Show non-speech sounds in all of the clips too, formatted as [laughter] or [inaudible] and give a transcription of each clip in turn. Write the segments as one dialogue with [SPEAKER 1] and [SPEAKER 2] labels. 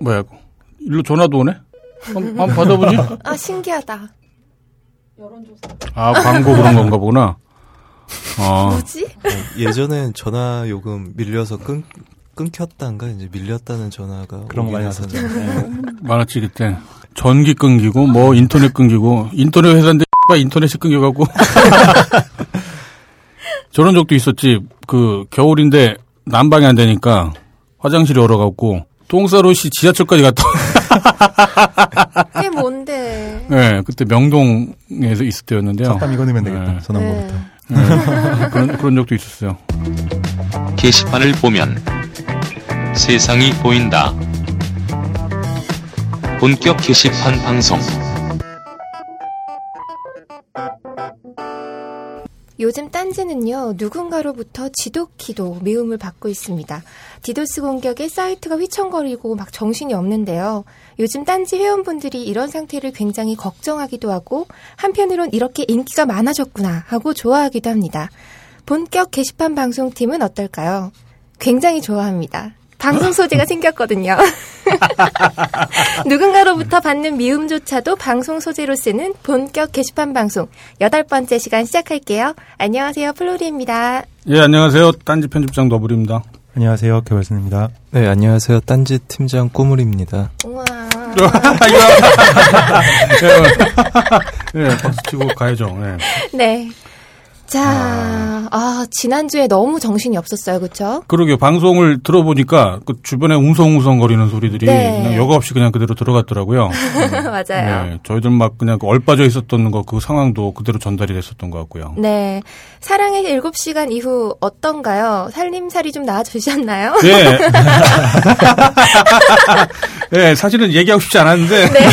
[SPEAKER 1] 뭐야, 일로 전화도 오네? 한, 번 받아보지?
[SPEAKER 2] 아, 신기하다.
[SPEAKER 1] 아, 광고 그런 건가 보구나. 어,
[SPEAKER 2] 뭐지?
[SPEAKER 3] 어, 예전엔 전화 요금 밀려서 끊 끊겼단가 이제 밀렸다는 전화가
[SPEAKER 4] 그런 거 많이 왔었죠. 네.
[SPEAKER 1] 많았지, 그때. 전기 끊기고, 뭐, 인터넷 끊기고, 인터넷 회사인데, [laughs] 인터넷이 끊겨갖고. [laughs] 저런 적도 있었지. 그, 겨울인데, 난방이 안 되니까, 화장실이 얼어갖고, 똥싸로 씨 지하철까지 갔다. [laughs]
[SPEAKER 2] 그게 뭔데?
[SPEAKER 1] 네, 그때 명동에서 있을 때였는데요.
[SPEAKER 4] 적당 이거 넣으면 되겠다.
[SPEAKER 1] 네.
[SPEAKER 4] 전원거부터.
[SPEAKER 2] 네. [laughs]
[SPEAKER 1] 그런, 그런 적도 있었어요.
[SPEAKER 5] 게시판을 보면 세상이 보인다. 본격 게시판 방송.
[SPEAKER 2] 요즘 딴지는요, 누군가로부터 지독히도 미움을 받고 있습니다. 디도스 공격에 사이트가 휘청거리고 막 정신이 없는데요. 요즘 딴지 회원분들이 이런 상태를 굉장히 걱정하기도 하고, 한편으론 이렇게 인기가 많아졌구나 하고 좋아하기도 합니다. 본격 게시판 방송팀은 어떨까요? 굉장히 좋아합니다. 방송 소재가 생겼거든요. [laughs] 누군가로부터 받는 미움조차도 방송 소재로 쓰는 본격 게시판 방송 여덟 번째 시간 시작할게요. 안녕하세요, 플로리입니다.
[SPEAKER 1] 예, 안녕하세요. 딴지 편집장 너블입니다.
[SPEAKER 4] 안녕하세요. 개발수레입니다.
[SPEAKER 3] 네 안녕하세요 딴지 팀장 꾸물입니다.
[SPEAKER 2] 우와. [laughs]
[SPEAKER 1] 예, 박수 치고 가야죠. 예.
[SPEAKER 2] 네. 자, 아, 지난주에 너무 정신이 없었어요, 그쵸?
[SPEAKER 1] 그러게요. 방송을 들어보니까 그 주변에 웅성웅성 거리는 소리들이
[SPEAKER 2] 네.
[SPEAKER 1] 그냥 여과 없이 그냥 그대로 들어갔더라고요. [laughs]
[SPEAKER 2] 맞아요.
[SPEAKER 1] 네, 저희들 막 그냥 그 얼빠져 있었던 거 그 상황도 그대로 전달이 됐었던 것 같고요.
[SPEAKER 2] 네. 사랑의 7시간 이후 어떤가요? 살림살이 좀 나아지셨나요?
[SPEAKER 1] 네. [laughs] [laughs] 네, 사실은 얘기하고 싶지 않았는데.
[SPEAKER 2] 네. [laughs]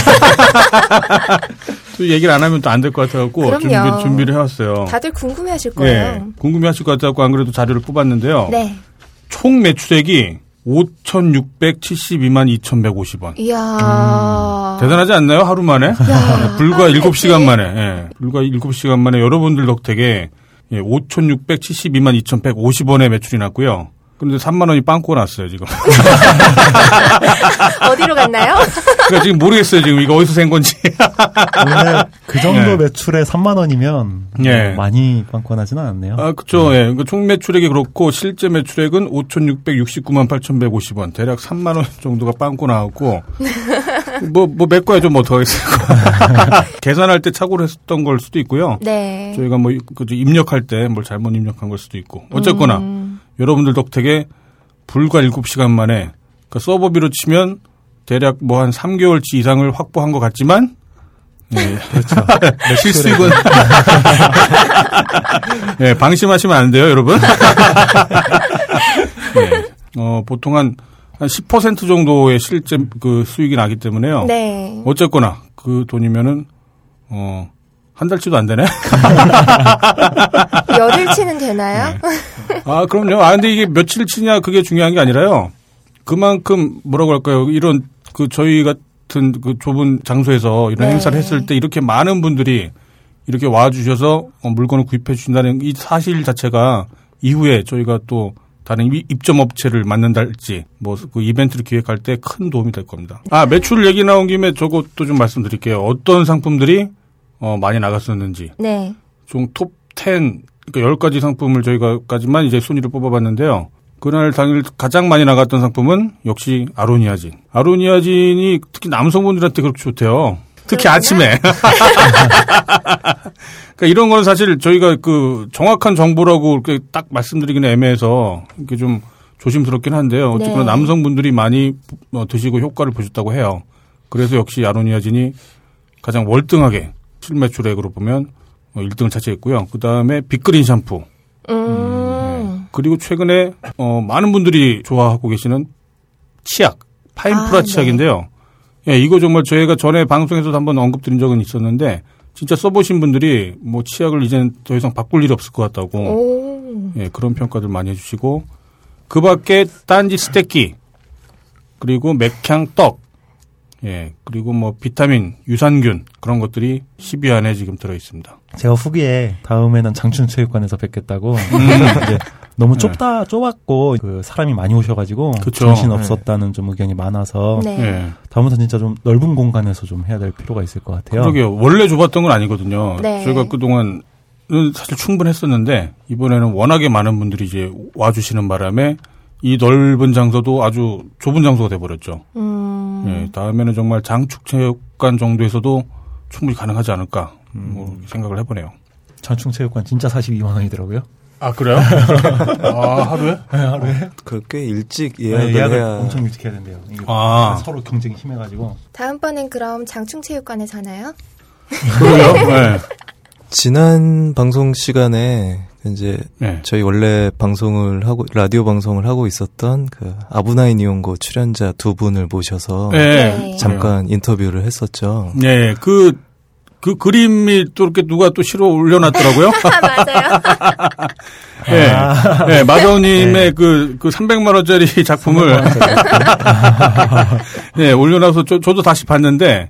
[SPEAKER 1] 또 얘기를 안 하면 또 안 될 것 같아갖고 준비,
[SPEAKER 2] 그럼요.
[SPEAKER 1] 준비 를 해왔어요.
[SPEAKER 2] 다들 궁금해 하실
[SPEAKER 1] 네,
[SPEAKER 2] 거예요.
[SPEAKER 1] 궁금해하실 것 같아갖고 안 그래도 자료를 뽑았는데요.
[SPEAKER 2] 네.
[SPEAKER 1] 총 매출액이 5,672만 2,150원.
[SPEAKER 2] 이야.
[SPEAKER 1] 대단하지 않나요? 하루 만에?
[SPEAKER 2] 야, [laughs]
[SPEAKER 1] 불과
[SPEAKER 2] 하루
[SPEAKER 1] 7시간
[SPEAKER 2] 매출이?
[SPEAKER 1] 만에. 예. 불과 7시간 만에 여러분들 덕택에 예, 5,672만 2,150원의 매출이 났고요. 그런데 3만 원이 빵꾸가 났어요, 지금. [laughs]
[SPEAKER 2] 어디로 갔나요? [laughs]
[SPEAKER 1] 그러니까 지금 모르겠어요, 지금 이거 어디서 센 건지. [laughs]
[SPEAKER 4] 원래 그 정도
[SPEAKER 1] 네.
[SPEAKER 4] 매출에 3만 원이면
[SPEAKER 1] 예.
[SPEAKER 4] 뭐 많이 빵빵하지는 않네요.
[SPEAKER 1] 아, 그쵸. 예. 그총 매출액이 그렇고, 실제 매출액은 5,669만 8,150원. 대략 3만 원 정도가 빵꾸 나왔고, 뭐, 뭐, 메꿔야죠, 뭐더 했어요. 계산할 때 착오를 했었던 걸 수도 있고요.
[SPEAKER 2] 네.
[SPEAKER 1] 저희가 뭐, 그, 입력할 때 뭘 잘못 입력한 걸 수도 있고. 어쨌거나,
[SPEAKER 2] 음.
[SPEAKER 1] 여러분들 덕택에 불과 7시간 만에, 그 서버비로 치면 대략 뭐 한 3개월치 이상을 확보한 것 같지만, 예, [laughs] 그렇죠. 실수익은, 예, [laughs] 방심하시면 안 돼요, 여러분. [laughs] 네. 어, 보통 한, 한 10% 정도의 실제 그 수익이 나기 때문에요.
[SPEAKER 2] 네.
[SPEAKER 1] 어쨌거나, 그 돈이면은, 어, 한 달치도 안 되네? [laughs]
[SPEAKER 2] 열흘치는 되나요?
[SPEAKER 1] 아, 그럼요. 아, 근데 이게 며칠 치냐 그게 중요한 게 아니라요. 그만큼 뭐라고 할까요? 이런 그 저희 같은 그 좁은 장소에서 이런
[SPEAKER 2] 네.
[SPEAKER 1] 행사를 했을 때 이렇게 많은 분들이 이렇게 와 주셔서 어, 물건을 구입해 주신다는 이 사실 자체가 이후에 저희가 또 다른 이- 입점 업체를 만난달지 뭐 그 이벤트를 기획할 때 큰 도움이 될 겁니다. 아 매출 얘기 나온 김에 저것도 좀 말씀드릴게요. 어떤 상품들이 어, 많이 나갔었는지
[SPEAKER 2] 네.
[SPEAKER 1] 좀톱 10, 그러니까 10가지 상품을 저희가까지만 이제 순위를 뽑아봤는데요. 그날 당일 가장 많이 나갔던 상품은 역시 아로니아진. 아로니아진이 특히 남성분들한테 그렇게 좋대요. 특히. 아침에. [laughs] 그러니까 이런 건 사실 저희가 그 정확한 정보라고 이렇게 딱 말씀드리기는 애매해서 이렇게 좀 조심스럽긴 한데요. 어쨌거나
[SPEAKER 2] 네.
[SPEAKER 1] 남성분들이 많이 어, 드시고 효과를 보셨다고 해요. 그래서 역시 아로니아진이 가장 월등하게 실매출액으로 보면 1등을 차지했고요. 그 다음에 빅그린 샴푸.
[SPEAKER 2] 음.
[SPEAKER 1] 그리고 최근에 어, 많은 분들이 좋아하고 계시는 치약, 파인프라
[SPEAKER 2] 아,
[SPEAKER 1] 치약인데요. 예, 이거 정말 저희가 전에 방송에서도 한번 언급드린 적은 있었는데 진짜 써보신 분들이 뭐 치약을 이제는 더 이상 바꿀 일이 없을 것 같다고
[SPEAKER 2] 오.
[SPEAKER 1] 예, 그런 평가들 많이 해주시고 그 밖에 딴지 스테끼 그리고 맥향 떡 예, 그리고 뭐 비타민, 유산균 그런 것들이 10위 안에 지금 들어 있습니다.
[SPEAKER 4] 제가 후기에 다음에는 장춘체육관에서 뵙겠다고
[SPEAKER 1] 음. [laughs]
[SPEAKER 4] 이제 너무
[SPEAKER 1] 네.
[SPEAKER 4] 좁다 좁았고 그 사람이 많이 오셔가지고
[SPEAKER 1] 그쵸.
[SPEAKER 4] 정신 없었다는 좀 의견이 많아서
[SPEAKER 2] 네.
[SPEAKER 1] 예.
[SPEAKER 4] 다음부터 진짜 좀 넓은 공간에서 좀 해야 될 필요가 있을 것 같아요.
[SPEAKER 1] 그러게요. 원래 좁았던 건 아니거든요.
[SPEAKER 2] 네.
[SPEAKER 1] 저희가 그동안은 사실 충분했었는데 이번에는 워낙에 많은 분들이 이제 와주시는 바람에 이 넓은 장소도 아주 좁은 장소가 돼버렸죠.
[SPEAKER 2] 음.
[SPEAKER 1] 예, 다음에는 정말 장축체육관 정도에서도 충분히 가능하지 않을까 뭐 생각을 해보네요.
[SPEAKER 4] 장충체육관 진짜 42만 원이더라고요.
[SPEAKER 1] 아 그래요? [laughs] 아 하루에?
[SPEAKER 4] 하루에
[SPEAKER 3] 그꽤 일찍
[SPEAKER 4] 네,
[SPEAKER 3] 예약을
[SPEAKER 4] 예약을
[SPEAKER 3] 해야
[SPEAKER 4] 엄청 일찍 해야 된대요.
[SPEAKER 1] 아.
[SPEAKER 4] 서로 경쟁이 심해가지고
[SPEAKER 2] 다음번엔 그럼 장충체육관에서 하나요?
[SPEAKER 1] 그래요? 네. [laughs]
[SPEAKER 3] 지난 방송 시간에 이제
[SPEAKER 1] 네.
[SPEAKER 3] 저희 원래 방송을 하고 라디오 방송을 하고 있었던 그 아부나이 니온고 출연자 두 분을 모셔서
[SPEAKER 1] 네.
[SPEAKER 2] 네.
[SPEAKER 3] 잠깐 인터뷰를 했었죠.
[SPEAKER 1] 네, 그, 그 그림이 또 이렇게 누가 또 실어 올려놨더라고요. [laughs] [laughs]
[SPEAKER 2] 아, 맞아요.
[SPEAKER 1] 네. 네, 마사오님의 그, 그 300만 원짜리 [laughs] 작품을, 네, 올려놔서 저, 저도 다시 봤는데,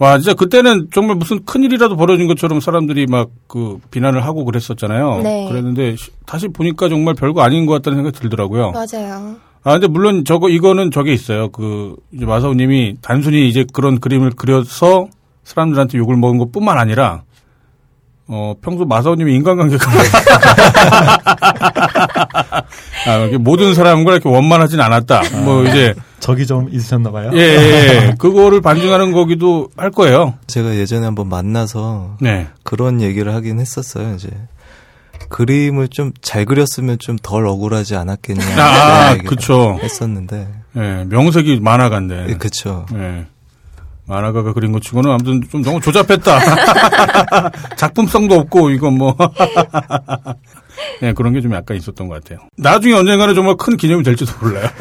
[SPEAKER 1] 와, 진짜 그때는 정말 무슨 큰일이라도 벌어진 것처럼 사람들이 막 그 비난을 하고 그랬었잖아요.
[SPEAKER 2] 네.
[SPEAKER 1] 그랬는데 시- 다시 보니까 정말 별거 아닌 것 같다는 생각이 들더라고요.
[SPEAKER 2] 맞아요.
[SPEAKER 1] 아, 근데 물론 저거, 이거는 저게 있어요. 그, 이제 마사오 님이 단순히 이제 그런 그림을 그려서 사람들한테 욕을 먹은 것 뿐만 아니라, 어, 평소 마사오님이 인간관계가. [laughs] 아, 이렇게 모든 사람과 이렇게 원만하진 않았다. 뭐, 이제,
[SPEAKER 4] 적이 좀 있으셨나 봐요.
[SPEAKER 1] 예, 예, 예. [laughs] 그거를 반증하는 거기도 할 거예요.
[SPEAKER 3] 제가 예전에 한번 만나서
[SPEAKER 1] 네.
[SPEAKER 3] 그런 얘기를 하긴 했었어요. 이제 그림을 좀 잘 그렸으면 좀 덜 억울하지 않았겠냐.
[SPEAKER 1] 아, 그쵸.
[SPEAKER 3] 했었는데,
[SPEAKER 1] 예, 명색이 만화가인데.
[SPEAKER 3] 예, 그쵸.
[SPEAKER 1] 예. 만화가가 그린 것 치고는 아무튼 좀 너무 조잡했다. [laughs] 작품성도 없고, 이건 뭐. 네, [laughs] 그런 게 좀 약간 있었던 것 같아요. 나중에 언젠가는 정말 큰 기념이 될지도 몰라요. [laughs]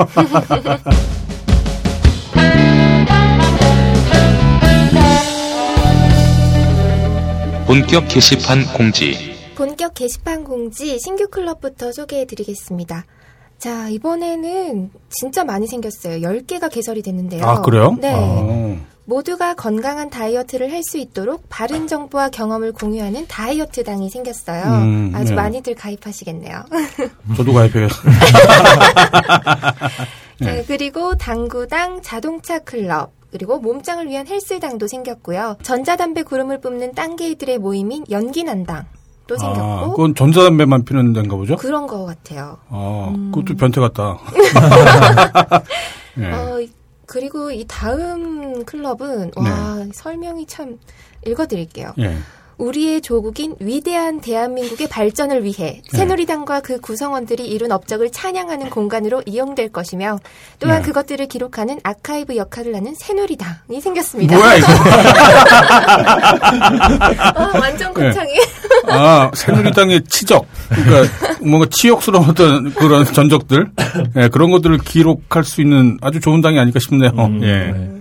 [SPEAKER 5] 본격 게시판 공지.
[SPEAKER 2] 본격 게시판 공지 신규 클럽부터 소개해 드리겠습니다. 자, 이번에는 진짜 많이 생겼어요. 10개가 개설이 됐는데요.
[SPEAKER 1] 아, 그래요?
[SPEAKER 2] 네.
[SPEAKER 1] 아,
[SPEAKER 2] 모두가 건강한 다이어트를 할 수 있도록 바른 정보와 경험을 공유하는 다이어트당이 생겼어요.
[SPEAKER 1] 음,
[SPEAKER 2] 아주
[SPEAKER 1] 네.
[SPEAKER 2] 많이들 가입하시겠네요. [laughs]
[SPEAKER 1] 저도 가입해야겠어요. [laughs] 네.
[SPEAKER 2] 네, 그리고 당구당, 자동차 클럽, 그리고 몸짱을 위한 헬스당도 생겼고요. 전자담배 구름을 뿜는 딴개이들의 모임인 연기난당도 생겼고
[SPEAKER 1] 아, 그건 전자담배만 피는 데인가 보죠?
[SPEAKER 2] 그런 거 같아요.
[SPEAKER 1] 아, 그것도 변태 같다. [laughs] 네.
[SPEAKER 2] 어, 그리고 이 다음 클럽은 와 설명이 참 읽어드릴게요.
[SPEAKER 1] 예.
[SPEAKER 2] 우리의 조국인 위대한 대한민국의 발전을 위해
[SPEAKER 1] 네.
[SPEAKER 2] 새누리당과 그 구성원들이 이룬 업적을 찬양하는 공간으로 이용될 것이며 또한
[SPEAKER 1] 네.
[SPEAKER 2] 그것들을 기록하는 아카이브 역할을 하는 새누리당이 생겼습니다.
[SPEAKER 1] 뭐야, 이거?
[SPEAKER 2] 어, 완전 곱창이.
[SPEAKER 1] 아, 새누리당의 치적. 그러니까 뭔가 치욕스러운 어떤 그런 전적들. 예, 그런 것들을 기록할 수 있는 아주 좋은 당이 아닐까 싶네요.
[SPEAKER 4] 음,
[SPEAKER 1] 예.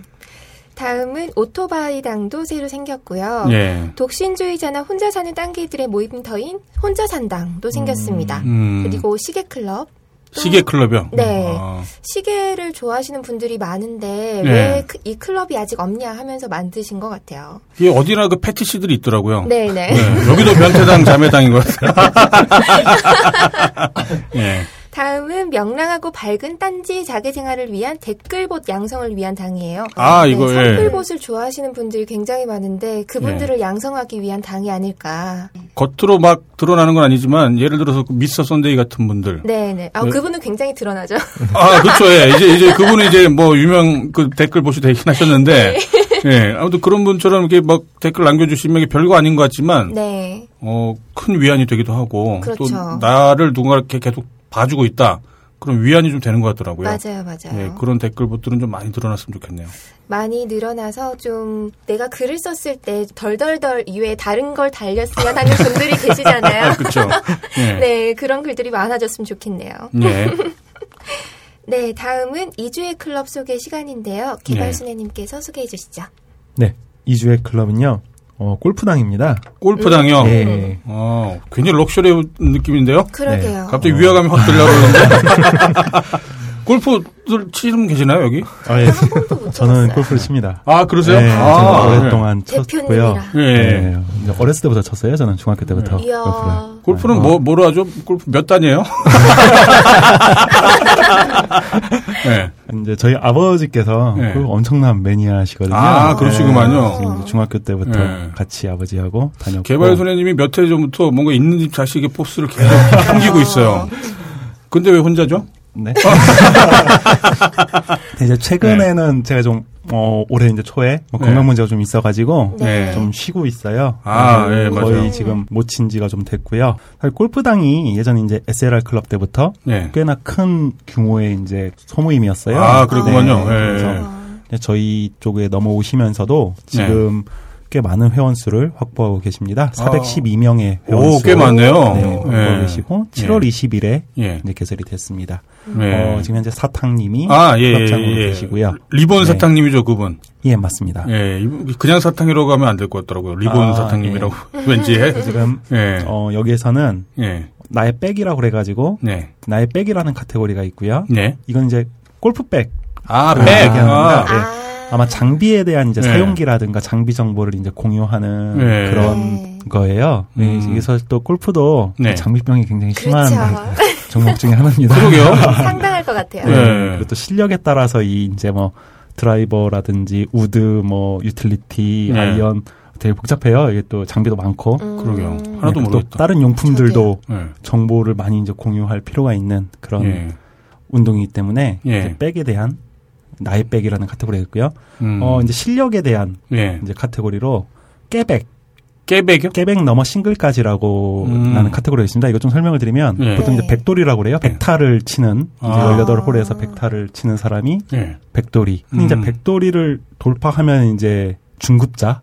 [SPEAKER 4] 네.
[SPEAKER 2] 다음은 오토바이 당도 새로 생겼고요.
[SPEAKER 1] 예.
[SPEAKER 2] 독신주의자나 혼자 사는 딴개들의 모임터인 혼자 산당도 생겼습니다.
[SPEAKER 1] 음.
[SPEAKER 2] 그리고 시계 클럽. 또
[SPEAKER 1] 시계 클럽이요?
[SPEAKER 2] 네.
[SPEAKER 1] 아,
[SPEAKER 2] 시계를 좋아하시는 분들이 많은데
[SPEAKER 1] 네.
[SPEAKER 2] 왜이 클럽이 아직 없냐 하면서 만드신 것 같아요.
[SPEAKER 1] 이게 어디나 그 패티시들이 있더라고요.
[SPEAKER 2] 네네.
[SPEAKER 1] 네, 여기도 변태당, 자매당인 것 같아요. [laughs] [laughs] 예.
[SPEAKER 2] 다음은 명랑하고 밝은 딴지 자기 생활을 위한 댓글봇 양성을 위한 당이에요.
[SPEAKER 1] 아,
[SPEAKER 2] 네,
[SPEAKER 1] 이거, 예.
[SPEAKER 2] 댓글봇을 좋아하시는 분들이 굉장히 많은데 그분들을 양성하기 위한 당이 아닐까.
[SPEAKER 1] 겉으로 막 드러나는 건 아니지만 예를 들어서 그 미스터 선데이 같은 분들.
[SPEAKER 2] 네 네. 아,
[SPEAKER 1] 네.
[SPEAKER 2] 그분은 굉장히 드러나죠.
[SPEAKER 1] 아, 그렇죠. 예. 이제 이제 그분은 이제 뭐 유명 그 댓글 보시 되긴 하셨는데 예. 아무튼 그런 분처럼 이렇게 막 댓글 남겨 주시면 이게 별거 아닌 것 같지만
[SPEAKER 2] 네.
[SPEAKER 1] 어, 큰 위안이 되기도 하고 또
[SPEAKER 2] 그렇죠.
[SPEAKER 1] 나를 누군가 이렇게 계속 봐주고 있다. 그런 위안이 좀 되는 것 같더라고요.
[SPEAKER 2] 맞아요, 맞아요.
[SPEAKER 1] 예, 그런 댓글봇들은 좀 많이 늘어났으면 좋겠네요.
[SPEAKER 2] 많이 늘어나서 좀 내가 글을 썼을 때 덜덜덜 이외에 다른 걸 달렸으면 하는 [laughs] 분들이 계시잖아요. [laughs]
[SPEAKER 1] 그렇죠. 예. [laughs]
[SPEAKER 2] 네, 그런 글들이 많아졌으면 좋겠네요.
[SPEAKER 1] 예.
[SPEAKER 2] 네, 다음은 이주의 클럽 소개 시간인데요.
[SPEAKER 1] 네.
[SPEAKER 2] 개발순애님께서 소개해 주시죠.
[SPEAKER 4] 네. 이주의 클럽은요. 어, 골프당입니다.
[SPEAKER 1] 골프당이요.
[SPEAKER 4] 예.
[SPEAKER 1] 어, 굉장히 럭셔리 느낌인데요.
[SPEAKER 2] 그러게요.
[SPEAKER 1] 갑자기 위화감이 확 들려오는데. [laughs] 골프들 치시는 분 계시나요, 여기?
[SPEAKER 4] 아, 예. 저는. 골프를 칩니다.
[SPEAKER 1] 아, 그러세요?
[SPEAKER 4] 네,
[SPEAKER 1] 아,
[SPEAKER 4] 저는
[SPEAKER 1] 네.
[SPEAKER 4] 오랫동안 쳤고요.
[SPEAKER 2] 대표님이라.
[SPEAKER 1] 예.
[SPEAKER 4] 네, 어렸을 때부터 쳤어요. 저는 중학교 때부터
[SPEAKER 2] 이야.
[SPEAKER 4] 골프를.
[SPEAKER 1] 골프는 뭐, 뭐로 하죠? 골프 몇 단이에요? [laughs] 네.
[SPEAKER 4] 이제 저희 아버지께서
[SPEAKER 1] 네.
[SPEAKER 4] 골프 엄청난 매니아시거든요.
[SPEAKER 1] 아, 그러시구만요.
[SPEAKER 4] 중학교 때부터
[SPEAKER 1] 네.
[SPEAKER 4] 같이 아버지하고 다녔고.
[SPEAKER 1] 개발 소녀님이 몇 해 전부터 뭔가 있는 집 자식의 포스를 계속 [laughs] 풍기고 있어요. 근데 왜 혼자죠?
[SPEAKER 4] 네. 근데 [laughs] 이제 최근에는 제가 좀, 어, 올해 이제 초에 뭐
[SPEAKER 1] 네.
[SPEAKER 4] 건강 문제가 좀 있어가지고
[SPEAKER 1] 네.
[SPEAKER 4] 좀 쉬고 있어요.
[SPEAKER 1] 아, 예,
[SPEAKER 4] 거의
[SPEAKER 1] 맞아요.
[SPEAKER 4] 지금 못 친 지가 좀 됐고요. 사실 골프당이 예전에 이제 SLR 클럽 때부터
[SPEAKER 1] 네.
[SPEAKER 4] 꽤나 큰 규모의 이제 소모임이었어요.
[SPEAKER 1] 아, 그렇군요.
[SPEAKER 4] 네,
[SPEAKER 1] 예.
[SPEAKER 4] 그래서 저희 쪽에 넘어오시면서도 지금
[SPEAKER 1] 네.
[SPEAKER 4] 꽤 많은 회원 수를 확보하고 계십니다. 412명의 회원
[SPEAKER 1] 오,
[SPEAKER 4] 수.
[SPEAKER 1] 꽤 많네요.
[SPEAKER 4] 네, 확보하고
[SPEAKER 1] 예.
[SPEAKER 4] 계시고 7월 20일에
[SPEAKER 1] 예.
[SPEAKER 4] 이제 개설이 됐습니다.
[SPEAKER 1] 네.
[SPEAKER 4] 어, 지금 현재 사탕님이
[SPEAKER 1] 아, 예, 예, 예.
[SPEAKER 4] 계시고요.
[SPEAKER 1] 리본
[SPEAKER 4] 네.
[SPEAKER 1] 사탕님이죠, 그분.
[SPEAKER 4] 예, 맞습니다.
[SPEAKER 1] 예, 그냥 사탕이라고 하면 안 될 것 같더라고요. 리본
[SPEAKER 4] 아,
[SPEAKER 1] 사탕님이라고. [laughs] 왠지
[SPEAKER 4] 지금
[SPEAKER 1] 예.
[SPEAKER 4] 어, 여기에서는
[SPEAKER 1] 예.
[SPEAKER 4] 나의 백이라고 그래가지고
[SPEAKER 1] 네.
[SPEAKER 4] 나의 백이라는 카테고리가 있고요.
[SPEAKER 1] 네.
[SPEAKER 4] 이건 이제 골프백
[SPEAKER 1] 아,
[SPEAKER 4] 그
[SPEAKER 1] 백. 아,
[SPEAKER 4] 겁니다. 예. 아마 장비에 대한 이제
[SPEAKER 1] 네.
[SPEAKER 4] 사용기라든가 장비 정보를 이제 공유하는
[SPEAKER 1] 네.
[SPEAKER 4] 그런
[SPEAKER 2] 네.
[SPEAKER 4] 거예요. 네,
[SPEAKER 1] 음.
[SPEAKER 4] 그래서 또 골프도
[SPEAKER 1] 네.
[SPEAKER 4] 장비병이 굉장히 심한
[SPEAKER 2] 그렇죠. [laughs]
[SPEAKER 4] 종목 중에 하나입니다.
[SPEAKER 1] 그러게요. [laughs]
[SPEAKER 2] 상당할 것 같아요.
[SPEAKER 1] 네.
[SPEAKER 4] 네. 그리고 또 실력에 따라서 이 이제 뭐 드라이버라든지 우드 뭐 유틸리티
[SPEAKER 1] 네.
[SPEAKER 4] 아이언 되게 복잡해요. 이게 또 장비도 많고
[SPEAKER 2] 음.
[SPEAKER 1] 그러게요.
[SPEAKER 4] 네,
[SPEAKER 1] 하나도
[SPEAKER 4] 또
[SPEAKER 1] 모르겠다.
[SPEAKER 4] 다른 용품들도
[SPEAKER 1] 예.
[SPEAKER 4] 정보를 많이 이제 공유할 필요가 있는 그런
[SPEAKER 1] 예.
[SPEAKER 4] 운동이기 때문에
[SPEAKER 1] 예.
[SPEAKER 4] 백에 대한 나의 백이라는 카테고리가 있고요.
[SPEAKER 1] 음.
[SPEAKER 4] 어 이제 실력에 대한
[SPEAKER 1] 예.
[SPEAKER 4] 이제 카테고리로 깨백,
[SPEAKER 1] 깨백이요?
[SPEAKER 4] 깨백 넘어 싱글까지라고
[SPEAKER 1] 음.
[SPEAKER 4] 라는 카테고리가 있습니다. 이거 좀 설명을 드리면
[SPEAKER 1] 예.
[SPEAKER 4] 보통 이제
[SPEAKER 2] 네.
[SPEAKER 4] 백돌이라고 그래요. 백타를 치는 이제
[SPEAKER 1] 아.
[SPEAKER 4] 18홀에서 백타를 치는 사람이
[SPEAKER 1] 예.
[SPEAKER 4] 백돌이. 근데 이제
[SPEAKER 1] 음.
[SPEAKER 4] 백돌이를 돌파하면 이제 중급자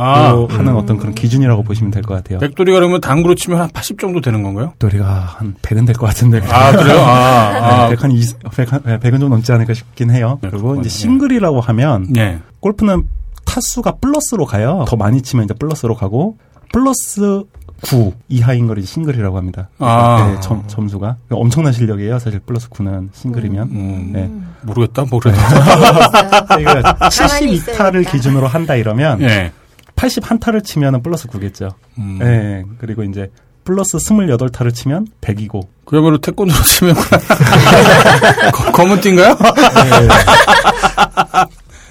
[SPEAKER 1] 아,
[SPEAKER 4] 로 하는 어떤 그런 기준이라고 보시면 될 것 같아요.
[SPEAKER 1] 백돌이가 그러면 당구로 치면 한 80 정도 되는 건가요?
[SPEAKER 4] 백돌이가 한 100은 될 것 같은데.
[SPEAKER 1] 아, 그래요? 아, [laughs] 아.
[SPEAKER 4] 100, 한 20, 100, 한 100은 좀 넘지 않을까 싶긴 해요.
[SPEAKER 1] 네,
[SPEAKER 4] 그리고
[SPEAKER 1] 그건,
[SPEAKER 4] 이제
[SPEAKER 1] 예.
[SPEAKER 4] 싱글이라고 하면
[SPEAKER 1] 예.
[SPEAKER 4] 골프는 타수가 플러스로 가요. 더 많이 치면 이제 플러스로 가고 플러스 9 이하인 걸 이제 싱글이라고 합니다.
[SPEAKER 1] 아.
[SPEAKER 4] 네, 점, 점수가 엄청난 실력이에요. 사실 플러스 9는 싱글이면.
[SPEAKER 1] 음,
[SPEAKER 4] 네.
[SPEAKER 1] 모르겠다, 모르겠다. [laughs]
[SPEAKER 4] 이거
[SPEAKER 2] 가만히
[SPEAKER 4] 72타를
[SPEAKER 2] 있어야겠다.
[SPEAKER 4] 기준으로 한다 이러면
[SPEAKER 1] 예.
[SPEAKER 4] 81타를 치면은 플러스 9겠죠.
[SPEAKER 1] 음.
[SPEAKER 4] 네. 그리고 이제 플러스 28타를 치면 100이고.
[SPEAKER 1] 그야말로 태권도로 치면 [laughs] 거- 검은 띠인가요?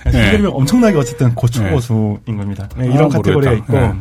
[SPEAKER 1] 네.
[SPEAKER 4] 싱글이면 엄청나게 어쨌든 고초고수인 겁니다. 네, 이런
[SPEAKER 1] 아,
[SPEAKER 4] 카테고리가
[SPEAKER 1] 모르겠다.
[SPEAKER 4] 있고.
[SPEAKER 1] 네.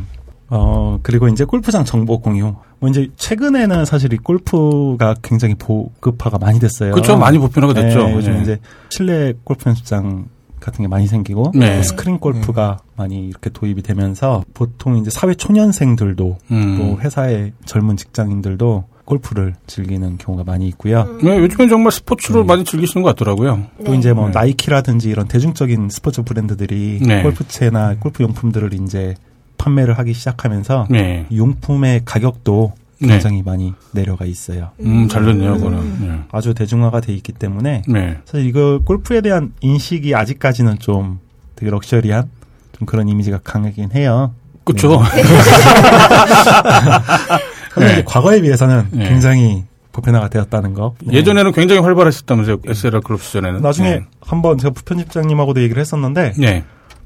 [SPEAKER 4] 어, 그리고 이제 골프장 정보 공유. 뭐 이제 최근에는 사실 이 골프가 굉장히 보급화가 많이 됐어요.
[SPEAKER 1] 그렇죠. 많이 보편화가 됐죠.
[SPEAKER 4] 네, 요즘
[SPEAKER 1] 예.
[SPEAKER 4] 이제 실내 골프 연습장 같은 게 많이 생기고
[SPEAKER 1] 네.
[SPEAKER 4] 또 스크린 골프가 많이 이렇게 도입이 되면서 보통 이제 사회 초년생들도
[SPEAKER 1] 음.
[SPEAKER 4] 또 회사의 젊은 직장인들도 골프를 즐기는 경우가 많이 있고요.
[SPEAKER 1] 네, 요즘엔 정말 스포츠로 많이 즐기시는 것 같더라고요.
[SPEAKER 4] 또 이제 뭐
[SPEAKER 1] 네.
[SPEAKER 4] 나이키라든지 이런 대중적인 스포츠 브랜드들이
[SPEAKER 1] 네.
[SPEAKER 4] 골프채나 골프 용품들을 이제 판매를 하기 시작하면서
[SPEAKER 1] 네.
[SPEAKER 4] 용품의 가격도
[SPEAKER 1] 네.
[SPEAKER 4] 굉장히 많이 내려가 있어요.
[SPEAKER 1] 음, 잘 됐네요, 그거는.
[SPEAKER 4] 아주 대중화가 돼 있기 때문에
[SPEAKER 1] 네. 네.
[SPEAKER 4] 사실 이거 골프에 대한 인식이 아직까지는 좀 되게 럭셔리한 좀 그런 이미지가 강하긴 해요.
[SPEAKER 1] 그쵸. [laughs] [laughs]
[SPEAKER 4] 그런데
[SPEAKER 1] 네.
[SPEAKER 4] 이제 과거에 비해서는
[SPEAKER 1] 네.
[SPEAKER 4] 굉장히 보편화가 되었다는 거. 네.
[SPEAKER 1] 예전에는 굉장히 활발했었다면서요, SLR 클럽 시절에는.
[SPEAKER 4] 나중에
[SPEAKER 1] 네.
[SPEAKER 4] 한번 제가 부편집장님하고도 얘기를 했었는데
[SPEAKER 1] 네.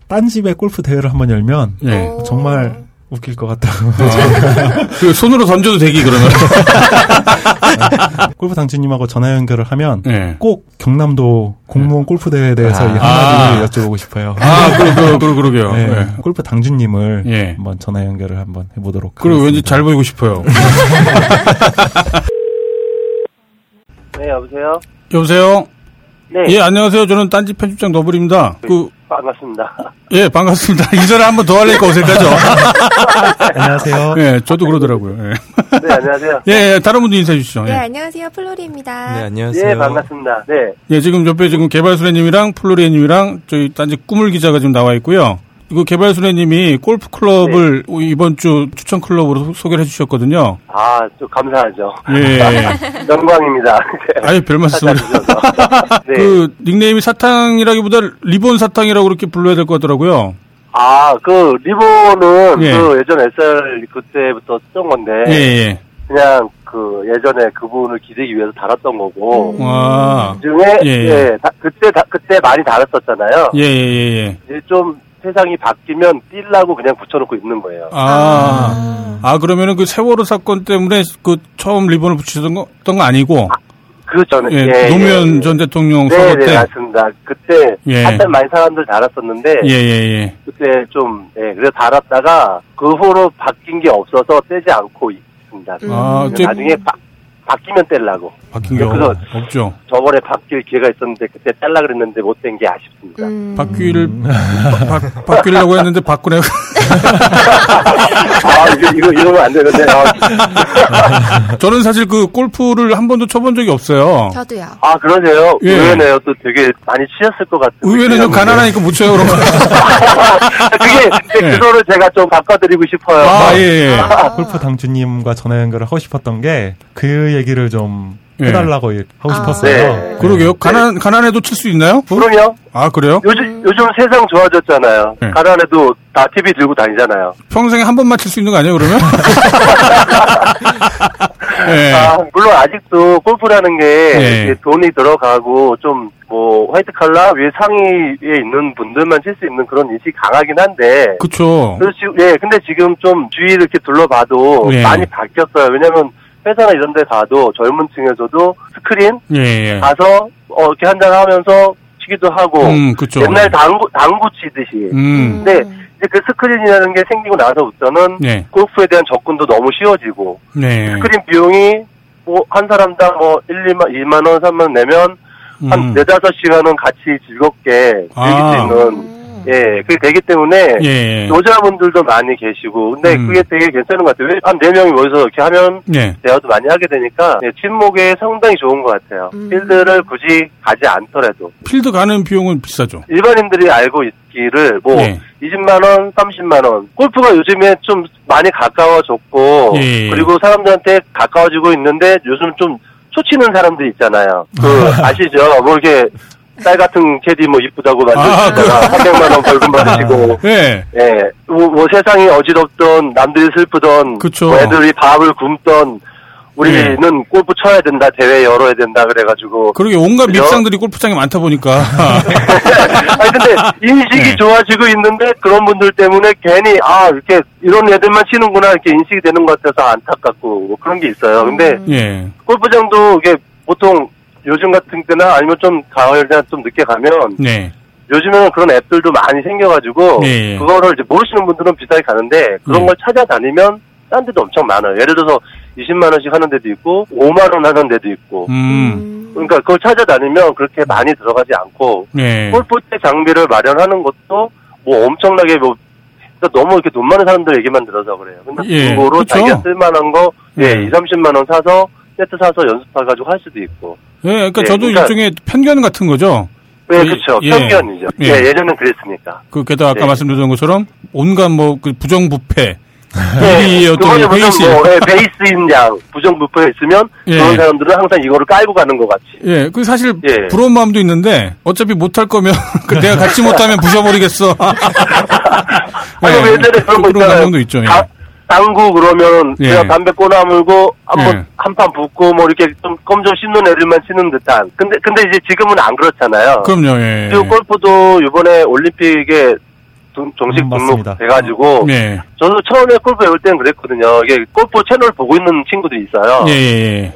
[SPEAKER 4] 딴 집에 골프 대회를 한번 열면
[SPEAKER 1] 네.
[SPEAKER 2] 오.
[SPEAKER 4] 정말 웃길 것 같다고. [laughs]
[SPEAKER 1] 그 손으로 던져도 되기, 그러면. [laughs]
[SPEAKER 4] 골프 당주님하고 전화 연결을 하면
[SPEAKER 1] 네.
[SPEAKER 4] 꼭 경남도 공무원 골프 대회에 대해서 이
[SPEAKER 1] 아.
[SPEAKER 4] 한마디 여쭤보고 싶어요.
[SPEAKER 1] 아, 그러, 그러, 그러, 그러게요.
[SPEAKER 4] 네.
[SPEAKER 1] 네.
[SPEAKER 4] 골프 당주님을
[SPEAKER 1] 예.
[SPEAKER 4] 한번 전화 연결을 한번 해보도록
[SPEAKER 1] 그리고
[SPEAKER 4] 하겠습니다.
[SPEAKER 1] 왠지 잘 보이고 싶어요. [laughs]
[SPEAKER 6] 네, 여보세요?
[SPEAKER 1] 여보세요?
[SPEAKER 6] 네,
[SPEAKER 1] 예, 안녕하세요. 저는 딴지 편집장 너블입니다. 그,
[SPEAKER 6] 반갑습니다.
[SPEAKER 1] 예, 반갑습니다. 인사를 한번 더 하려니까 어색하죠? [laughs]
[SPEAKER 4] 안녕하세요.
[SPEAKER 1] 예, 저도 그러더라고요. 예.
[SPEAKER 6] 네, 안녕하세요.
[SPEAKER 1] 예, 예, 다른 분도 인사해 주시죠.
[SPEAKER 2] 네,
[SPEAKER 1] 예.
[SPEAKER 2] 안녕하세요. 플로리입니다.
[SPEAKER 3] 네, 안녕하세요.
[SPEAKER 6] 예, 반갑습니다. 네,
[SPEAKER 1] 예, 지금 옆에 지금 개발수레님이랑 플로리님이랑 저희 딴지 꾸물 기자가 지금 나와 있고요. 이거 개발수레님이 골프 클럽을
[SPEAKER 6] 네.
[SPEAKER 1] 이번 주 추천 클럽으로 소- 소개를 해주셨거든요.
[SPEAKER 6] 아, 좀 감사하죠.
[SPEAKER 1] 예. [laughs]
[SPEAKER 6] 영광입니다. [laughs]
[SPEAKER 1] 아예 별.
[SPEAKER 6] 찾아주셔서. 네.
[SPEAKER 1] 그 닉네임이 사탕이라기보다 리본 사탕이라고 그렇게 불러야 될 것 같더라고요.
[SPEAKER 6] 아, 그, 리본은
[SPEAKER 1] 예.
[SPEAKER 6] 그 예전 SR 그때부터 쓰던 건데,
[SPEAKER 1] 예, 예.
[SPEAKER 6] 그냥 그 예전에 그분을 기대기 위해서 달았던 거고
[SPEAKER 2] 음.
[SPEAKER 1] 와.
[SPEAKER 6] 중에
[SPEAKER 1] 예,
[SPEAKER 6] 예,
[SPEAKER 1] 예.
[SPEAKER 6] 다- 그때 다- 그때 많이 달았었잖아요.
[SPEAKER 1] 예, 예, 예, 예.
[SPEAKER 6] 좀 세상이 바뀌면 뛸라고 그냥 붙여놓고 있는 거예요.
[SPEAKER 1] 아. 아, 그러면은 그 세월호 사건 때문에 그 처음 리본을 붙이던 거, 던거 아니고,
[SPEAKER 6] 그 전에
[SPEAKER 1] 예, 노무현 전 대통령
[SPEAKER 6] 네,
[SPEAKER 1] 선거
[SPEAKER 6] 네,
[SPEAKER 1] 때.
[SPEAKER 6] 맞습니다. 그때
[SPEAKER 1] 예.
[SPEAKER 6] 한때 많이 사람들 달았었는데
[SPEAKER 1] 예, 예, 예.
[SPEAKER 6] 그때 좀 예, 그래서 달았다가 그 후로 바뀐 게 없어서 떼지 않고 있습니다.
[SPEAKER 2] 음.
[SPEAKER 1] 아,
[SPEAKER 6] 나중에 바, 바뀌면 떼려고.
[SPEAKER 1] 바뀐 게
[SPEAKER 6] 그래서-
[SPEAKER 1] 없죠.
[SPEAKER 6] 저번에 바뀔 기회가 있었는데 그때 떼려 그랬는데 못뗀게 아쉽습니다.
[SPEAKER 2] 음.
[SPEAKER 1] 바뀌를, 바, 바, 바뀌려고 했는데 바꾸네. [laughs]
[SPEAKER 6] 아 이거 이거 이러면 안 되는데. 아, [laughs]
[SPEAKER 1] 저는 사실 그 골프를 한 번도 쳐본 적이 없어요.
[SPEAKER 2] 저도요.
[SPEAKER 6] 아 그러세요?
[SPEAKER 1] 예.
[SPEAKER 6] 의외네요. 또 되게 많이 치셨을 것 같아요.
[SPEAKER 1] 의외는 좀 가난하니까 못 쳐요, 그런 거. [laughs]
[SPEAKER 6] 그게
[SPEAKER 1] 예.
[SPEAKER 6] 그거를 제가 좀 바꿔드리고 싶어요.
[SPEAKER 1] 아, 예, 예.
[SPEAKER 4] 골프 당주님과 전화 연결을 하고 싶었던 게 그 얘기를 좀
[SPEAKER 1] 예.
[SPEAKER 4] 해달라고 하고
[SPEAKER 2] 아.
[SPEAKER 4] 싶었어요.
[SPEAKER 6] 네.
[SPEAKER 1] 그러게요. 가난, 가난해도 칠 수 있나요?
[SPEAKER 6] 그럼요.
[SPEAKER 1] 아, 그래요?
[SPEAKER 6] 요즘 요즘 세상 좋아졌잖아요.
[SPEAKER 1] 네.
[SPEAKER 6] 가난해도 다 TV 들고 다니잖아요.
[SPEAKER 1] 평생에 한 번만 칠 수 있는 거 아니에요, 그러면? [laughs] 예.
[SPEAKER 6] 아, 물론 아직도 골프라는 게
[SPEAKER 1] 예.
[SPEAKER 6] 돈이 들어가고 좀 뭐 화이트 칼라 위에 상위에 있는 분들만 칠 수 있는 그런 인식이 강하긴 한데 지금 예 근데 지금 좀 주위를 이렇게 둘러봐도
[SPEAKER 1] 예.
[SPEAKER 6] 많이 바뀌었어요. 왜냐면 회사나 이런 데 가도 젊은 층에서도 스크린
[SPEAKER 1] 예, 예.
[SPEAKER 6] 가서 어, 이렇게 한잔 하면서 치기도 하고
[SPEAKER 1] 음, 그쵸.
[SPEAKER 6] 옛날 당구 당구 치듯이
[SPEAKER 1] 음,
[SPEAKER 6] 네. 이제 그 스크린이라는 게 생기고 나서부터는
[SPEAKER 1] 네.
[SPEAKER 6] 골프에 대한 접근도 너무 쉬워지고
[SPEAKER 1] 네.
[SPEAKER 6] 스크린 비용이 뭐 한 사람당 뭐 1, 2만, 2만 원, 3만 원 내면 한
[SPEAKER 1] 음.
[SPEAKER 6] 네다섯 시간은 같이 즐겁게 즐길
[SPEAKER 1] 아.
[SPEAKER 6] 수 있는
[SPEAKER 2] 음.
[SPEAKER 6] 예, 그게 되기 때문에
[SPEAKER 1] 예.
[SPEAKER 6] 여자분들도 많이 계시고 근데
[SPEAKER 1] 음.
[SPEAKER 6] 그게 되게 괜찮은 것 같아요. 한 네 명이 모여서 이렇게 하면
[SPEAKER 1] 네.
[SPEAKER 6] 대화도 많이 하게 되니까 예, 친목에 상당히 좋은 것 같아요.
[SPEAKER 2] 음.
[SPEAKER 6] 필드를 굳이 가지 않더라도
[SPEAKER 1] 필드 가는 비용은 비싸죠.
[SPEAKER 6] 일반인들이 알고 있기를 뭐
[SPEAKER 1] 예.
[SPEAKER 6] 20만 원, 30만 원. 골프가 요즘에 좀 많이 가까워졌고
[SPEAKER 1] 예.
[SPEAKER 6] 그리고 사람들한테 가까워지고 있는데 요즘 좀 초치는 사람들 있잖아요. 그 [laughs] 아시죠? 뭐 이렇게 딸 같은 캐디 뭐 이쁘다고
[SPEAKER 1] 아,
[SPEAKER 6] 만지시다가 300만 원 벌금 받으시고
[SPEAKER 1] 예.
[SPEAKER 6] 예, 뭐, 뭐 세상이 어지럽던 남들이 슬프던
[SPEAKER 1] 그쵸.
[SPEAKER 6] 뭐 애들이 밥을 굶던 우리는
[SPEAKER 1] 예.
[SPEAKER 6] 골프 쳐야 된다 대회 열어야 된다 그래가지고
[SPEAKER 1] 그러게 온갖
[SPEAKER 6] 그죠?
[SPEAKER 1] 밉상들이 골프장에 많다 보니까. [laughs] [laughs]
[SPEAKER 6] 아니 근데 인식이
[SPEAKER 1] 네.
[SPEAKER 6] 좋아지고 있는데 그런 분들 때문에 괜히 아 이렇게 이런 애들만 치는구나 이렇게 인식이 되는 것 같아서 안타깝고 뭐 그런 게 있어요. 근데
[SPEAKER 1] 예.
[SPEAKER 6] 골프장도 이게 보통 요즘 같은 때나 아니면 좀 가을이나 좀 늦게 가면
[SPEAKER 1] 네.
[SPEAKER 6] 요즘에는 그런 앱들도 많이 생겨가지고
[SPEAKER 1] 예, 예.
[SPEAKER 6] 그거를 이제 모르시는 분들은 비싸게 가는데 그런
[SPEAKER 1] 예.
[SPEAKER 6] 걸 찾아다니면 딴 데도 엄청 많아요. 예를 들어서 20만 원씩 하는 데도 있고 5만 원 하는 데도 있고
[SPEAKER 1] 음.
[SPEAKER 6] 그러니까 그걸 찾아다니면 그렇게 많이 들어가지 않고
[SPEAKER 1] 네.
[SPEAKER 6] 골프대 장비를 마련하는 것도 뭐 엄청나게 뭐 그러니까 너무 이렇게 돈 많은 사람들 얘기만 들어서 그래요. 근데
[SPEAKER 1] 예,
[SPEAKER 6] 중고로
[SPEAKER 1] 그쵸.
[SPEAKER 6] 자기가 쓸만한 거 예,
[SPEAKER 1] 예.
[SPEAKER 6] 2, 30만 원 사서 세트 사서 연습해가지고 할 수도 있고.
[SPEAKER 1] 예, 그러니까
[SPEAKER 6] 예,
[SPEAKER 1] 저도
[SPEAKER 6] 그러니까-
[SPEAKER 1] 일종의 편견 같은 거죠.
[SPEAKER 6] 네,
[SPEAKER 1] 예,
[SPEAKER 6] 그렇죠.
[SPEAKER 1] 예.
[SPEAKER 6] 편견이죠.
[SPEAKER 1] 예.
[SPEAKER 6] 예, 예 전엔 그랬으니까.
[SPEAKER 1] 그 게다가 아까
[SPEAKER 6] 네.
[SPEAKER 1] 말씀드렸던 것처럼 온갖 뭐 그 부정부패
[SPEAKER 6] 예,
[SPEAKER 1] 비리의 어떤 베이스.
[SPEAKER 6] 뭐 예, 베이스인 양 부정부패 있으면
[SPEAKER 1] 예.
[SPEAKER 6] 그런 사람들은 항상 이거를 깔고 가는 것 같이.
[SPEAKER 1] 예, 그 사실
[SPEAKER 6] 예.
[SPEAKER 1] 부러운 마음도 있는데 어차피 못할 거면 [laughs] 그 내가 같이 못하면 부셔버리겠어. [laughs]
[SPEAKER 6] 아니
[SPEAKER 1] 예,
[SPEAKER 6] 왜 예전에 그런 거
[SPEAKER 1] 그런
[SPEAKER 6] 있잖아요.
[SPEAKER 1] 감정도 있죠. 예.
[SPEAKER 6] 다- 당구 그러면
[SPEAKER 1] 예.
[SPEAKER 6] 제가 담배 꼬나물고 한번
[SPEAKER 1] 예.
[SPEAKER 6] 한판 붓고 뭐 이렇게 좀 껌 좀 씹는 애들만 치는 듯한. 근데 근데 이제 지금은 안 그렇잖아요.
[SPEAKER 1] 그럼요. 예.
[SPEAKER 6] 그리고 골프도 이번에 올림픽에 동- 정식
[SPEAKER 4] 음, 맞습니다.
[SPEAKER 6] 등록돼가지고
[SPEAKER 1] 예.
[SPEAKER 6] 저도 처음에 골프 배울 때는 그랬거든요. 이게 골프 채널 보고 있는 친구들이 있어요.
[SPEAKER 1] 예, 예, 예.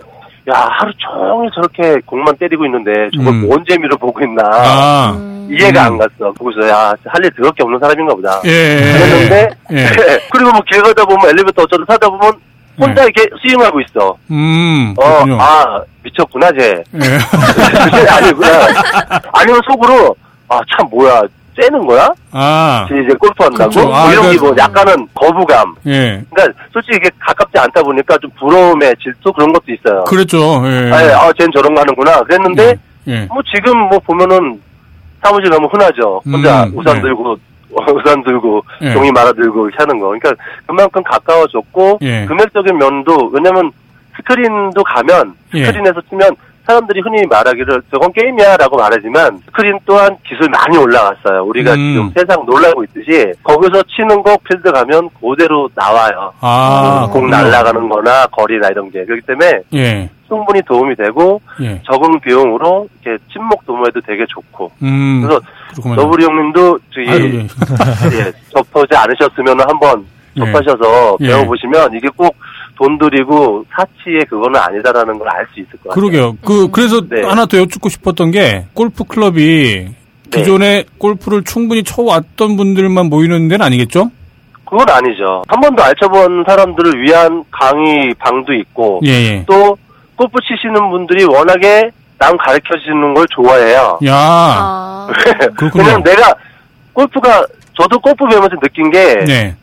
[SPEAKER 6] 야 하루 종일 저렇게 공만 때리고 있는데 저걸
[SPEAKER 1] 음.
[SPEAKER 6] 뭔 재미로 보고 있나
[SPEAKER 1] 아.
[SPEAKER 2] 음.
[SPEAKER 6] 이해가
[SPEAKER 1] 음.
[SPEAKER 6] 안 갔어. 거기서 야할 일 더럽게 없는 사람인가 보다.
[SPEAKER 1] 예. 예.
[SPEAKER 6] 그랬는데
[SPEAKER 1] 예. [laughs]
[SPEAKER 6] 그리고 뭐 길 가다 보면 엘리베이터 어쩌다 타다 보면 혼자
[SPEAKER 1] 네.
[SPEAKER 6] 이렇게 스윙하고 있어.
[SPEAKER 1] 음,
[SPEAKER 6] 어. 아 미쳤구나 쟤.
[SPEAKER 1] 예. [laughs]
[SPEAKER 6] 아니구나. 아니면 속으로 아 참 뭐야 째는 거야?
[SPEAKER 1] 아,
[SPEAKER 6] 이제 골프 한다고?
[SPEAKER 1] 그렇죠. 아,
[SPEAKER 6] 뭐 이런 게
[SPEAKER 1] 그러니까-
[SPEAKER 6] 뭐 약간은 거부감.
[SPEAKER 1] 예.
[SPEAKER 6] 그러니까 솔직히 이게 가깝지 않다 보니까 좀 부러움에 질투 그런 것도 있어요.
[SPEAKER 1] 그랬죠. 예.
[SPEAKER 6] 아, 예, 아, 쟤는 저런 거 하는구나. 그랬는데
[SPEAKER 1] 예.
[SPEAKER 6] 뭐 지금 뭐 보면은 사무실 가면 흔하죠. 혼자
[SPEAKER 1] 음,
[SPEAKER 6] 우산
[SPEAKER 1] 네.
[SPEAKER 6] 들고 [laughs] 우산 들고
[SPEAKER 1] 예.
[SPEAKER 6] 종이 말아 들고 이렇게 하는 거. 그러니까 그만큼 가까워졌고
[SPEAKER 1] 예.
[SPEAKER 6] 금액적인 면도 왜냐면 스크린도 가면
[SPEAKER 1] 예.
[SPEAKER 6] 스크린에서 치면 사람들이 흔히 말하기를 저건 게임이야라고 말하지만 스크린 또한 기술 많이 올라갔어요. 우리가
[SPEAKER 1] 음.
[SPEAKER 6] 지금 세상 놀라고 있듯이 거기서 치는 거 필드 가면 그대로 나와요.
[SPEAKER 1] 아,
[SPEAKER 6] 공
[SPEAKER 1] 그렇군요.
[SPEAKER 6] 날아가는 거나 거리나 이런 게. 그렇기 때문에
[SPEAKER 1] 예,
[SPEAKER 6] 충분히 도움이 되고
[SPEAKER 1] 예.
[SPEAKER 6] 적은 비용으로 이렇게 친목 도모에도 되게 좋고.
[SPEAKER 1] 음,
[SPEAKER 6] 그래서. 너부리 형님도 저기
[SPEAKER 1] 예. [laughs]
[SPEAKER 6] 예, 접하지 않으셨으면 한번
[SPEAKER 1] 예.
[SPEAKER 6] 접하셔서
[SPEAKER 1] 예.
[SPEAKER 6] 배워보시면 이게 꼭 돈 들이고 사치의 그거는 아니다라는 걸 알 수 있을 것 같아요.
[SPEAKER 1] 그러게요. 그, 그래서
[SPEAKER 6] 네.
[SPEAKER 1] 하나 더 여쭙고 싶었던 게, 골프 클럽이 기존에 골프를 충분히 쳐왔던 분들만 모이는 데는 아니겠죠?
[SPEAKER 6] 그건 아니죠. 한 번도 안 쳐본 사람들을 위한 강의 방도 있고
[SPEAKER 1] 예, 예.
[SPEAKER 6] 또 골프 치시는 분들이 워낙에 남 가르쳐 주는 걸 좋아해요.
[SPEAKER 1] 야,
[SPEAKER 2] 아.
[SPEAKER 6] 그냥 [laughs] 내가 골프가 저도 골프 배우면서 느낀 게
[SPEAKER 1] 네.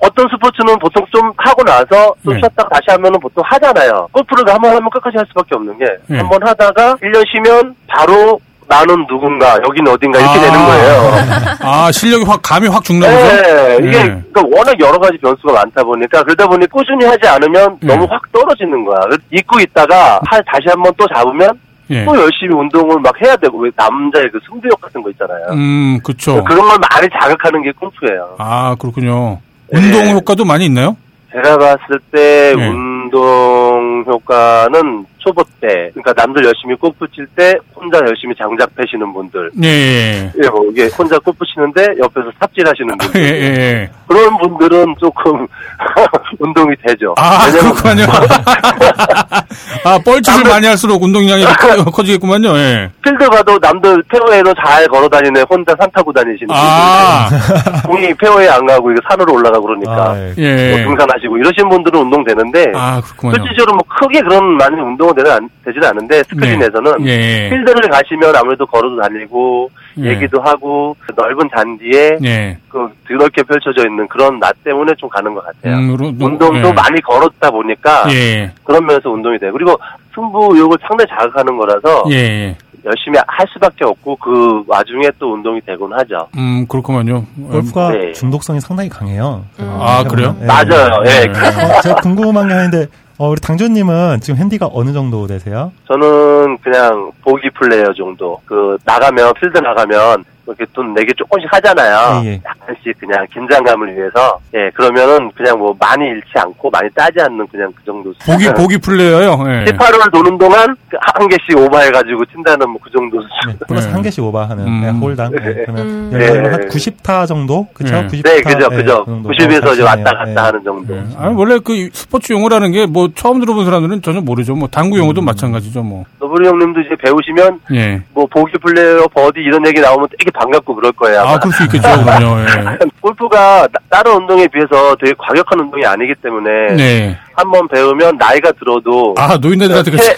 [SPEAKER 6] 어떤 스포츠는 보통 좀 하고 나서 좀
[SPEAKER 1] 네.
[SPEAKER 6] 쉬었다가 다시 하면은 보통 하잖아요. 골프를 한번 하면 끝까지 할 수밖에 없는 게
[SPEAKER 1] 네.
[SPEAKER 6] 한번 하다가 1년 쉬면 바로 나는 누군가 여기는 어딘가 이렇게
[SPEAKER 1] 아.
[SPEAKER 6] 되는 거예요.
[SPEAKER 1] 아, 실력이 확, 감이 확 죽나 보죠?
[SPEAKER 6] 네, 이게
[SPEAKER 1] 네.
[SPEAKER 6] 그러니까 워낙 여러 가지 변수가 많다 보니까 그러다 보니 꾸준히 하지 않으면
[SPEAKER 1] 네.
[SPEAKER 6] 너무 확 떨어지는 거야. 그래서 잊고 있다가 하- 다시 한번 또 잡으면
[SPEAKER 1] 예.
[SPEAKER 6] 또 열심히 운동을 막 해야 되고 왜 남자의 그 승부욕 같은 거 있잖아요.
[SPEAKER 1] 음, 그쵸.
[SPEAKER 6] 그런 걸 많이 자극하는 게 골프예요.
[SPEAKER 1] 아, 그렇군요.
[SPEAKER 6] 네.
[SPEAKER 1] 운동 효과도 많이 있나요?
[SPEAKER 6] 제가 봤을 때
[SPEAKER 1] 네.
[SPEAKER 6] 운동 효과는 초보 때, 그러니까 남들 열심히 골프 칠 때 혼자 열심히 장작 패시는 분들,
[SPEAKER 1] 예, 예.
[SPEAKER 6] 예, 뭐 이게 혼자 골프 치는데 옆에서 삽질하시는 [laughs]
[SPEAKER 1] 예,
[SPEAKER 6] 분들,
[SPEAKER 1] 예, 예.
[SPEAKER 6] 그런 분들은 조금 [laughs] 운동이 되죠.
[SPEAKER 1] 아, 그렇군요. [laughs] 아, 뻘짓을 많이 할수록 운동량이 커- 커지겠구만요, 예.
[SPEAKER 6] 필드 가도 남들 페어웨이로 잘 걸어 다니네 혼자 산 타고 다니시는
[SPEAKER 1] 아,
[SPEAKER 6] 분들, 공이 페어웨이 안 가고 이거 산으로 올라가고 그러니까
[SPEAKER 4] 아, 예.
[SPEAKER 1] 예.
[SPEAKER 6] 뭐 등산하시고 이러신 분들은 운동 되는데
[SPEAKER 1] 아, 그렇구만요.
[SPEAKER 6] 실질적으로 뭐 크게 그런 많이 운동 은 되는 안- 되지는 않는데 스크린에서는
[SPEAKER 1] 예.
[SPEAKER 6] 필드를 가시면 아무래도 걸어도 다니고
[SPEAKER 1] 예.
[SPEAKER 6] 얘기도 하고 그 넓은 잔디에
[SPEAKER 1] 예.
[SPEAKER 6] 그 드럽게 펼쳐져 있는 그런 맛 때문에 좀 가는 것 같아요.
[SPEAKER 1] 음, 로- 로-
[SPEAKER 6] 운동도
[SPEAKER 1] 예.
[SPEAKER 6] 많이 걸었다 보니까
[SPEAKER 1] 예.
[SPEAKER 6] 그런 면에서 운동이 돼요. 그리고 승부욕을 상당히 자극하는 거라서
[SPEAKER 1] 예, 예.
[SPEAKER 6] 열심히 할 수밖에 없고 그 와중에 또 운동이 되곤 하죠.
[SPEAKER 1] 음, 그렇구만요.
[SPEAKER 4] 골프가
[SPEAKER 6] 네.
[SPEAKER 4] 중독성이 상당히 강해요.
[SPEAKER 1] 아, 그래요?
[SPEAKER 4] 예.
[SPEAKER 6] 맞아요. 예.
[SPEAKER 1] 네.
[SPEAKER 4] 어, [laughs] 제가 궁금한 게 하는데 어, 우리 당조님은 지금 핸디가 어느 정도 되세요?
[SPEAKER 6] 저는 그냥 보기 플레이어 정도. 그 나가면 필드 나가면 이렇게 돈 내기 조금씩 하잖아요.
[SPEAKER 4] 예, 예.
[SPEAKER 6] 약간씩 그냥 긴장감을 위해서. 예, 그러면은 그냥 뭐 많이 잃지 않고 많이 따지 않는 그냥 그 정도.
[SPEAKER 1] 보기, 보기 플레이어요. 예.
[SPEAKER 6] 18홀 도는 동안 그한 개씩 오버해가지고 친다는 뭐 그 정도 수준.
[SPEAKER 4] 네, 플러스
[SPEAKER 1] 네.
[SPEAKER 4] 한 개씩 오버하는
[SPEAKER 1] 음.
[SPEAKER 4] 네, 홀당. 네,
[SPEAKER 6] 네.
[SPEAKER 4] 그러면
[SPEAKER 2] 음.
[SPEAKER 6] 네.
[SPEAKER 4] 한 90타 정도? 그쵸?
[SPEAKER 1] 네.
[SPEAKER 4] 90타.
[SPEAKER 6] 네, 그죠,
[SPEAKER 4] 예,
[SPEAKER 6] 그죠.
[SPEAKER 4] 그 정도.
[SPEAKER 6] 90에서 이제
[SPEAKER 4] 어,
[SPEAKER 6] 왔다. 갔다
[SPEAKER 4] 예.
[SPEAKER 6] 하는 정도.
[SPEAKER 1] 예. 아니, 원래 그 스포츠 용어라는 게 뭐 처음 들어본 사람들은 전혀 모르죠. 뭐 당구 용어도 마찬가지죠, 뭐.
[SPEAKER 6] 너부리 형님도 이제 배우시면
[SPEAKER 1] 예.
[SPEAKER 6] 뭐 보기 플레이어 버디 이런 얘기 나오면 되게 반갑고 그럴 거예요. 아마.
[SPEAKER 1] 아, 그럴 수 있겠죠, 그럼요. [laughs] 예.
[SPEAKER 6] 골프가 나- 다른 운동에 비해서 되게 과격한 운동이 아니기 때문에
[SPEAKER 1] 네.
[SPEAKER 6] 한번 배우면 나이가 들어도
[SPEAKER 1] 아, 노인네들한테 그,
[SPEAKER 6] 채,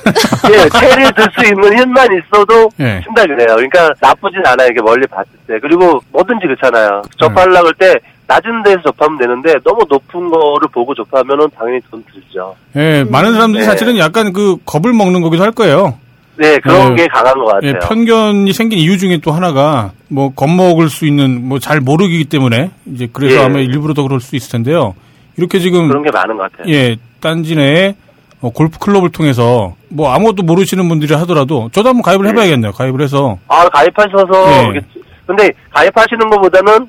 [SPEAKER 6] 예, 채를 들 수 있는 힘만 있어도
[SPEAKER 1] 예.
[SPEAKER 6] 친다 그래요. 그러니까 나쁘진 않아요. 이게 멀리 봤을 때. 그리고 뭐든지 그렇잖아요. 접하려고 할 때 낮은 데서 접하면 되는데 너무 높은 거를 보고 접하면 은 당연히 돈 들죠.
[SPEAKER 1] 예, 많은 사람들이
[SPEAKER 6] 네.
[SPEAKER 1] 사실은 약간 그 겁을 먹는 거기도 할 거예요.
[SPEAKER 6] 네, 그런
[SPEAKER 1] 네.
[SPEAKER 6] 게 강한 것 같아요.
[SPEAKER 1] 예, 편견이 생긴 이유 중에 또 하나가 뭐 겁먹을 수 있는 뭐 잘 모르기 때문에 이제 그래서
[SPEAKER 6] 예.
[SPEAKER 1] 아마 일부러 더 그럴 수 있을 텐데요. 이렇게 지금
[SPEAKER 6] 그런 게 많은 것 같아요.
[SPEAKER 1] 예, 딴지 내에 어, 골프 클럽을 통해서 뭐 아무것도 모르시는 분들이 하더라도 저도 한번 가입을 해봐야겠네요. 가입을 해서
[SPEAKER 6] 아, 가입하셔서.
[SPEAKER 1] 네.
[SPEAKER 6] 근데 가입하시는 것보다는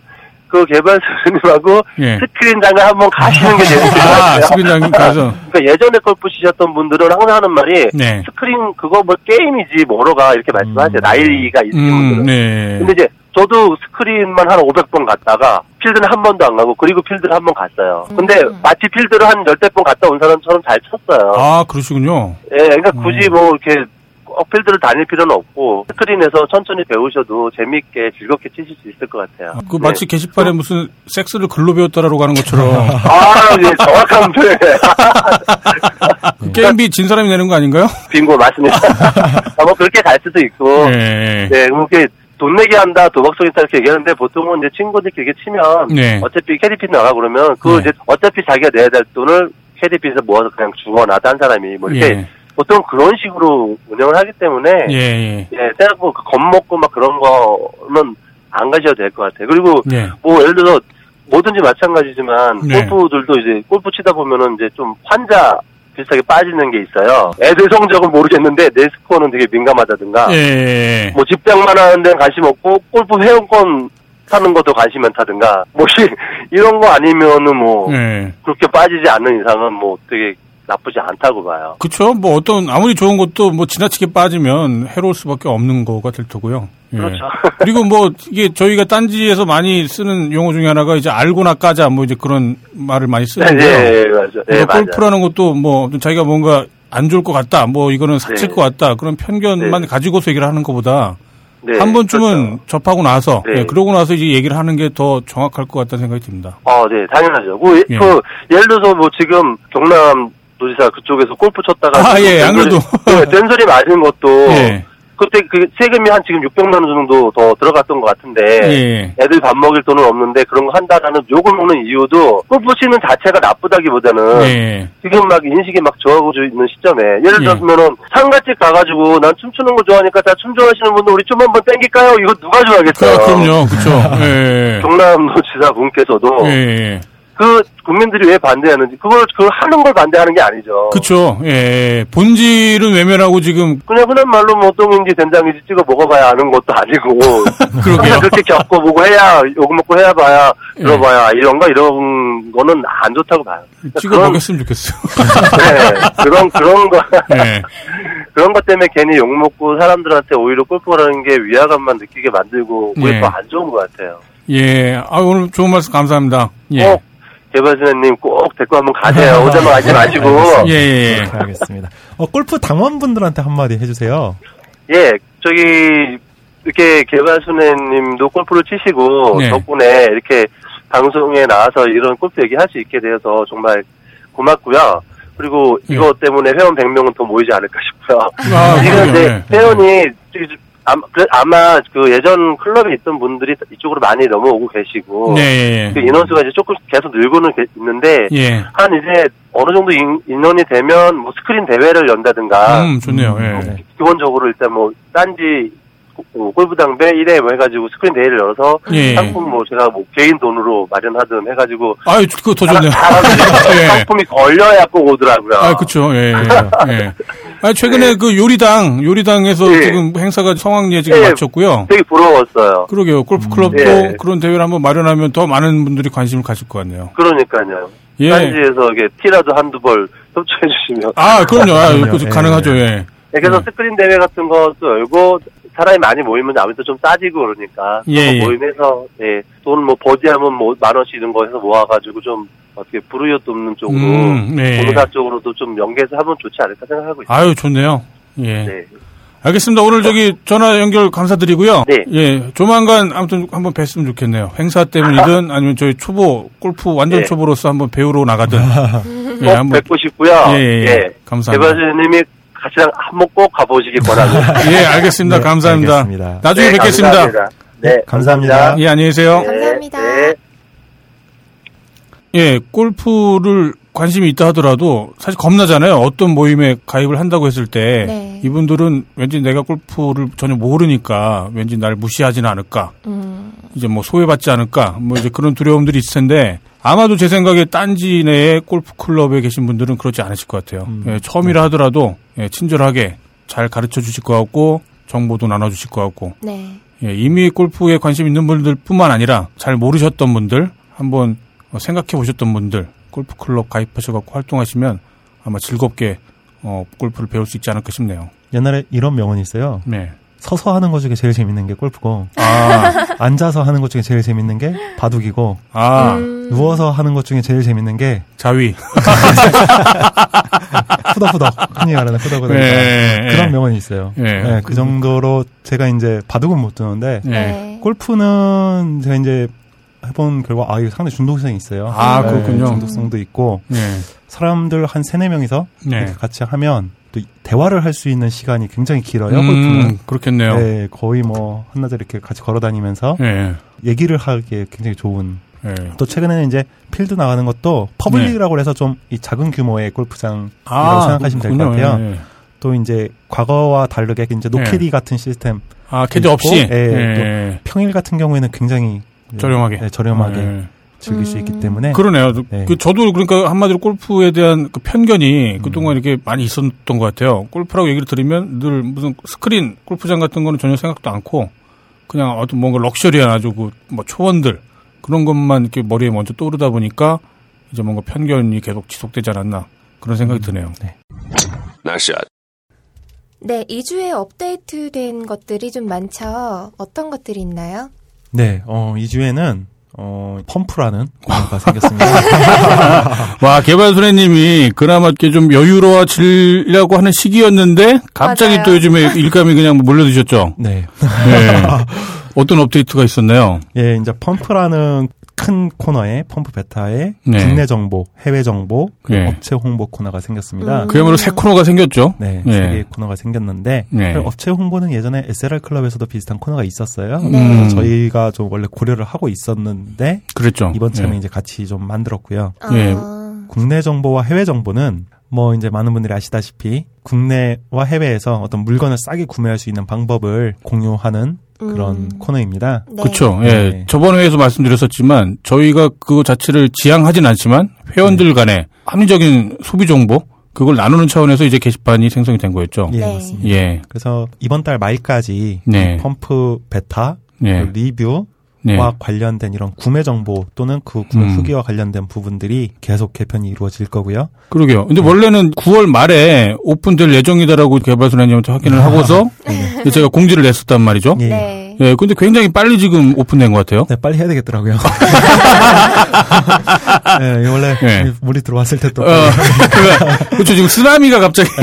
[SPEAKER 6] 그 개발사님하고
[SPEAKER 1] 예.
[SPEAKER 6] 스크린장을 한번 가시는 게 제일 좋을
[SPEAKER 1] 것아
[SPEAKER 6] 같아요.
[SPEAKER 1] 스크린장 가서
[SPEAKER 6] 그러니까 예전에 골프 치셨던 분들은 항상 하는 말이
[SPEAKER 1] 네.
[SPEAKER 6] 스크린 그거 뭐 게임이지 뭐로 가 이렇게 말씀하세요.
[SPEAKER 4] 음.
[SPEAKER 6] 나이가 있으신
[SPEAKER 1] 음,
[SPEAKER 6] 분들은.
[SPEAKER 1] 네.
[SPEAKER 6] 근데 이제 저도 스크린만 한 500번 갔다가 필드는 한 번도 안 가고 그리고 필드를 한 번 갔어요. 근데
[SPEAKER 2] 음.
[SPEAKER 6] 마치 필드를 한 열대 번 갔다 온 사람처럼 잘 쳤어요.
[SPEAKER 1] 아 그러시군요.
[SPEAKER 6] 예, 그러니까 굳이
[SPEAKER 1] 음.
[SPEAKER 6] 뭐 이렇게 꼭 필드를 다닐 필요는 없고 스크린에서 천천히 배우셔도 재밌게 즐겁게 치실 수 있을 것 같아요.
[SPEAKER 1] 그 마치
[SPEAKER 6] 네.
[SPEAKER 1] 게시판에 무슨 섹스를 글로 배웠다라고 하는 것처럼 [laughs]
[SPEAKER 6] 아, 예, 정확한 표현. [laughs]
[SPEAKER 1] 그 게임비 진 사람이 내는 거 아닌가요? [laughs]
[SPEAKER 6] 빙고 맞습니다. 아, 뭐 그렇게 갈 수도 있고.
[SPEAKER 1] 네.
[SPEAKER 6] 네, 그렇게 돈 내기 한다, 도박성 있다 이렇게 얘기하는데 보통은 이제 친구들끼리 이렇게 치면
[SPEAKER 1] 네.
[SPEAKER 6] 어차피 캐디핀 나가 그러면 그
[SPEAKER 1] 네.
[SPEAKER 6] 이제 어차피 자기가 내야 될 돈을 캐디핀에서 모아서 그냥 주거나 딴 사람이 뭐 이렇게
[SPEAKER 1] 예.
[SPEAKER 6] 보통 그런 식으로 운영을 하기 때문에
[SPEAKER 1] 예, 예.
[SPEAKER 6] 예, 생각보다 그 겁먹고 막 그런 거는 안 가셔도 될 것 같아요. 그리고
[SPEAKER 1] 예.
[SPEAKER 6] 뭐 예를 들어 뭐든지 마찬가지지만
[SPEAKER 1] 네.
[SPEAKER 6] 골프들도 이제 골프 치다 보면은 이제 좀 환자 비슷하게 빠지는 게 있어요. 애들 성적은 모르겠는데 내 스코어는 되게 민감하다든가
[SPEAKER 1] 예.
[SPEAKER 6] 뭐 집장만 하는 데는 관심 없고 골프 회원권 사는 것도 관심 많다든가 뭐 이- [laughs] 이런 거 아니면은 뭐
[SPEAKER 1] 예.
[SPEAKER 6] 그렇게 빠지지 않는 이상은 뭐 되게 나쁘지 않다고 봐요.
[SPEAKER 1] 그쵸. 뭐 어떤, 아무리 좋은 것도 뭐 지나치게 빠지면 해로울 수밖에 없는 거가 될 테고요. 예.
[SPEAKER 6] 그렇죠. [laughs]
[SPEAKER 1] 그리고 뭐 이게 저희가 딴지에서 많이 쓰는 용어 중에 하나가 이제 알고나 까자 뭐 이제 그런 말을 많이
[SPEAKER 6] 네,
[SPEAKER 1] 쓰는데요.
[SPEAKER 6] 네, 맞아요. 네, 맞아요.
[SPEAKER 1] 골프라는 것도 뭐 자기가 뭔가 안 좋을 것 같다, 뭐 이거는 사칠
[SPEAKER 6] 네.
[SPEAKER 1] 것 같다 그런 편견만
[SPEAKER 6] 네.
[SPEAKER 1] 가지고서 얘기를 하는 것보다
[SPEAKER 6] 네,
[SPEAKER 1] 한 번쯤은
[SPEAKER 6] 그렇죠.
[SPEAKER 1] 접하고 나서
[SPEAKER 6] 네.
[SPEAKER 1] 예, 그러고 나서 이제 얘기를 하는 게 더 정확할 것 같다는 생각이 듭니다.
[SPEAKER 6] 어, 네, 당연하죠. 그,
[SPEAKER 1] 예.
[SPEAKER 6] 그 예를 들어서 뭐 지금 경남 도지사 그쪽에서 골프 쳤다가
[SPEAKER 1] 아, 예, 안 그래도.
[SPEAKER 6] 네, 된소리 맞은 것도 [laughs]
[SPEAKER 1] 예.
[SPEAKER 6] 그때 그 세금이 한 지금 600만 원 정도 더 들어갔던 것 같은데
[SPEAKER 1] 예.
[SPEAKER 6] 애들 밥 먹일 돈은 없는데 그런 거 한다라는 욕을 먹는 이유도 골프 치는 자체가 나쁘다기보다는
[SPEAKER 1] 예.
[SPEAKER 6] 지금 막 인식이 막 좋아지고 있는 시점에 예를
[SPEAKER 1] 예.
[SPEAKER 6] 들면은 상가집 가가지고 난 춤추는 거 좋아하니까 다 춤 좋아하시는 분들 우리 춤 한번 땡길까요? 이거 누가
[SPEAKER 1] 그,
[SPEAKER 6] 좋아하겠어요?
[SPEAKER 1] 그럼요, 그쵸. [laughs] 예.
[SPEAKER 6] 경남도 지사 분께서도
[SPEAKER 1] 예.
[SPEAKER 6] 그 국민들이 왜 반대하는지 그걸 그 하는 걸 반대하는 게 아니죠.
[SPEAKER 1] 그쵸. 예. 본질은 외면하고 지금
[SPEAKER 6] 그냥 흔한 말로 뭐 똥인지 된장인지 찍어 먹어봐야 아는 것도 아니고. [laughs] 그냥 그렇게 겪어보고 해야 욕 먹고 해야 봐야
[SPEAKER 1] 예.
[SPEAKER 6] 들어봐야 이런 거 이런 거는 안 좋다고 봐요. 그러니까
[SPEAKER 1] 찍어
[SPEAKER 6] 그런-
[SPEAKER 1] 먹였으면 좋겠어요. [laughs]
[SPEAKER 6] 네, 그런 그런 거
[SPEAKER 1] 예. [laughs]
[SPEAKER 6] 그런 것 때문에 괜히 욕 먹고 사람들한테 오히려 골프라는 게 위화감만 느끼게 만들고 그게
[SPEAKER 1] 예.
[SPEAKER 6] 더안 좋은 것 같아요.
[SPEAKER 1] 예. 아, 오늘 좋은 말씀 감사합니다. 예.
[SPEAKER 6] 꼭 개발선생님 꼭 데리고 한번 가세요. 오자마 가지 마시고
[SPEAKER 1] 예, 예, 예.
[SPEAKER 4] 네, 알겠습니다. 어, 골프 당원분들한테 한마디 해주세요.
[SPEAKER 6] 예, 저기 이렇게 개발순애님도 골프를 치시고
[SPEAKER 1] 네.
[SPEAKER 6] 덕분에 이렇게 방송에 나와서 이런 골프 얘기할 수 있게 되어서 정말 고맙고요. 그리고
[SPEAKER 1] 예.
[SPEAKER 6] 이것 때문에 회원 100명은 더 모이지 않을까 싶고요.
[SPEAKER 1] 아, [laughs]
[SPEAKER 6] 지금
[SPEAKER 1] 예.
[SPEAKER 6] 회원이 저기 아마, 그- 아마 그 예전 클럽에 있던 분들이 이쪽으로 많이 넘어오고 계시고
[SPEAKER 1] 네, 예,
[SPEAKER 6] 그 인원수가 이제 조금 계속 늘고는 게- 있는데
[SPEAKER 1] 예. 예.
[SPEAKER 6] 한 이제 어느 정도 인, 인원이 되면 뭐 스크린 대회를 연다든가
[SPEAKER 1] 음, 좋네요. 예.
[SPEAKER 4] 네.
[SPEAKER 6] 기본적으로 일단 뭐 딴지 고- 골프당배 1회 뭐 해가지고 스크린 대회를 열어서
[SPEAKER 1] 예.
[SPEAKER 6] 상품 뭐 제가 뭐 개인 돈으로 마련하든 해가지고
[SPEAKER 1] 아유, 그거 더 좋네요. [laughs] 예.
[SPEAKER 6] 상품이 걸려야 꼭 오더라고요.
[SPEAKER 1] 아, 그쵸. 예, 예. 예. 아, 최근에 그 요리당, 요리당에서
[SPEAKER 6] 예.
[SPEAKER 1] 지금 행사가 성황리에 지금
[SPEAKER 6] 예.
[SPEAKER 1] 마쳤고요.
[SPEAKER 6] 되게 부러웠어요.
[SPEAKER 1] 그러게요. 골프 클럽도
[SPEAKER 6] 예.
[SPEAKER 1] 그런 대회를 한번 마련하면 더 많은 분들이 관심을 가질 것 같네요.
[SPEAKER 6] 그러니까요.
[SPEAKER 1] 예.
[SPEAKER 6] 딴지에서 이게 티라도 한두 벌 협조해 주시면.
[SPEAKER 1] 아, 그럼요. 아,
[SPEAKER 4] 그럼요.
[SPEAKER 1] 그
[SPEAKER 4] 예.
[SPEAKER 1] 가능하죠. 예.
[SPEAKER 6] 네, 그래서
[SPEAKER 1] 음.
[SPEAKER 6] 스크린 대회 같은 것도 열고 사람이 많이 모이면 아무래도 좀 싸지고 그러니까
[SPEAKER 1] 예, 예.
[SPEAKER 6] 모임해서 예, 돈 뭐 버디하면 뭐 만 원씩 이런 거 해서 모아가지고 좀 어떻게 불우이웃 돕는 쪽으로
[SPEAKER 1] 음, 네.
[SPEAKER 6] 보너사 쪽으로도 좀 연계해서 하면 좋지 않을까 생각하고 있습니다.
[SPEAKER 1] 아유, 좋네요. 예.
[SPEAKER 6] 네.
[SPEAKER 1] 알겠습니다. 오늘 저기 전화 연결 감사드리고요.
[SPEAKER 6] 네.
[SPEAKER 1] 예. 조만간 아무튼 한번 뵀으면 좋겠네요. 행사 때문이든 아니면 저희 초보, 골프 완전
[SPEAKER 6] 네.
[SPEAKER 1] 초보로서 한번 배우러 나가든. [laughs] 예,
[SPEAKER 6] 꼭
[SPEAKER 1] 한번.
[SPEAKER 6] 뵙고 싶고요.
[SPEAKER 1] 예, 예, 예. 감사합니다.
[SPEAKER 6] 개발자님이 같이랑 한번 꼭 가보시기 권합니다. [laughs]
[SPEAKER 1] 예, 알겠습니다. [laughs]
[SPEAKER 4] 네,
[SPEAKER 1] 감사합니다.
[SPEAKER 4] 알겠습니다.
[SPEAKER 1] 나중에
[SPEAKER 6] 네,
[SPEAKER 1] 뵙겠습니다.
[SPEAKER 6] 감사합니다. 네,
[SPEAKER 4] 감사합니다.
[SPEAKER 1] 예, 안녕히 계세요.
[SPEAKER 6] 네,
[SPEAKER 2] 감사합니다.
[SPEAKER 6] 네.
[SPEAKER 1] 예, 골프를 관심이 있다 하더라도 사실 겁나잖아요. 어떤 모임에 가입을 한다고 했을 때
[SPEAKER 2] 네.
[SPEAKER 1] 이분들은 왠지 내가 골프를 전혀 모르니까 왠지 날 무시하지는 않을까.
[SPEAKER 2] 음,
[SPEAKER 1] 이제 뭐 소외받지 않을까. 뭐 이제 그런 두려움들이 있을 텐데 아마도 제 생각에 딴지 내에 골프 클럽에 계신 분들은 그렇지 않으실 것 같아요.
[SPEAKER 4] 음.
[SPEAKER 1] 예, 처음이라 하더라도 예, 친절하게 잘 가르쳐 주실 것 같고 정보도 나눠 주실 것 같고
[SPEAKER 2] 네.
[SPEAKER 1] 예, 이미 골프에 관심 있는 분들뿐만 아니라 잘 모르셨던 분들, 한번 어, 생각해 보셨던 분들, 골프 클럽 가입하셔 갖고 활동하시면 아마 즐겁게 어, 골프를 배울 수 있지 않을까 싶네요.
[SPEAKER 4] 옛날에 이런 명언이 있어요.
[SPEAKER 1] 네.
[SPEAKER 4] 서서 하는 것 중에 제일 재밌는 게 골프고
[SPEAKER 1] 아, [laughs]
[SPEAKER 4] 앉아서 하는 것 중에 제일 재밌는 게 바둑이고
[SPEAKER 1] 아,
[SPEAKER 2] 음,
[SPEAKER 4] 누워서 하는 것 중에 제일 재밌는 게
[SPEAKER 1] 자위. [laughs]
[SPEAKER 4] 후덕후덕 흔히 말하는 후덕후덕
[SPEAKER 1] 네,
[SPEAKER 4] 그런
[SPEAKER 1] 네.
[SPEAKER 4] 명언이 있어요.
[SPEAKER 1] 예.
[SPEAKER 4] 네, 그 정도로 제가 이제 바둑은 못 두는데
[SPEAKER 1] 네.
[SPEAKER 2] 네.
[SPEAKER 4] 골프는 제가 이제 해본 결과 아 이게 상당히 중독성이 있어요.
[SPEAKER 1] 아, 그렇군요.
[SPEAKER 4] 중독성도 있고
[SPEAKER 1] 네.
[SPEAKER 4] 사람들 한 세네 명이서
[SPEAKER 1] 네.
[SPEAKER 4] 같이 하면 또 대화를 할 수 있는 시간이 굉장히 길어요. 골프는.
[SPEAKER 1] 음, 그렇겠네요.
[SPEAKER 4] 네, 거의 뭐 한낮에 이렇게 같이 걸어 다니면서
[SPEAKER 1] 네.
[SPEAKER 4] 얘기를 하기에 굉장히 좋은.
[SPEAKER 1] 네.
[SPEAKER 4] 또 최근에는 이제 필드 나가는 것도 public이라고 해서 좀 이 작은 규모의 골프장이라고 생각하시면 될것
[SPEAKER 1] 아.
[SPEAKER 4] 같아요.
[SPEAKER 1] 예, 예.
[SPEAKER 4] 또 이제 과거와 다르게 이제 노캐디 같은 시스템
[SPEAKER 1] 아, 캐디 없이?
[SPEAKER 4] 예,
[SPEAKER 1] 예.
[SPEAKER 4] 평일 같은 경우에는 굉장히
[SPEAKER 1] 저렴하게.
[SPEAKER 4] 네, 저렴하게
[SPEAKER 1] 예.
[SPEAKER 4] 즐길 수
[SPEAKER 2] 음.
[SPEAKER 4] 있기 때문에
[SPEAKER 1] 그러네요.
[SPEAKER 4] 네.
[SPEAKER 1] 그 저도 그러니까 한마디로 골프에 대한 그 편견이 그동안 이렇게 많이 있었던 것 같아요. 골프라고 얘기를 들으면 늘 무슨 스크린 골프장 같은 거는 전혀 생각도 않고 그냥 어떤 뭔가 럭셔리한 아주 그뭐 초원들 그런 것만 이렇게 머리에 먼저 떠오르다 보니까 이제 뭔가 편견이 계속 지속되지 않았나 그런 생각이 드네요.
[SPEAKER 2] 네, 2주에 업데이트된 것들이 좀 많죠. 어떤 것들이 있나요?
[SPEAKER 4] 네, 어, 2주에는 어, 펌프라는 코너가 생겼습니다. [laughs]
[SPEAKER 1] 와 개발소래님이 그나마 이렇게 좀 여유로워지려고 하는 시기였는데 갑자기
[SPEAKER 2] 맞아요.
[SPEAKER 1] 또 요즘에 일감이 그냥 몰려드셨죠.
[SPEAKER 4] 네.
[SPEAKER 1] 네. 어떤 업데이트가 있었나요?
[SPEAKER 4] 예, 이제 펌프라는 큰 코너에 펌프 베타에
[SPEAKER 1] 네.
[SPEAKER 4] 국내 정보, 해외 정보, 그리고
[SPEAKER 1] 예.
[SPEAKER 4] 업체 홍보 코너가 생겼습니다.
[SPEAKER 2] 음.
[SPEAKER 1] 그야말로 새 코너가 생겼죠.
[SPEAKER 4] 네,
[SPEAKER 1] 예.
[SPEAKER 4] 세 개의 코너가 생겼는데
[SPEAKER 1] 네.
[SPEAKER 4] 그 업체 홍보는 예전에 SLR 클럽에서도 비슷한 코너가 있었어요.
[SPEAKER 2] 네.
[SPEAKER 4] 그래서 저희가 좀 원래 고려를 하고 있었는데
[SPEAKER 1] 그랬죠.
[SPEAKER 4] 이번 참에
[SPEAKER 1] 예.
[SPEAKER 4] 이제 같이 좀 만들었고요.
[SPEAKER 1] 예.
[SPEAKER 2] 아,
[SPEAKER 4] 국내 정보와 해외 정보는 뭐 이제 많은 분들이 아시다시피 국내와 해외에서 어떤 물건을 싸게 구매할 수 있는 방법을 공유하는 그런
[SPEAKER 2] 음.
[SPEAKER 4] 코너입니다.
[SPEAKER 2] 네.
[SPEAKER 1] 그렇죠. 예.
[SPEAKER 4] 네.
[SPEAKER 1] 저번 회에서 말씀드렸었지만 저희가 그거 자체를 지향하진 않지만 회원들 간의 합리적인 소비 정보 그걸 나누는 차원에서 이제 게시판이 생성이 된 거였죠.
[SPEAKER 4] 예,
[SPEAKER 2] 네.
[SPEAKER 4] 맞습니다.
[SPEAKER 1] 예.
[SPEAKER 4] 그래서 이번 달 말까지
[SPEAKER 1] 네.
[SPEAKER 4] 펌프 베타,
[SPEAKER 1] 예.
[SPEAKER 4] 그 리뷰와
[SPEAKER 1] 네.
[SPEAKER 4] 관련된 이런 구매 정보 또는 그 구매
[SPEAKER 1] 음.
[SPEAKER 4] 후기와 관련된 부분들이 계속 개편이 이루어질 거고요.
[SPEAKER 1] 그러게요. 근데 원래는 9월 말에 오픈될 예정이다라고 개발소장님한테 확인을 [laughs] 하고서 이제 제가 공지를 냈었단 말이죠.
[SPEAKER 4] 예.
[SPEAKER 2] 네.
[SPEAKER 1] 예, 근데 굉장히 빨리 지금 오픈된 것 같아요.
[SPEAKER 4] 네, 빨리 해야 되겠더라고요. [laughs] 네, 원래
[SPEAKER 1] 네.
[SPEAKER 4] 물이 들어왔을 때 또.
[SPEAKER 1] 어, [laughs] 그렇죠. 지금 쓰나미가 갑자기. [laughs]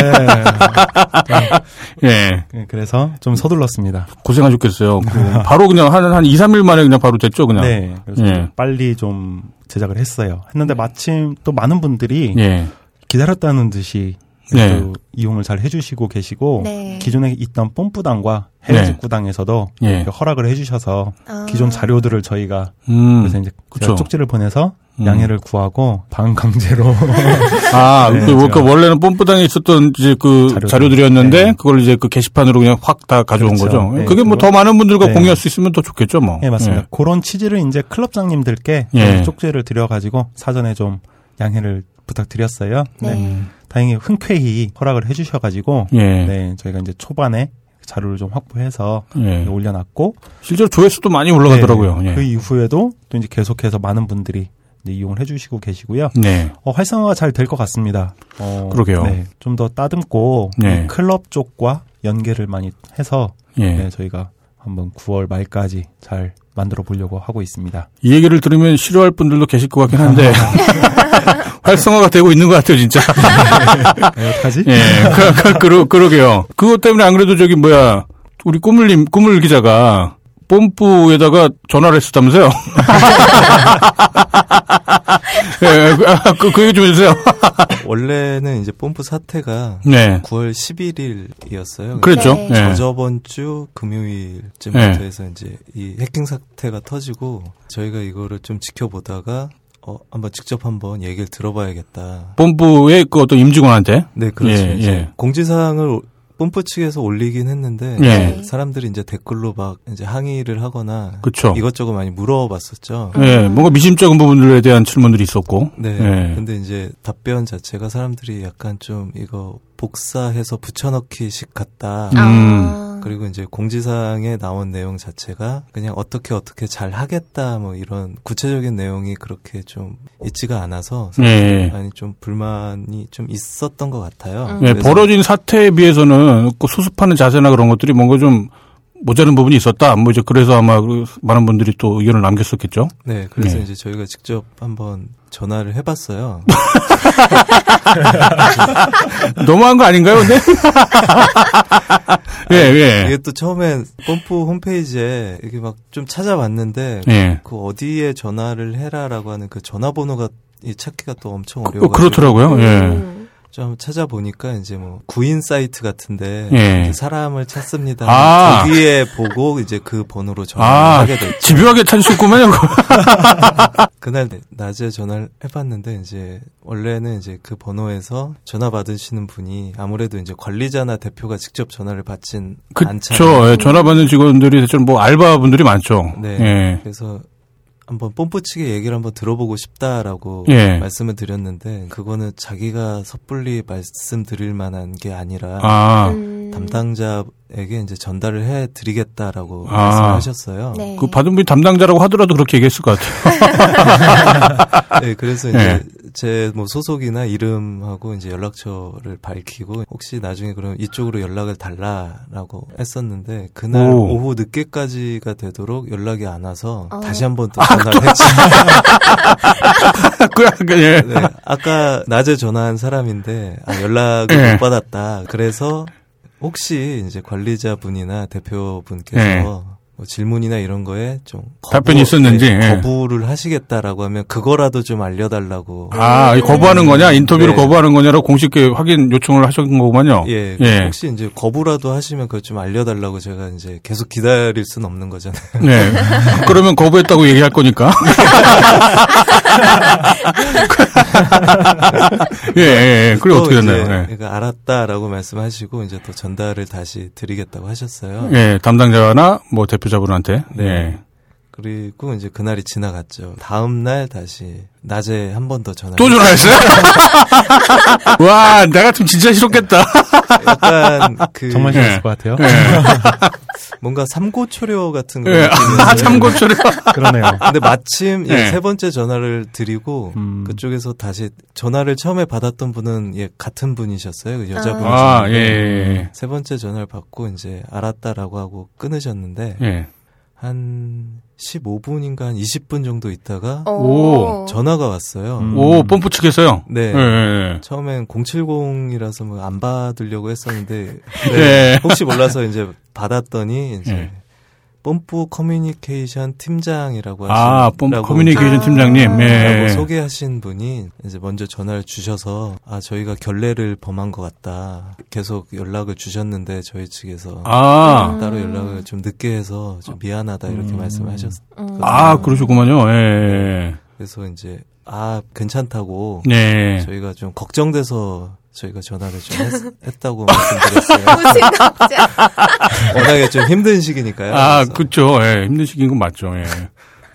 [SPEAKER 1] 예.
[SPEAKER 4] 네, 그래서 좀 서둘렀습니다.
[SPEAKER 1] 고생하셨겠어요. 그 바로 그냥 한, 한 2, 3일 만에 그냥 바로 됐죠, 그냥.
[SPEAKER 4] 네, 그래서
[SPEAKER 1] 예.
[SPEAKER 4] 빨리 좀 제작을 했어요. 했는데 마침 또 많은 분들이
[SPEAKER 1] 예.
[SPEAKER 4] 기다렸다는 듯이
[SPEAKER 1] 네.
[SPEAKER 4] 또 이용을 잘 해주시고 계시고
[SPEAKER 2] 네.
[SPEAKER 4] 기존에 있던 뽐뿌당과 해외
[SPEAKER 1] 네.
[SPEAKER 4] 직구당에서도
[SPEAKER 1] 예.
[SPEAKER 4] 허락을 해주셔서
[SPEAKER 2] 아.
[SPEAKER 4] 기존 자료들을 저희가
[SPEAKER 1] 음.
[SPEAKER 4] 그래서 이제
[SPEAKER 1] 그쵸.
[SPEAKER 4] 쪽지를 보내서
[SPEAKER 1] 음.
[SPEAKER 4] 양해를 구하고 반강제로 [laughs]
[SPEAKER 1] 아,
[SPEAKER 4] 네,
[SPEAKER 1] 그, 그
[SPEAKER 4] 제가-
[SPEAKER 1] 원래는 뽐뿌당에 있었던 이제 그
[SPEAKER 4] 자료들.
[SPEAKER 1] 자료들이었는데
[SPEAKER 4] 네.
[SPEAKER 1] 그걸 이제 그 게시판으로 그냥 확 다 가져온
[SPEAKER 4] 그렇죠.
[SPEAKER 1] 거죠.
[SPEAKER 4] 네.
[SPEAKER 1] 그게 뭐 더 많은 분들과
[SPEAKER 4] 네.
[SPEAKER 1] 공유할 수 있으면 더 좋겠죠, 뭐.
[SPEAKER 4] 네 맞습니다. 그런 취지를 이제 클럽장님들께
[SPEAKER 1] 예.
[SPEAKER 4] 쪽지를 드려가지고 사전에 좀 양해를 부탁드렸어요.
[SPEAKER 2] 네.
[SPEAKER 4] 네. 다행히 흔쾌히 허락을 해주셔가지고
[SPEAKER 1] 예. 예.
[SPEAKER 4] 네 저희가 이제 초반에 자료를 좀 확보해서
[SPEAKER 1] 예.
[SPEAKER 4] 올려놨고
[SPEAKER 1] 실제로 조회수도 많이 올라가더라고요.
[SPEAKER 4] 네,
[SPEAKER 1] 예.
[SPEAKER 4] 그 이후에도 또 이제 계속해서 많은 분들이 이용을 해주시고 계시고요.
[SPEAKER 1] 네.
[SPEAKER 4] 어, 활성화가 잘 될 것 같습니다. 어,
[SPEAKER 1] 그러게요.
[SPEAKER 4] 네, 좀 더 따듬고
[SPEAKER 1] 네.
[SPEAKER 4] 이 클럽 쪽과 연계를 많이 해서
[SPEAKER 1] 예.
[SPEAKER 4] 네, 저희가 한번 9월 말까지 잘 만들어 보려고 하고 있습니다.
[SPEAKER 1] 이 얘기를 들으면 싫어할 분들도 계실 것 같긴 한데 [laughs] [laughs] 활성화가 되고 있는 것 같아요, 진짜. [laughs]
[SPEAKER 4] 네, 어떡하지?
[SPEAKER 1] 예, 그, 그, 그러, 그러 게요. 그것 때문에 안 그래도 저기 뭐야 우리 꾸물님 꾸물 기자가 뽐뿌에다가 전화를 했었다면서요? [laughs] 예, 그, 아, 그, 그 얘기 좀 해주세요. [laughs]
[SPEAKER 3] 원래는 이제 뽐뿌 사태가
[SPEAKER 1] 네,
[SPEAKER 3] 9월 11일이었어요.
[SPEAKER 1] 그랬죠.
[SPEAKER 2] 네.
[SPEAKER 1] 예.
[SPEAKER 3] 저번 주 금요일쯤부터
[SPEAKER 1] 네.
[SPEAKER 3] 해서 이제 이 해킹 사태가 터지고 저희가 이거를 좀 지켜보다가 어 한번 직접 한번 얘기를 들어봐야겠다.
[SPEAKER 1] 뽐뿌의 그 어떤 임직원한테.
[SPEAKER 3] 네, 그렇죠.
[SPEAKER 1] 예, 예.
[SPEAKER 3] 공지사항을 뽐뿌 측에서 올리긴 했는데
[SPEAKER 1] 예.
[SPEAKER 3] 사람들이 이제 댓글로 막 이제 항의를 하거나
[SPEAKER 1] 그쵸.
[SPEAKER 3] 이것저것 많이 물어봤었죠.
[SPEAKER 1] 예, 뭔가 미심쩍은 부분들에 대한 질문들이 있었고.
[SPEAKER 3] 네.
[SPEAKER 1] 예.
[SPEAKER 3] 근데 이제 답변 자체가 사람들이 약간 좀 이거 복사해서 붙여넣기식 같다.
[SPEAKER 1] 음.
[SPEAKER 2] 아.
[SPEAKER 3] 그리고 이제 공지사항에 나온 내용 자체가 그냥 어떻게 어떻게 잘 하겠다 뭐 이런 구체적인 내용이 그렇게 좀 있지가 않아서
[SPEAKER 1] 예, 예.
[SPEAKER 3] 많이 좀 불만이 좀 있었던 것 같아요.
[SPEAKER 2] 음.
[SPEAKER 1] 예,
[SPEAKER 3] 그래서
[SPEAKER 1] 벌어진 사태에 비해서는 그 수습하는 자세나 그런 것들이 뭔가 좀 모자른 부분이 있었다. 뭐 이제 그래서 아마 그 많은 분들이 또 의견을 남겼었겠죠.
[SPEAKER 3] 네, 그래서
[SPEAKER 1] 네.
[SPEAKER 3] 이제 저희가 직접 한번 전화를 해봤어요. [laughs]
[SPEAKER 1] 너무한 거 아닌가요, 근데? [laughs] 예, 예.
[SPEAKER 3] 이게 또 처음엔 펌프 홈페이지에 이게 막 좀 찾아봤는데
[SPEAKER 1] 예.
[SPEAKER 3] 그 어디에 전화를 해라라고 하는 그 전화번호가 이 찾기가 또 엄청
[SPEAKER 1] 어,
[SPEAKER 3] 어려워가지고
[SPEAKER 1] 그렇더라고요. 예.
[SPEAKER 2] 음.
[SPEAKER 3] 좀 찾아보니까 이제 뭐 구인 사이트 같은데
[SPEAKER 1] 예.
[SPEAKER 3] 사람을 찾습니다.
[SPEAKER 1] 아.
[SPEAKER 3] 거기에 보고 이제 그 번호로 전화를
[SPEAKER 1] 아,
[SPEAKER 3] 하게 됐죠.
[SPEAKER 1] 집요하게 찾으셨구만요. [laughs]
[SPEAKER 3] 그날 낮에 전화를 해봤는데 이제 원래는 이제 그 번호에서 전화 받으시는 분이 아무래도 이제 관리자나 대표가 직접 전화를 받진
[SPEAKER 1] 그쵸.
[SPEAKER 3] 않잖아요.
[SPEAKER 1] 예, 전화 받는 직원들이 대체로 뭐 알바 분들이 많죠.
[SPEAKER 3] 네.
[SPEAKER 1] 예.
[SPEAKER 3] 그래서 한번 뽐뿌치게 얘기를 한번 들어보고 싶다라고
[SPEAKER 1] 예.
[SPEAKER 3] 말씀을 드렸는데 그거는 자기가 섣불리 말씀드릴 만한 게 아니라
[SPEAKER 1] 아,
[SPEAKER 2] 음.
[SPEAKER 3] 담당자에게 이제 전달을 해 드리겠다라고
[SPEAKER 1] 아.
[SPEAKER 3] 말씀하셨어요.
[SPEAKER 2] 네.
[SPEAKER 1] 그 받은 분이 담당자라고 하더라도 그렇게 얘기했을 것 같아요. [laughs]
[SPEAKER 3] 네, 그래서
[SPEAKER 1] 예.
[SPEAKER 3] 이제 제 뭐 소속이나 이름하고 이제 연락처를 밝히고 혹시 나중에 그럼 이쪽으로 연락을 달라라고 했었는데 그날
[SPEAKER 1] 오.
[SPEAKER 3] 오. 후 늦게까지가 되도록 연락이 안 와서
[SPEAKER 2] 어.
[SPEAKER 3] 다시 한번 또 전화를 했죠.
[SPEAKER 1] 그, 그, 예.
[SPEAKER 3] 네, 아까 낮에 전화한 사람인데 아, 연락을
[SPEAKER 1] 예.
[SPEAKER 3] 못 받았다. 그래서 혹시 이제 관리자분이나 대표분께서
[SPEAKER 1] 예.
[SPEAKER 3] 뭐 질문이나 이런 거에 좀
[SPEAKER 1] 답변이 있었는지,
[SPEAKER 3] 네,
[SPEAKER 1] 예.
[SPEAKER 3] 거부를 하시겠다라고 하면 그거라도 좀 알려달라고.
[SPEAKER 1] 아, 이 거부하는 거냐? 인터뷰를
[SPEAKER 3] 네.
[SPEAKER 1] 거부하는 거냐로 공식 확인 요청을 하신 거구만요.
[SPEAKER 3] 예,
[SPEAKER 1] 예.
[SPEAKER 3] 혹시 이제 거부라도 하시면 그거 좀 알려달라고 제가 이제 계속 기다릴 수는 없는 거잖아요. [laughs]
[SPEAKER 1] 네. 그러면 거부했다고 얘기할 거니까. [laughs] 예, 예, 예. 그래
[SPEAKER 3] 또
[SPEAKER 1] 어떻게 됐나요? 예.
[SPEAKER 3] 그러니까 알았다라고 말씀하시고 이제 또 전달을 다시 드리겠다고 하셨어요.
[SPEAKER 1] 예, 담당자나 뭐 대표 자분한테.
[SPEAKER 3] 네.
[SPEAKER 1] 예.
[SPEAKER 3] 그리고 이제 그날이 지나갔죠. 다음 날 다시 낮에 한 번 더 전화.
[SPEAKER 1] 또 전화했어요? [laughs] 와, 나 같으면 진짜 싫었겠다.
[SPEAKER 3] 약간 그
[SPEAKER 4] 정말
[SPEAKER 1] 예.
[SPEAKER 4] 싫었을 것 같아요. [laughs]
[SPEAKER 3] 뭔가 삼고초려 같은 거.
[SPEAKER 1] 예. 아, 참고처럼. [laughs]
[SPEAKER 4] 그러네요.
[SPEAKER 3] 근데 마침 예,
[SPEAKER 1] 예.
[SPEAKER 3] 세 번째 전화를 드리고
[SPEAKER 4] 음.
[SPEAKER 3] 그쪽에서 다시 전화를 처음에 받았던 분은 예, 같은 분이셨어요. 그 여자분이셨는데
[SPEAKER 1] 아, 예, 예,
[SPEAKER 3] 세 번째 전화를 받고 이제 알았다라고 하고 끊으셨는데
[SPEAKER 1] 예. 예.
[SPEAKER 3] 한 15분인가 한 20분 정도 있다가
[SPEAKER 2] 어.
[SPEAKER 1] 오.
[SPEAKER 3] 전화가 왔어요.
[SPEAKER 4] 음.
[SPEAKER 1] 오, pom프 측에서요?
[SPEAKER 3] 네.
[SPEAKER 1] 예, 예,
[SPEAKER 3] 처음엔 070이라서 뭐 안 받으려고 했었는데 [laughs]
[SPEAKER 1] 예.
[SPEAKER 3] 네, 혹시 몰라서 이제 받았더니 이제
[SPEAKER 1] 예.
[SPEAKER 3] 뽐뿌 커뮤니케이션 팀장이라고
[SPEAKER 1] 아,
[SPEAKER 3] 하신
[SPEAKER 1] pom프
[SPEAKER 3] 라고
[SPEAKER 1] 커뮤니케이션
[SPEAKER 2] 아.
[SPEAKER 1] 팀장님.
[SPEAKER 3] 라고
[SPEAKER 1] 예.
[SPEAKER 3] 소개하신 분이 이제 먼저 전화를 주셔서 아 저희가 결례를 범한 것 같다 계속 연락을 주셨는데 저희 측에서
[SPEAKER 1] 아,
[SPEAKER 3] 따로 연락을 좀 늦게 해서 좀 미안하다 이렇게
[SPEAKER 4] 음.
[SPEAKER 3] 말씀하셨어요.
[SPEAKER 2] 음.
[SPEAKER 1] 아, 그러셨구만요. 예.
[SPEAKER 3] 그래서 이제 아 괜찮다고
[SPEAKER 1] 네.
[SPEAKER 3] 저희가 좀 걱정돼서 저희가 전화를 좀 했, 다고 말씀드렸어요. [laughs] [laughs] 워낙에 좀 힘든 시기니까요.
[SPEAKER 1] 아,
[SPEAKER 3] 그래서
[SPEAKER 1] 그쵸. 예, 힘든 시기인 건 맞죠. 예.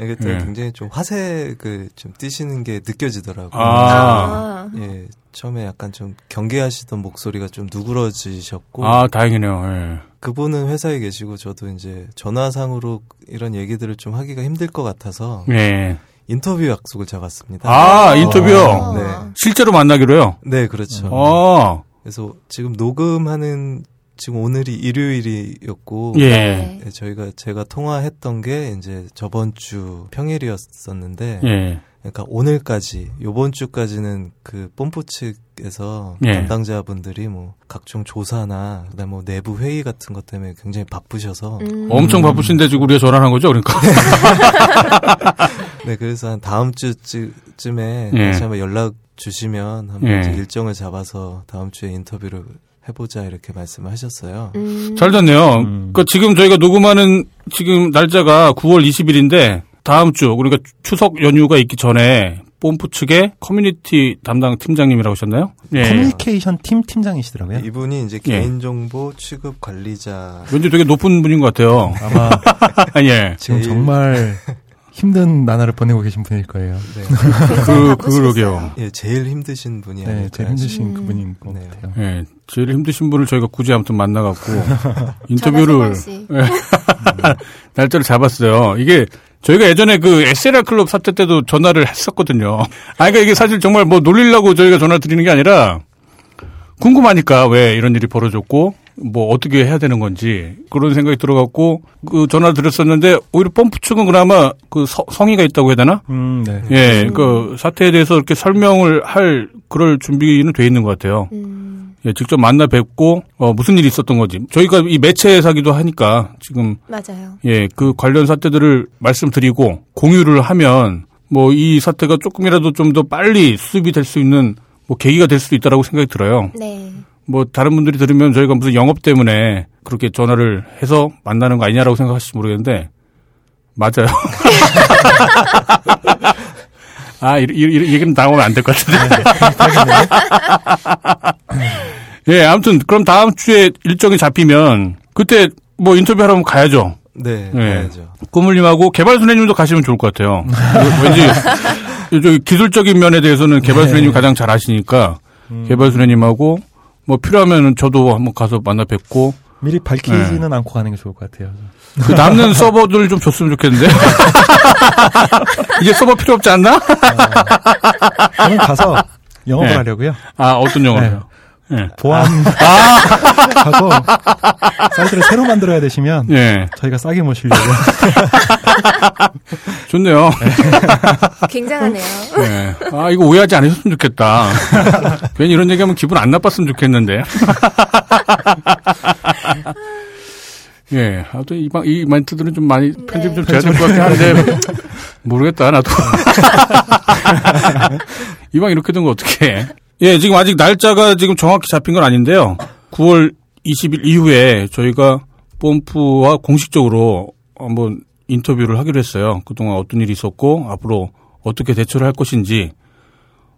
[SPEAKER 3] 이게 또
[SPEAKER 1] 예.
[SPEAKER 3] 굉장히 좀 화색을 좀 띠시는 게 느껴지더라고요.
[SPEAKER 1] 아.
[SPEAKER 2] 아.
[SPEAKER 3] 예, 처음에 약간 좀 경계하시던 목소리가 좀 누그러지셨고
[SPEAKER 1] 아, 다행이네요. 예.
[SPEAKER 3] 그분은 회사에 계시고 저도 이제 전화상으로 이런 얘기들을 좀 하기가 힘들 것 같아서
[SPEAKER 1] 예.
[SPEAKER 3] 인터뷰 약속을 잡았습니다.
[SPEAKER 1] 아, 인터뷰요?
[SPEAKER 2] 어.
[SPEAKER 3] 네.
[SPEAKER 1] 실제로 만나기로요?
[SPEAKER 3] 네, 그렇죠.
[SPEAKER 1] 어,
[SPEAKER 3] 그래서 지금 녹음하는 지금 오늘이 일요일이었고
[SPEAKER 1] 예.
[SPEAKER 2] 네.
[SPEAKER 3] 네, 저희가 제가 통화했던 게 이제 저번 주 평일이었었는데
[SPEAKER 1] 예.
[SPEAKER 3] 그러니까 오늘까지 요번 주까지는 그 뽐뿌 측에서
[SPEAKER 1] 예.
[SPEAKER 3] 담당자분들이 뭐 각종 조사나 그다음 뭐 내부 회의 같은 것 때문에 굉장히 바쁘셔서
[SPEAKER 2] 음.
[SPEAKER 1] 엄청 바쁘신데 지금 우리가 전화한 거죠? 그러니까. [laughs]
[SPEAKER 3] 네 그래서 한 다음 주쯤에
[SPEAKER 1] 예.
[SPEAKER 3] 다시 한번 연락 주시면 한번
[SPEAKER 1] 예.
[SPEAKER 3] 일정을 잡아서 다음 주에 인터뷰를 해보자 이렇게 말씀을 하셨어요.
[SPEAKER 2] 음.
[SPEAKER 1] 잘 됐네요.
[SPEAKER 4] 음.
[SPEAKER 1] 그 지금 저희가 녹음하는 지금 날짜가 9월 20일인데 다음 주 그러니까 추석 연휴가 있기 전에 뽐뿌 측의 커뮤니티 담당 팀장님이라고 하셨나요? 예.
[SPEAKER 4] 커뮤니케이션 팀 팀장이시더라고요.
[SPEAKER 3] 이분이 이제
[SPEAKER 1] 예.
[SPEAKER 3] 개인정보 취급 관리자
[SPEAKER 1] 왠지 되게 높은 분인 것 같아요.
[SPEAKER 4] 아마 [laughs]
[SPEAKER 1] 예.
[SPEAKER 4] 지금
[SPEAKER 3] 제일-
[SPEAKER 4] 정말 [laughs] 힘든 나날을 보내고 계신 분일 거예요.
[SPEAKER 3] 네. [laughs]
[SPEAKER 1] 그, 그러게요.
[SPEAKER 3] 예, 제일 힘드신 분이
[SPEAKER 4] 네,
[SPEAKER 3] 아닐까
[SPEAKER 4] 제일 힘드신
[SPEAKER 2] 음.
[SPEAKER 4] 그분인 것
[SPEAKER 3] 네.
[SPEAKER 4] 같아요.
[SPEAKER 1] 예. 제일 힘드신 분을 저희가 굳이 아무튼 만나갖고 [laughs] 인터뷰를
[SPEAKER 2] 번씩. [laughs]
[SPEAKER 1] 날짜를 잡았어요. 이게 저희가 예전에 그 SLR 클럽 사태 때도 전화를 했었거든요. 아, 그러니까 이게 사실 정말 뭐 놀리려고 저희가 전화 드리는 게 아니라 궁금하니까 왜 이런 일이 벌어졌고 뭐 어떻게 해야 되는 건지 그런 생각이 들어갖고 그 전화를 드렸었는데 오히려 펌프 측은 그나마 그 서- 성의가 있다고 해야 되나?
[SPEAKER 4] 음, 네.
[SPEAKER 1] 예, 그 사태에 대해서 이렇게 설명을 할 그럴 준비는 돼 있는 것 같아요.
[SPEAKER 2] 음.
[SPEAKER 1] 예, 직접 만나 뵙고 어, 무슨 일이 있었던 건지 저희가 이 매체사기도 하니까 지금
[SPEAKER 2] 맞아요.
[SPEAKER 1] 예, 그 관련 사태들을 말씀드리고 공유를 하면 뭐 이 사태가 조금이라도 좀 더 빨리 수습이 될 수 있는 뭐 계기가 될 수도 있다라고 생각이 들어요.
[SPEAKER 2] 네.
[SPEAKER 1] 뭐 다른 분들이 들으면 저희가 무슨 영업 때문에 그렇게 전화를 해서 만나는 거 아니냐라고 생각하실지 모르겠는데 맞아요. [laughs] 아, 이, 이, 이 얘기는 나오면 안 될 것 같은데. [laughs] 예, 아무튼 그럼 다음 주에 일정이 잡히면 그때 뭐 인터뷰 하러 가야죠.
[SPEAKER 3] 네,
[SPEAKER 1] 네.
[SPEAKER 3] 가야죠.
[SPEAKER 1] 꾸물님하고 개발순애님도 가시면 좋을 것 같아요. 왠지 [laughs] 저 기술적인 면에 대해서는 개발순애님 이 가장 잘 아시니까 개발순애님하고 뭐 필요하면 저도 한번 가서 만나 뵙고
[SPEAKER 4] 미리 밝히지는 않고 가는 게 좋을 것 같아요.
[SPEAKER 1] 그 남는 [laughs] 서버들 좀 줬으면 좋겠는데 [laughs] 이제 서버 필요 없지 않나?
[SPEAKER 4] 저는 가서 영업을
[SPEAKER 1] 네.
[SPEAKER 4] 하려고요.
[SPEAKER 1] 아 어떤 영화요? 예.
[SPEAKER 4] 보안하고 [laughs] 사이트를 새로 만들어야 되시면
[SPEAKER 1] 예,
[SPEAKER 4] 저희가 싸게 모시려고. [laughs]
[SPEAKER 1] 좋네요. [laughs]
[SPEAKER 2] 굉장하네요.
[SPEAKER 1] 예. 아 이거 오해하지 않으셨으면 좋겠다. 괜히 이런 얘기하면 기분 안 나빴으면 좋겠는데. 예, 아무튼 이, 마- 이 멘트들은 좀 많이 편집 좀 돼야 될 것 같긴 한데 모르겠다 나도. 이왕 이렇게 된 거 어떻게? 예, 지금 아직 날짜가 지금 정확히 잡힌 건 아닌데요. 9월 20일 이후에 저희가 뽐프와 공식적으로 한번 인터뷰를 하기로 했어요. 그동안 어떤 일이 있었고 앞으로 어떻게 대처를 할 것인지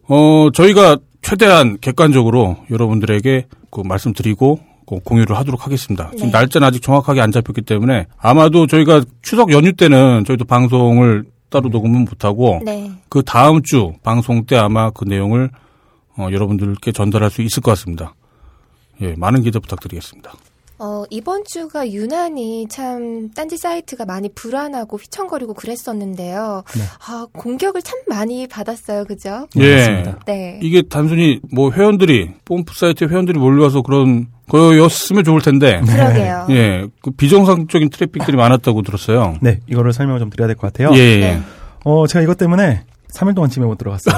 [SPEAKER 1] 어 저희가 최대한 객관적으로 여러분들에게 그 말씀드리고 그 공유를 하도록 하겠습니다. 지금
[SPEAKER 2] 네.
[SPEAKER 1] 날짜는 아직 정확하게 안 잡혔기 때문에 아마도 저희가 추석 연휴 때는 저희도 방송을 따로 녹음은 못하고
[SPEAKER 2] 네.
[SPEAKER 1] 그 다음 주 방송 때 아마 그 내용을 어, 여러분들께 전달할 수 있을 것 같습니다. 예, 많은 기대 부탁드리겠습니다.
[SPEAKER 2] 어, 이번 주가 유난히 참 딴지 사이트가 많이 불안하고 휘청거리고 그랬었는데요.
[SPEAKER 4] 네.
[SPEAKER 2] 아, 공격을 참 많이 받았어요. 그죠?
[SPEAKER 4] 네,
[SPEAKER 1] 예.
[SPEAKER 4] 맞습니다.
[SPEAKER 2] 네.
[SPEAKER 1] 이게 단순히 뭐 회원들이 뽐프 사이트에 회원들이 몰려와서 그런 거였으면 좋을 텐데
[SPEAKER 2] 그러게요.
[SPEAKER 1] 예, 그 비정상적인 트래픽들이 많았다고 들었어요.
[SPEAKER 4] 네, 이거를 설명을 좀 드려야 될 것 같아요.
[SPEAKER 1] 예, 예.
[SPEAKER 2] 네.
[SPEAKER 4] 어, 제가 이것 때문에 3일 동안 집에 못 들어갔어요.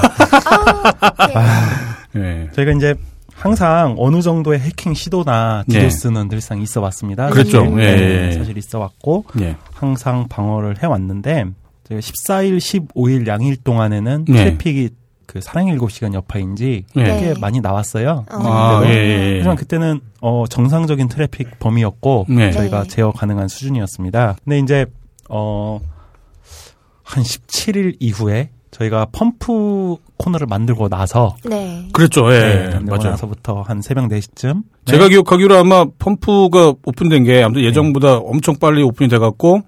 [SPEAKER 2] 아, 네.
[SPEAKER 1] 예.
[SPEAKER 4] 저희가 이제 항상 어느 정도의 해킹 시도나
[SPEAKER 1] 네.
[SPEAKER 4] 디도스는 늘상 있어 왔습니다.
[SPEAKER 1] 예,
[SPEAKER 4] 네,
[SPEAKER 1] 예.
[SPEAKER 4] 사실 있어 왔고
[SPEAKER 1] 예.
[SPEAKER 4] 항상 방어를 해 왔는데 저희가 14일, 15일 양일 동안에는
[SPEAKER 1] 네.
[SPEAKER 4] 트래픽이 그 사랑의 7시간 여파인지
[SPEAKER 1] 예.
[SPEAKER 2] 네.
[SPEAKER 4] 꽤 많이 나왔어요.
[SPEAKER 2] 어.
[SPEAKER 1] 아, 예, 예.
[SPEAKER 4] 하지만 그때는 어 정상적인 트래픽 범위였고
[SPEAKER 1] 네.
[SPEAKER 4] 저희가
[SPEAKER 2] 네.
[SPEAKER 4] 제어 가능한 수준이었습니다. 근데 이제 어 한 17일 이후에 저희가 펌프 코너를 만들고 나서
[SPEAKER 2] 네.
[SPEAKER 1] 그랬죠. 예.
[SPEAKER 4] 네, 만들고
[SPEAKER 1] 맞아요.
[SPEAKER 4] 나서부터 한 새벽 4시쯤
[SPEAKER 1] 제가 기억하기로 아마 펌프가 오픈된 게 아무튼 예정보다 엄청 빨리 오픈이 돼 갖고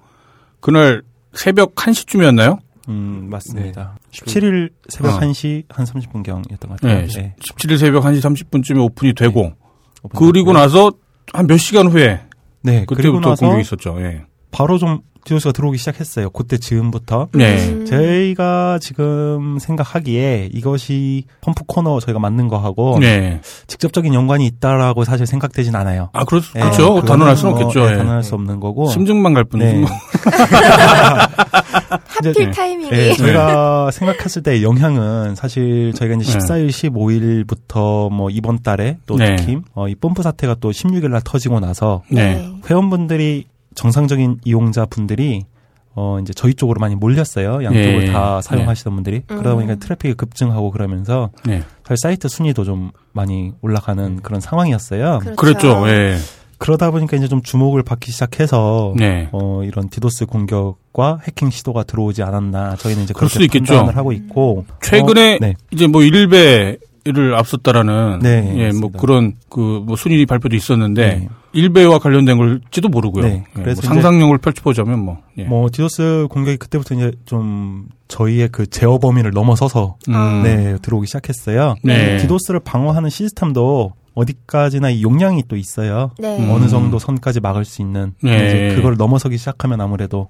[SPEAKER 1] 그날 새벽 1시쯤이었나요?
[SPEAKER 4] 음, 맞습니다. 17일 새벽
[SPEAKER 1] 네. 어.
[SPEAKER 4] 1시 한 30분경이었던 것 같아요.
[SPEAKER 1] 네.
[SPEAKER 4] 네.
[SPEAKER 1] 17일 새벽 1시 30분쯤에 오픈이 되고
[SPEAKER 4] 오픈됐고요.
[SPEAKER 1] 그리고 나서 한 몇 시간 후에
[SPEAKER 4] 네,
[SPEAKER 1] 그때부터
[SPEAKER 4] 나서
[SPEAKER 1] 공격이 있었죠. 예.
[SPEAKER 4] 바로 좀 디오스가 들어오기 시작했어요. 그때 즈음부터.
[SPEAKER 1] 네.
[SPEAKER 2] 음.
[SPEAKER 4] 저희가 지금 생각하기에 이것이 펌프 코너 저희가 만든 거하고
[SPEAKER 1] 네.
[SPEAKER 4] 직접적인 연관이 있다라고 사실 생각되진 않아요.
[SPEAKER 1] 아, 그렇,
[SPEAKER 4] 네,
[SPEAKER 1] 그렇죠.
[SPEAKER 4] 그거는
[SPEAKER 1] 단언할 수는
[SPEAKER 4] 뭐,
[SPEAKER 1] 없겠죠.
[SPEAKER 4] 네,
[SPEAKER 1] 예.
[SPEAKER 4] 단언할 수 없는 거고.
[SPEAKER 1] 심증만 갈 뿐이지.
[SPEAKER 4] 네.
[SPEAKER 1] 뭐. [laughs]
[SPEAKER 2] 하필
[SPEAKER 4] 네.
[SPEAKER 2] 타이밍이.
[SPEAKER 4] 네, 저희가 생각했을 때 영향은 사실 저희가 이제
[SPEAKER 1] 네.
[SPEAKER 4] 14일, 15일부터 뭐 이번 달에 또
[SPEAKER 1] 네.
[SPEAKER 4] 특히 어, 이 펌프 사태가 또 16일 날 터지고 나서
[SPEAKER 1] 네.
[SPEAKER 4] 회원분들이 정상적인 이용자 분들이 어 이제 저희 쪽으로 많이 몰렸어요. 양쪽을
[SPEAKER 1] 예.
[SPEAKER 4] 다 사용하시던 분들이
[SPEAKER 2] 음.
[SPEAKER 4] 그러다 보니까 트래픽이 급증하고 그러면서
[SPEAKER 1] 네.
[SPEAKER 4] 사실 사이트 순위도 좀 많이 올라가는 그런 상황이었어요.
[SPEAKER 2] 그렇죠.
[SPEAKER 1] 그랬죠. 예.
[SPEAKER 4] 그러다 보니까 이제 좀 주목을 받기 시작해서
[SPEAKER 1] 네.
[SPEAKER 4] 어 이런 디도스 공격과 해킹 시도가 들어오지 않았나 저희는 이제
[SPEAKER 1] 그럴 수도 있겠죠.
[SPEAKER 4] 판단을 하고 있고
[SPEAKER 1] 최근에
[SPEAKER 4] 어, 네.
[SPEAKER 1] 이제 뭐 일배 를 앞섰다라는
[SPEAKER 4] 네,
[SPEAKER 1] 예, 뭐
[SPEAKER 4] 맞습니다.
[SPEAKER 1] 그런 그 뭐 순위 발표도 있었는데
[SPEAKER 4] 네.
[SPEAKER 1] 일배와 관련된 걸지도 모르고요.
[SPEAKER 4] 네,
[SPEAKER 1] 예,
[SPEAKER 4] 그래서
[SPEAKER 1] 뭐 상상력을 펼쳐보자면 뭐, 예.
[SPEAKER 4] 뭐 디도스 공격이 그때부터 이제 좀 저희의 그 제어 범위를 넘어서서
[SPEAKER 1] 음,
[SPEAKER 4] 네 들어오기 시작했어요.
[SPEAKER 1] 네.
[SPEAKER 4] 디도스를 방어하는 시스템도 어디까지나 이 용량이 또 있어요.
[SPEAKER 2] 네.
[SPEAKER 1] 음.
[SPEAKER 4] 어느 정도 선까지 막을 수 있는
[SPEAKER 1] 네.
[SPEAKER 4] 이제 그걸 넘어서기 시작하면 아무래도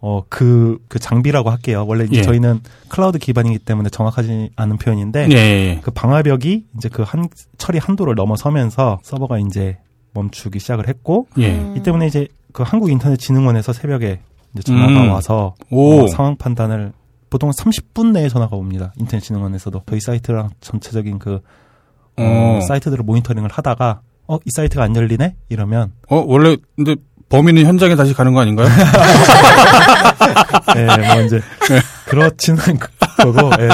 [SPEAKER 4] 어 그 그 장비라고 할게요. 원래 이제
[SPEAKER 1] 예.
[SPEAKER 4] 저희는 클라우드 기반이기 때문에 정확하지 않은 표현인데
[SPEAKER 1] 네.
[SPEAKER 4] 그 방화벽이 이제 그 한 처리 한도를 넘어서면서 서버가 이제 멈추기 시작을 했고
[SPEAKER 1] 예.
[SPEAKER 2] 음.
[SPEAKER 4] 이 때문에 이제 그 한국인터넷진흥원에서 새벽에 이제 전화가
[SPEAKER 1] 음.
[SPEAKER 4] 와서
[SPEAKER 1] 오.
[SPEAKER 4] 어, 상황 판단을 보통 30분 내에 전화가 옵니다. 인터넷진흥원에서도 저희 사이트랑 전체적인 그 어,
[SPEAKER 1] 어.
[SPEAKER 4] 사이트들을 모니터링을 하다가 어 이 사이트가 안 열리네 이러면
[SPEAKER 1] 어, 원래 근데 범인은 현장에 다시 가는 거 아닌가요? [laughs]
[SPEAKER 4] 예, 뭐 이제 그렇지는 거고 예.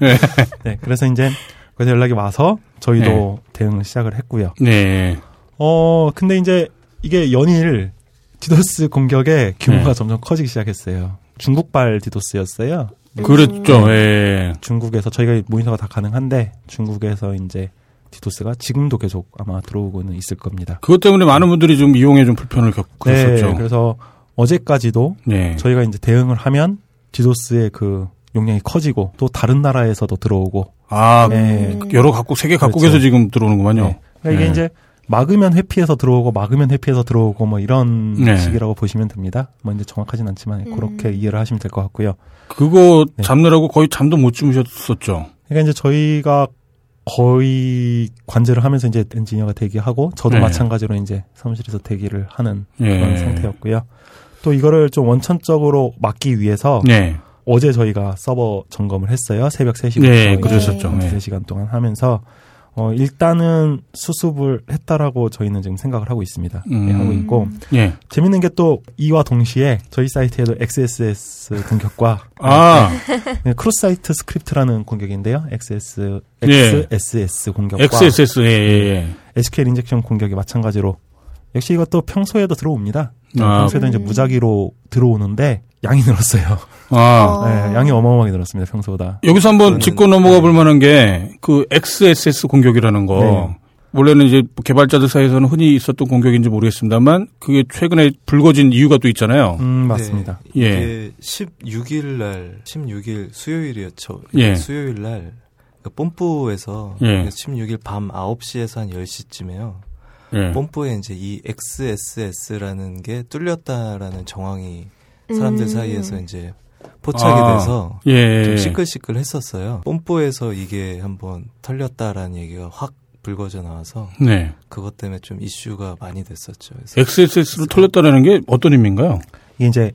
[SPEAKER 4] [laughs] 네, 그래서 이제 그래서 연락이 와서 저희도
[SPEAKER 1] 네.
[SPEAKER 4] 대응을 시작을 했고요.
[SPEAKER 1] 네.
[SPEAKER 4] 어 근데 이제 이게 연일 디도스 공격의 규모가
[SPEAKER 1] 네.
[SPEAKER 4] 점점 커지기 시작했어요. 중국발 디도스였어요.
[SPEAKER 1] 그랬죠. 예.
[SPEAKER 4] 중국에서 저희가 모니터가 다 가능한데 중국에서 이제 디도스가 지금도 계속 아마 들어오고는 있을 겁니다.
[SPEAKER 1] 그것 때문에 많은 분들이 좀 이용에 좀 불편을 겪었었죠.
[SPEAKER 4] 네, 그래서 어제까지도
[SPEAKER 1] 네.
[SPEAKER 4] 저희가 이제 대응을 하면 디도스의 그 용량이 커지고 또 다른 나라에서도 들어오고
[SPEAKER 1] 아,
[SPEAKER 4] 네.
[SPEAKER 1] 여러 각국, 세계 각국에서
[SPEAKER 4] 그렇죠.
[SPEAKER 1] 지금 들어오는구만요.
[SPEAKER 4] 네. 그러니까 이게
[SPEAKER 1] 네.
[SPEAKER 4] 이제 막으면 회피해서 들어오고 막으면 회피해서 들어오고 뭐 이런
[SPEAKER 1] 네.
[SPEAKER 4] 식이라고 보시면 됩니다. 뭐 이제 정확하진 않지만
[SPEAKER 2] 음.
[SPEAKER 4] 그렇게 이해를 하시면 될 것 같고요.
[SPEAKER 1] 그거
[SPEAKER 4] 네.
[SPEAKER 1] 잡느라고 거의 잠도 못 주무셨었죠.
[SPEAKER 4] 그러니까 이제 저희가 거의 관제를 하면서 이제 엔지니어가 대기하고 저도
[SPEAKER 1] 네.
[SPEAKER 4] 마찬가지로 이제 사무실에서 대기를 하는
[SPEAKER 1] 예.
[SPEAKER 4] 그런 상태였고요. 또 이거를 좀 원천적으로 막기 위해서
[SPEAKER 1] 네.
[SPEAKER 4] 어제 저희가 서버 점검을 했어요. 새벽 3시부터
[SPEAKER 1] 네, 그러셨죠.
[SPEAKER 2] 네.
[SPEAKER 1] 네.
[SPEAKER 4] 3시간 동안 하면서 어 일단은 수습을 했다라고 저희는 지금 생각을 하고 있습니다.
[SPEAKER 1] 음.
[SPEAKER 4] 네, 하고 있고
[SPEAKER 1] 예.
[SPEAKER 4] 재밌는 게 또 이와 동시에 저희 사이트에도 XSS 공격과
[SPEAKER 1] 아,
[SPEAKER 4] 네, cross site script라는 공격인데요. XS
[SPEAKER 1] 예.
[SPEAKER 4] XSS 공격과
[SPEAKER 1] XSS, 예, 예,
[SPEAKER 4] SQL injection 공격이 마찬가지로 역시 이것도 평소에도 들어옵니다. 네,
[SPEAKER 1] 아.
[SPEAKER 4] 평소에도 이제
[SPEAKER 2] 음.
[SPEAKER 4] 무작위로 들어오는데 양이 늘었어요.
[SPEAKER 1] 예. 아.
[SPEAKER 2] 어.
[SPEAKER 4] 네, 양이 어마어마하게 늘었습니다. 평소보다.
[SPEAKER 1] 여기서 한번
[SPEAKER 3] 그거는-
[SPEAKER 1] 짚고 넘어가 볼 만한 게, 그 XSS 공격이라는 거.
[SPEAKER 4] 네.
[SPEAKER 1] 원래는 이제 개발자들 사이에서는 흔히 있었던 공격인지 모르겠습니다만, 그게 최근에 불거진 이유가 또 있잖아요.
[SPEAKER 4] 음, 맞습니다.
[SPEAKER 1] 예.
[SPEAKER 3] 이게 16일 날, 16일 수요일이었죠.
[SPEAKER 1] 예.
[SPEAKER 3] 수요일 날, 그 뽐뿌에서
[SPEAKER 1] 예.
[SPEAKER 3] 16일 밤 9시에서 한 10시쯤에요.
[SPEAKER 1] 예.
[SPEAKER 3] 뽐뿌에 이제 이 XSS라는 게 뚫렸다라는 정황이 사람들
[SPEAKER 2] 음.
[SPEAKER 3] 사이에서 이제 포착이
[SPEAKER 1] 아.
[SPEAKER 3] 돼서
[SPEAKER 1] 예.
[SPEAKER 3] 좀 시끌시끌 했었어요. 뽐뿌에서 이게 한번 털렸다라는 얘기가 확 불거져 나와서
[SPEAKER 1] 네.
[SPEAKER 3] 그것 때문에 좀 이슈가 많이 됐었죠. 그래서
[SPEAKER 1] XSS를 털렸다는 게 어떤 의미인가요?
[SPEAKER 4] 이게 이제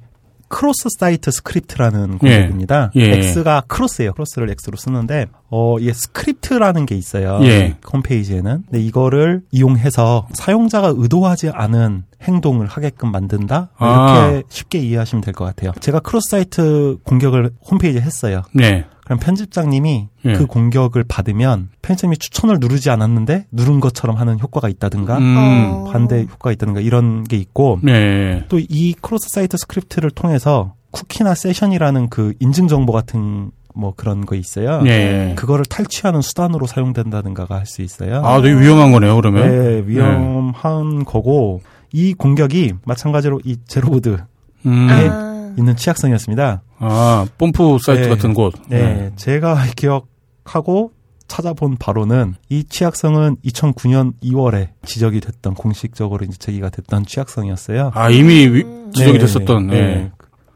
[SPEAKER 4] cross site script라는 공격입니다.
[SPEAKER 1] 예.
[SPEAKER 4] X가 cross예요. cross를 X로 쓰는데 어 이게 스크립트라는 게 있어요.
[SPEAKER 1] 예.
[SPEAKER 4] 홈페이지에는. 근데 이거를 이용해서 사용자가 의도하지 않은 행동을 하게끔 만든다. 뭐 이렇게
[SPEAKER 1] 아.
[SPEAKER 4] 쉽게 이해하시면 될 것 같아요. 제가 cross site 공격을 홈페이지에 했어요.
[SPEAKER 1] 네.
[SPEAKER 4] 그럼 편집장님이
[SPEAKER 1] 예.
[SPEAKER 4] 그 공격을 받으면 편집장님이 추천을 누르지 않았는데 누른 것처럼 하는 효과가 있다든가
[SPEAKER 1] 음.
[SPEAKER 2] 어.
[SPEAKER 4] 반대 효과가 있다든가 이런 게 있고
[SPEAKER 1] 네.
[SPEAKER 4] 또 이 cross site script를 통해서 쿠키나 세션이라는 그 인증 정보 같은 뭐 그런 거 있어요.
[SPEAKER 1] 네.
[SPEAKER 4] 그거를 탈취하는 수단으로 사용된다든가가 할 수 있어요.
[SPEAKER 1] 아, 되게 위험한 거네요, 그러면.
[SPEAKER 4] 네, 위험한 거고 이 공격이 마찬가지로 이 제로보드
[SPEAKER 1] 음.
[SPEAKER 2] 아.
[SPEAKER 4] 있는 취약성이었습니다.
[SPEAKER 1] 아, 뽐뿌 사이트
[SPEAKER 4] 네.
[SPEAKER 1] 같은 곳.
[SPEAKER 4] 네, 제가 [laughs] 기억하고 찾아본 바로는 이 취약성은 2009년 2월에 지적이 됐던 공식적으로 이제 제기가 됐던 취약성이었어요.
[SPEAKER 1] 아, 이미 위-
[SPEAKER 2] 음.
[SPEAKER 1] 지적이
[SPEAKER 4] 네,
[SPEAKER 1] 됐었던,
[SPEAKER 4] 네.
[SPEAKER 1] 예.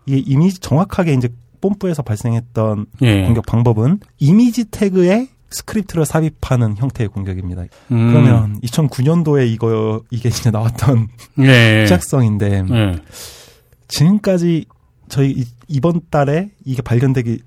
[SPEAKER 4] 이게 이미 정확하게 이제 뽐뿌에서 발생했던
[SPEAKER 1] 예.
[SPEAKER 4] 공격 방법은 이미지 태그에 스크립트를 삽입하는 형태의 공격입니다.
[SPEAKER 1] 음.
[SPEAKER 4] 그러면 2009년도에 이거 이게 이제 나왔던
[SPEAKER 1] 예. [laughs]
[SPEAKER 4] 취약성인데
[SPEAKER 1] 예.
[SPEAKER 4] 지금까지 저희 이- 이번 달에 이게 발견되기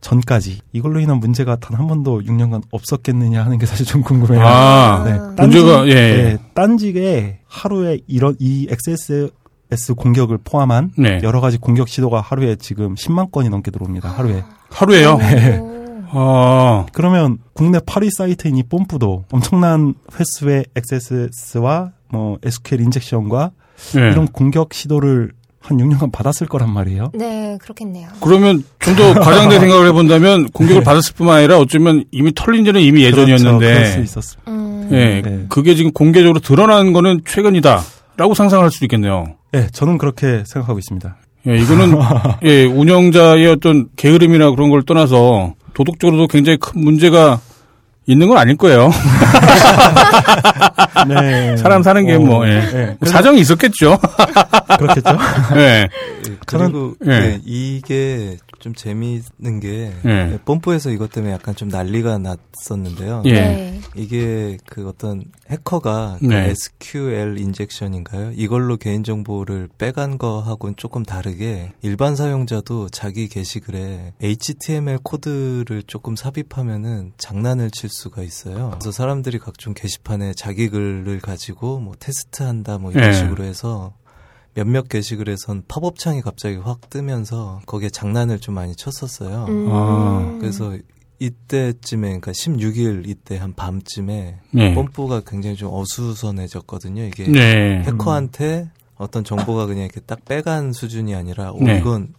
[SPEAKER 4] 전까지 이걸로 인한 문제가 단 한 번도 6년간 없었겠느냐 하는 게 사실 좀 궁금해요.
[SPEAKER 1] 아,
[SPEAKER 4] 네,
[SPEAKER 2] 아.
[SPEAKER 1] 문제가, 예.
[SPEAKER 4] 네, 딴지에 하루에 이런 이 XSS 공격을 포함한
[SPEAKER 1] 네.
[SPEAKER 4] 여러 가지 공격 시도가 하루에 지금 10만 건이 넘게 들어옵니다. 하루에.
[SPEAKER 1] 하루에요?
[SPEAKER 4] 네.
[SPEAKER 2] 오.
[SPEAKER 1] 아,
[SPEAKER 4] 그러면 국내 8위 사이트인 이 뽐뿌도 엄청난 횟수의 XSS와 뭐 SQL 인젝션과
[SPEAKER 1] 예.
[SPEAKER 4] 이런 공격 시도를 한 6년간 받았을 거란 말이에요.
[SPEAKER 2] 네, 그렇겠네요.
[SPEAKER 1] 그러면 좀 더 [laughs] 과장된 생각을 해본다면
[SPEAKER 4] 네.
[SPEAKER 1] 공격을 받았을 뿐만 아니라 어쩌면 이미 털린 지는 이미 예전이었는데.
[SPEAKER 4] 그렇죠. 그럴 수 있었습니다.
[SPEAKER 2] 음.
[SPEAKER 1] 예.
[SPEAKER 4] 네.
[SPEAKER 1] 그게 지금 공개적으로 드러난 거는 최근이다. 라고 상상할 수도 있겠네요.
[SPEAKER 4] 네, 저는 그렇게 생각하고 있습니다.
[SPEAKER 1] 예, 이거는, [laughs] 예, 운영자의 어떤 게으름이나 그런 걸 떠나서 도덕적으로도 굉장히 큰 문제가 있는 건 아닐 거예요. [laughs]
[SPEAKER 4] 네.
[SPEAKER 1] 사람 사는 게 뭐, 예.
[SPEAKER 4] 네.
[SPEAKER 1] 사정이 있었겠죠.
[SPEAKER 4] 그렇겠죠.
[SPEAKER 1] 예.
[SPEAKER 3] 예, 그리고
[SPEAKER 1] 예.
[SPEAKER 3] 네, 이게 좀 재미있는 게
[SPEAKER 1] 예.
[SPEAKER 3] 뽐뿌에서 이것 때문에 약간 좀 난리가 났었는데요.
[SPEAKER 1] 예.
[SPEAKER 2] 네.
[SPEAKER 3] 이게 그 어떤 해커가 그
[SPEAKER 1] 네.
[SPEAKER 3] SQL 인젝션인가요? 이걸로 개인 정보를 빼간 거하고는 조금 다르게 일반 사용자도 자기 게시글에 HTML 코드를 조금 삽입하면은 장난을 칠 수가 있어요. 그래서 사람들이 각종 게시판에 자기 글을 가지고 뭐 테스트한다 뭐 이런
[SPEAKER 1] 예.
[SPEAKER 3] 식으로 해서 몇몇 게시글에선 팝업 창이 갑자기 확 뜨면서 거기에 장난을 좀 많이 쳤었어요.
[SPEAKER 2] 음.
[SPEAKER 1] 아,
[SPEAKER 3] 그래서 이때쯤에 그러니까 16일 이때 한 밤쯤에
[SPEAKER 1] 네.
[SPEAKER 3] 뽐뿌가 굉장히 좀 어수선해졌거든요. 이게
[SPEAKER 1] 네.
[SPEAKER 3] 해커한테 어떤 정보가 그냥 이렇게 딱 빼간 수준이 아니라 오
[SPEAKER 1] 네.
[SPEAKER 3] 이건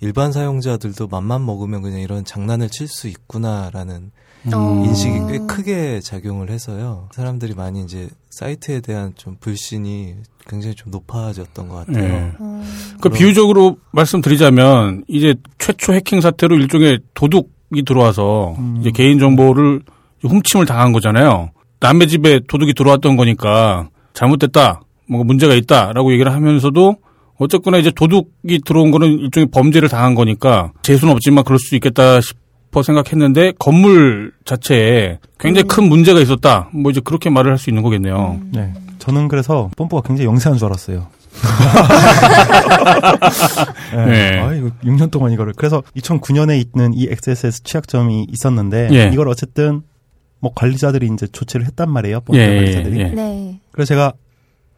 [SPEAKER 3] 일반 사용자들도 맘만 먹으면 그냥 이런 장난을 칠 수 있구나라는
[SPEAKER 2] 어.
[SPEAKER 3] 인식이 꽤 크게 작용을 해서요. 사람들이 많이 이제 사이트에 대한 좀 불신이 굉장히 좀 높아졌던 것 같아요.
[SPEAKER 1] 예.
[SPEAKER 2] 어.
[SPEAKER 1] 그 비유적으로 말씀드리자면 이제 최초 해킹 사태로 일종의 도둑이 들어와서 이제 개인 정보를 훔침을 당한 거잖아요. 남의 집에 도둑이 들어왔던 거니까 잘못됐다, 뭔가 문제가 있다라고 얘기를 하면서도 어쨌거나 이제 도둑이 들어온 거는 일종의 범죄를 당한 거니까 재수는 없지만 그럴 수 있겠다 싶어 생각했는데 건물 자체에 굉장히 큰 문제가 있었다. 뭐 이제 그렇게 말을 할 수 있는 거겠네요.
[SPEAKER 4] 네. 저는 그래서 뽐뿌가 굉장히 영세한 줄 알았어요. 네. [laughs]
[SPEAKER 1] 네.
[SPEAKER 4] 아, 이거 6년 동안 이거를. 그래서 2009년에 있는 이 XSS 취약점이 있었는데,
[SPEAKER 1] 예.
[SPEAKER 4] 이걸 어쨌든, 뭐 관리자들이 이제 조치를 했단 말이에요. 뽐뿌
[SPEAKER 1] 예, 예,
[SPEAKER 4] 관리자들이.
[SPEAKER 1] 예.
[SPEAKER 2] 네.
[SPEAKER 4] 그래서 제가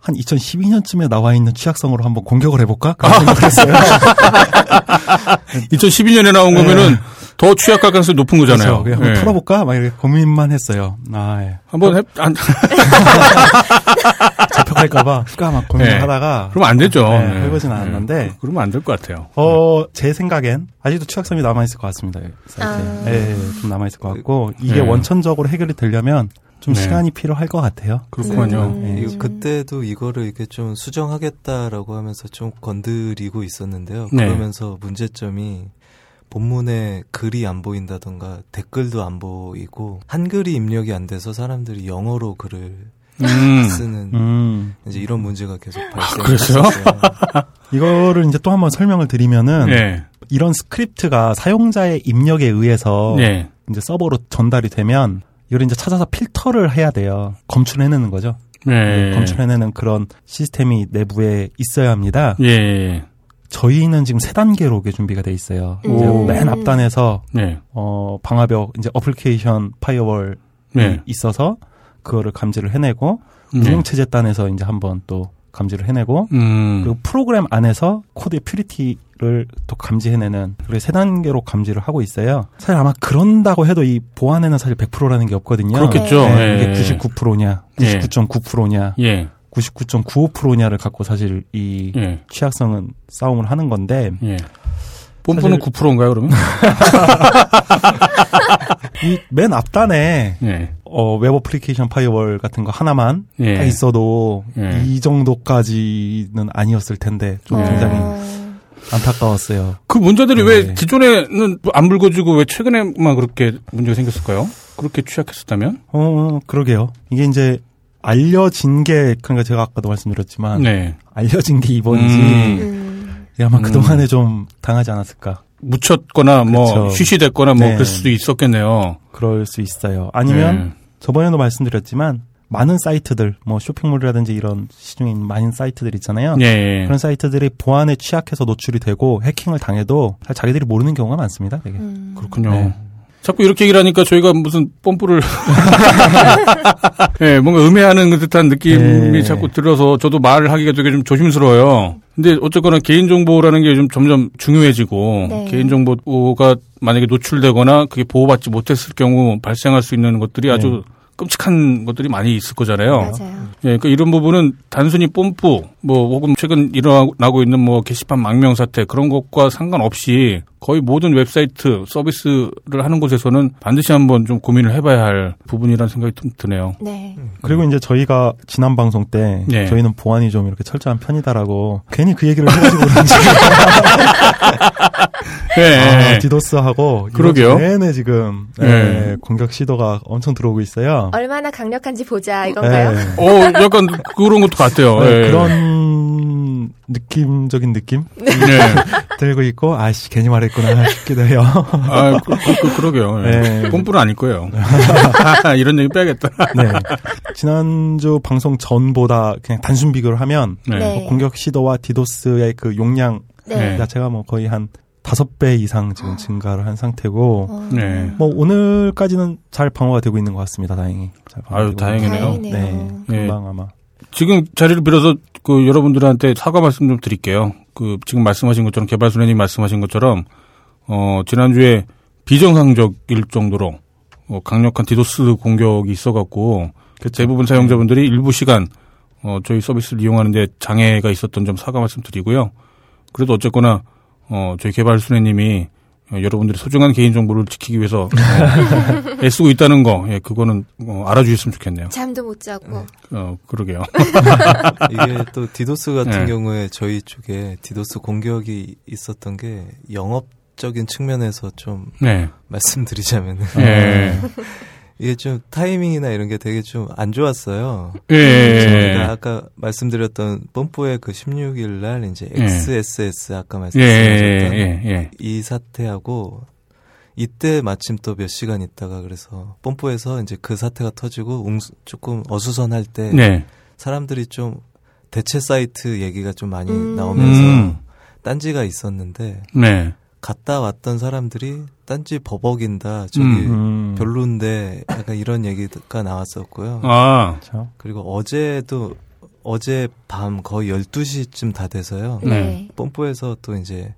[SPEAKER 4] 한 2012년쯤에 나와 있는 취약성으로 한번 공격을 해볼까? 그런 생각을 했어요. [laughs]
[SPEAKER 1] 2012년에 나온 거면은 더 취약할 가능성이 높은 거잖아요.
[SPEAKER 4] 그냥 한번
[SPEAKER 1] 예.
[SPEAKER 4] 털어볼까? 막 이렇게 고민만 했어요. 아, 예.
[SPEAKER 1] 한번 해, 안, [laughs]
[SPEAKER 4] 잡혀갈까봐. 막 고민을
[SPEAKER 1] 네.
[SPEAKER 4] 하다가.
[SPEAKER 1] 그러면 안 되죠.
[SPEAKER 4] 네,
[SPEAKER 1] 네.
[SPEAKER 4] 해보진
[SPEAKER 1] 네.
[SPEAKER 4] 않았는데.
[SPEAKER 1] 그러면 안 될 것 같아요.
[SPEAKER 4] 어, 제 생각엔 아직도 취약점이 남아있을 것 같습니다. 이 사이트에.
[SPEAKER 2] 아.
[SPEAKER 4] 예, 좀 남아있을 것 같고, 이게
[SPEAKER 1] 네.
[SPEAKER 4] 원천적으로 해결이 되려면 좀
[SPEAKER 1] 네.
[SPEAKER 4] 시간이 필요할 것 같아요.
[SPEAKER 1] 그렇군요.
[SPEAKER 2] 음.
[SPEAKER 3] 이거 그때도 이거를 이렇게 좀 수정하겠다라고 하면서 좀 건드리고 있었는데요.
[SPEAKER 1] 네.
[SPEAKER 3] 그러면서 문제점이 본문에 글이 안 보인다던가 댓글도 안 보이고 한글이 입력이 안 돼서 사람들이 영어로 글을
[SPEAKER 1] 음.
[SPEAKER 3] 쓰는
[SPEAKER 4] 음.
[SPEAKER 3] 이제 이런 문제가 계속? 발생했어요. [laughs]
[SPEAKER 4] 이거를 이제 또 한번 설명을 드리면은,
[SPEAKER 1] 네.
[SPEAKER 4] 이런 스크립트가 사용자의 입력에 의해서
[SPEAKER 1] 네.
[SPEAKER 4] 이제 서버로 전달이 되면, 이걸 이제 찾아서 필터를 해야 돼요. 검출해내는 거죠.
[SPEAKER 1] 네.
[SPEAKER 4] 검출해내는 그런 시스템이 내부에 있어야 합니다.
[SPEAKER 1] 예, 예.
[SPEAKER 4] 저희는 지금 세 단계로 이게 준비가 돼 있어요.
[SPEAKER 2] 음.
[SPEAKER 4] 이제 맨 앞단에서
[SPEAKER 1] 네.
[SPEAKER 4] 어 방화벽 이제 application firewall이
[SPEAKER 1] 네.
[SPEAKER 4] 있어서 그거를 감지를 해내고
[SPEAKER 1] 네.
[SPEAKER 4] 운영 체제 단에서 이제 한번 또 감지를 해내고
[SPEAKER 1] 음.
[SPEAKER 4] 그리고 프로그램 안에서 코드의 purity를 또 감지해내는 그래 세 단계로 감지를 하고 있어요. 사실 아마 그런다고 해도 이 보안에는 사실 100%라는 게 없거든요.
[SPEAKER 1] 그렇겠죠.
[SPEAKER 4] 네,
[SPEAKER 1] 예.
[SPEAKER 4] 이게 99%냐,
[SPEAKER 1] 예.
[SPEAKER 4] 99.9%냐,
[SPEAKER 1] 예.
[SPEAKER 4] 99.95%냐를 갖고 사실 이
[SPEAKER 1] 예.
[SPEAKER 4] 취약성은 싸움을 하는 건데
[SPEAKER 1] 예. 뽐뿌는
[SPEAKER 4] 사실-
[SPEAKER 1] 9%인가요, 그러면? [laughs]
[SPEAKER 4] 이 맨 앞단에
[SPEAKER 1] 예.
[SPEAKER 4] 어, web application firewall 같은 거 하나만
[SPEAKER 1] 예.
[SPEAKER 4] 딱 있어도
[SPEAKER 1] 예.
[SPEAKER 4] 이 정도까지는 아니었을 텐데 좀 굉장히
[SPEAKER 2] 어.
[SPEAKER 4] 안타까웠어요.
[SPEAKER 1] 그 문제들이 왜
[SPEAKER 4] 네.
[SPEAKER 1] 기존에는 안 불거지고 왜 최근에만 그렇게 문제가 생겼을까요? 그렇게 취약했었다면?
[SPEAKER 4] 어, 그러게요. 이게 이제 알려진 게 그러니까 제가 아까도 말씀드렸지만
[SPEAKER 1] 네.
[SPEAKER 4] 알려진 게 이번이지
[SPEAKER 1] 음.
[SPEAKER 2] 음.
[SPEAKER 4] 아마
[SPEAKER 1] 음.
[SPEAKER 4] 그동안에 좀 당하지 않았을까.
[SPEAKER 1] 묻혔거나 뭐
[SPEAKER 4] 그렇죠.
[SPEAKER 1] 쉬쉬됐거나 뭐
[SPEAKER 4] 네.
[SPEAKER 1] 그럴 수도 있었겠네요.
[SPEAKER 4] 그럴 수 있어요. 아니면
[SPEAKER 1] 네.
[SPEAKER 4] 저번에도 말씀드렸지만 많은 사이트들 뭐 쇼핑몰이라든지 이런 시중에 있는 많은 사이트들 있잖아요.
[SPEAKER 1] 예.
[SPEAKER 4] 그런 사이트들이 보안에 취약해서 노출이 되고 해킹을 당해도 자기들이 모르는 경우가 많습니다. 되게.
[SPEAKER 2] 음.
[SPEAKER 1] 그렇군요.
[SPEAKER 4] 네.
[SPEAKER 1] 자꾸 이렇게 얘기를 하니까 저희가 무슨 뽐뿌를 [laughs] 예, 뭔가 음해하는 듯한 느낌이
[SPEAKER 4] 네.
[SPEAKER 1] 자꾸 들어서 저도 말을 하기가 되게 좀 조심스러워요. 근데 어쨌거나 개인정보라는 게 좀 점점 중요해지고
[SPEAKER 2] 네.
[SPEAKER 1] 개인정보가 만약에 노출되거나 그게 보호받지 못했을 경우 발생할 수 있는 것들이
[SPEAKER 4] 네.
[SPEAKER 1] 아주 끔찍한 것들이 많이 있을 거잖아요.
[SPEAKER 2] 맞아요.
[SPEAKER 1] 예, 그러니까 이런 부분은 단순히 뽐뿌, 뭐, 혹은 최근 일어나고 있는 뭐, 게시판 망명 사태, 그런 것과 상관없이 거의 모든 웹사이트 서비스를 하는 곳에서는 반드시 한번 좀 고민을 해봐야 할 부분이라는 생각이 좀 드네요.
[SPEAKER 2] 네.
[SPEAKER 4] 그리고 이제 저희가 지난 방송 때
[SPEAKER 1] 네.
[SPEAKER 4] 저희는 보안이 좀 이렇게 철저한 편이다라고 괜히 그 얘기를 해가지고 그런지 [laughs]
[SPEAKER 1] 예,
[SPEAKER 4] 아,
[SPEAKER 1] 예.
[SPEAKER 4] 디도스하고
[SPEAKER 1] 그러게요.
[SPEAKER 4] 주 내내 지금
[SPEAKER 1] 네.
[SPEAKER 4] 예, 공격 시도가 엄청 들어오고 있어요.
[SPEAKER 2] 얼마나 강력한지 보자 이건가요?
[SPEAKER 4] 예.
[SPEAKER 1] 어, 약간 그런 것도 같아요.
[SPEAKER 4] 네,
[SPEAKER 1] 예.
[SPEAKER 4] 그런 느낌적인 느낌
[SPEAKER 1] 네. [laughs]
[SPEAKER 4] 들고 있고 아씨 괜히 말했구나 싶기도 해요.
[SPEAKER 1] 아, 그, 그, 그, 러게요
[SPEAKER 4] 네.
[SPEAKER 1] 뽐뿌는 아닐 거예요. [laughs] 이런 얘기 빼야겠다.
[SPEAKER 4] 네. 지난주 방송 전보다 그냥 단순 비교를 하면
[SPEAKER 1] 네.
[SPEAKER 2] 네.
[SPEAKER 4] 뭐 공격 시도와 디도스의 그 용량
[SPEAKER 2] 네.
[SPEAKER 4] 자체가 뭐 거의 한 다섯 배 이상 지금 증가를 한 상태고
[SPEAKER 2] 어.
[SPEAKER 1] 네.
[SPEAKER 4] 뭐 오늘까지는 잘 방어가 되고 있는 것 같습니다. 다행히.
[SPEAKER 1] 아유, 다행이네요.
[SPEAKER 2] 네.
[SPEAKER 1] 예.
[SPEAKER 4] 금방 아마.
[SPEAKER 1] 지금 자리를 빌어서 그 여러분들한테 사과 말씀 좀 드릴게요. 그 지금 말씀하신 것처럼 개발소장님 말씀하신 것처럼 어 지난주에 비정상적일 정도로 어, 강력한 디도스 공격이 있어갖고 그 대부분 사용자분들이 일부 시간 어 저희 서비스를 이용하는데 장애가 있었던 점 사과 말씀드리고요. 그래도 어쨌거나 어, 저희 개발순애님이 어, 여러분들의 소중한 개인정보를 지키기 위해서 어, [laughs] 애쓰고 있다는 거, 예, 그거는 어, 알아주셨으면 좋겠네요.
[SPEAKER 2] 잠도 못 자고.
[SPEAKER 1] 어, 그러게요. [laughs]
[SPEAKER 3] 이게 [laughs] 또 디도스 같은
[SPEAKER 1] 네.
[SPEAKER 3] 경우에 저희 쪽에 디도스 공격이 있었던 게 영업적인 측면에서 좀
[SPEAKER 1] 네.
[SPEAKER 3] 말씀드리자면은
[SPEAKER 1] 예.
[SPEAKER 3] 이게 좀 타이밍이나 이런 게 되게 좀 안 좋았어요.
[SPEAKER 1] 예.
[SPEAKER 3] 아까 말씀드렸던 뽐뿌의 그 16일 날 이제
[SPEAKER 1] 예.
[SPEAKER 3] XSS 아까
[SPEAKER 1] 예.
[SPEAKER 3] 말씀드렸던
[SPEAKER 1] 예. 예.
[SPEAKER 3] 이 사태하고 이때 마침 또 몇 시간 있다가 그래서 뽐뿌에서 이제 그 사태가 터지고 웅- 조금 어수선할 때
[SPEAKER 1] 네.
[SPEAKER 3] 사람들이 좀 대체 사이트 얘기가 좀 많이
[SPEAKER 2] 음.
[SPEAKER 3] 나오면서
[SPEAKER 1] 음.
[SPEAKER 3] 딴지가 있었는데
[SPEAKER 1] 네.
[SPEAKER 3] 갔다 왔던 사람들이 딴지 버벅인다 저기
[SPEAKER 4] 음.
[SPEAKER 3] 별론데 약간 이런 얘기가 나왔었고요.
[SPEAKER 1] 아.
[SPEAKER 3] 그리고 어제도 어제 밤 거의 12시쯤 다 돼서요.
[SPEAKER 1] 네.
[SPEAKER 2] 네.
[SPEAKER 3] 뽐뿌에서 또 이제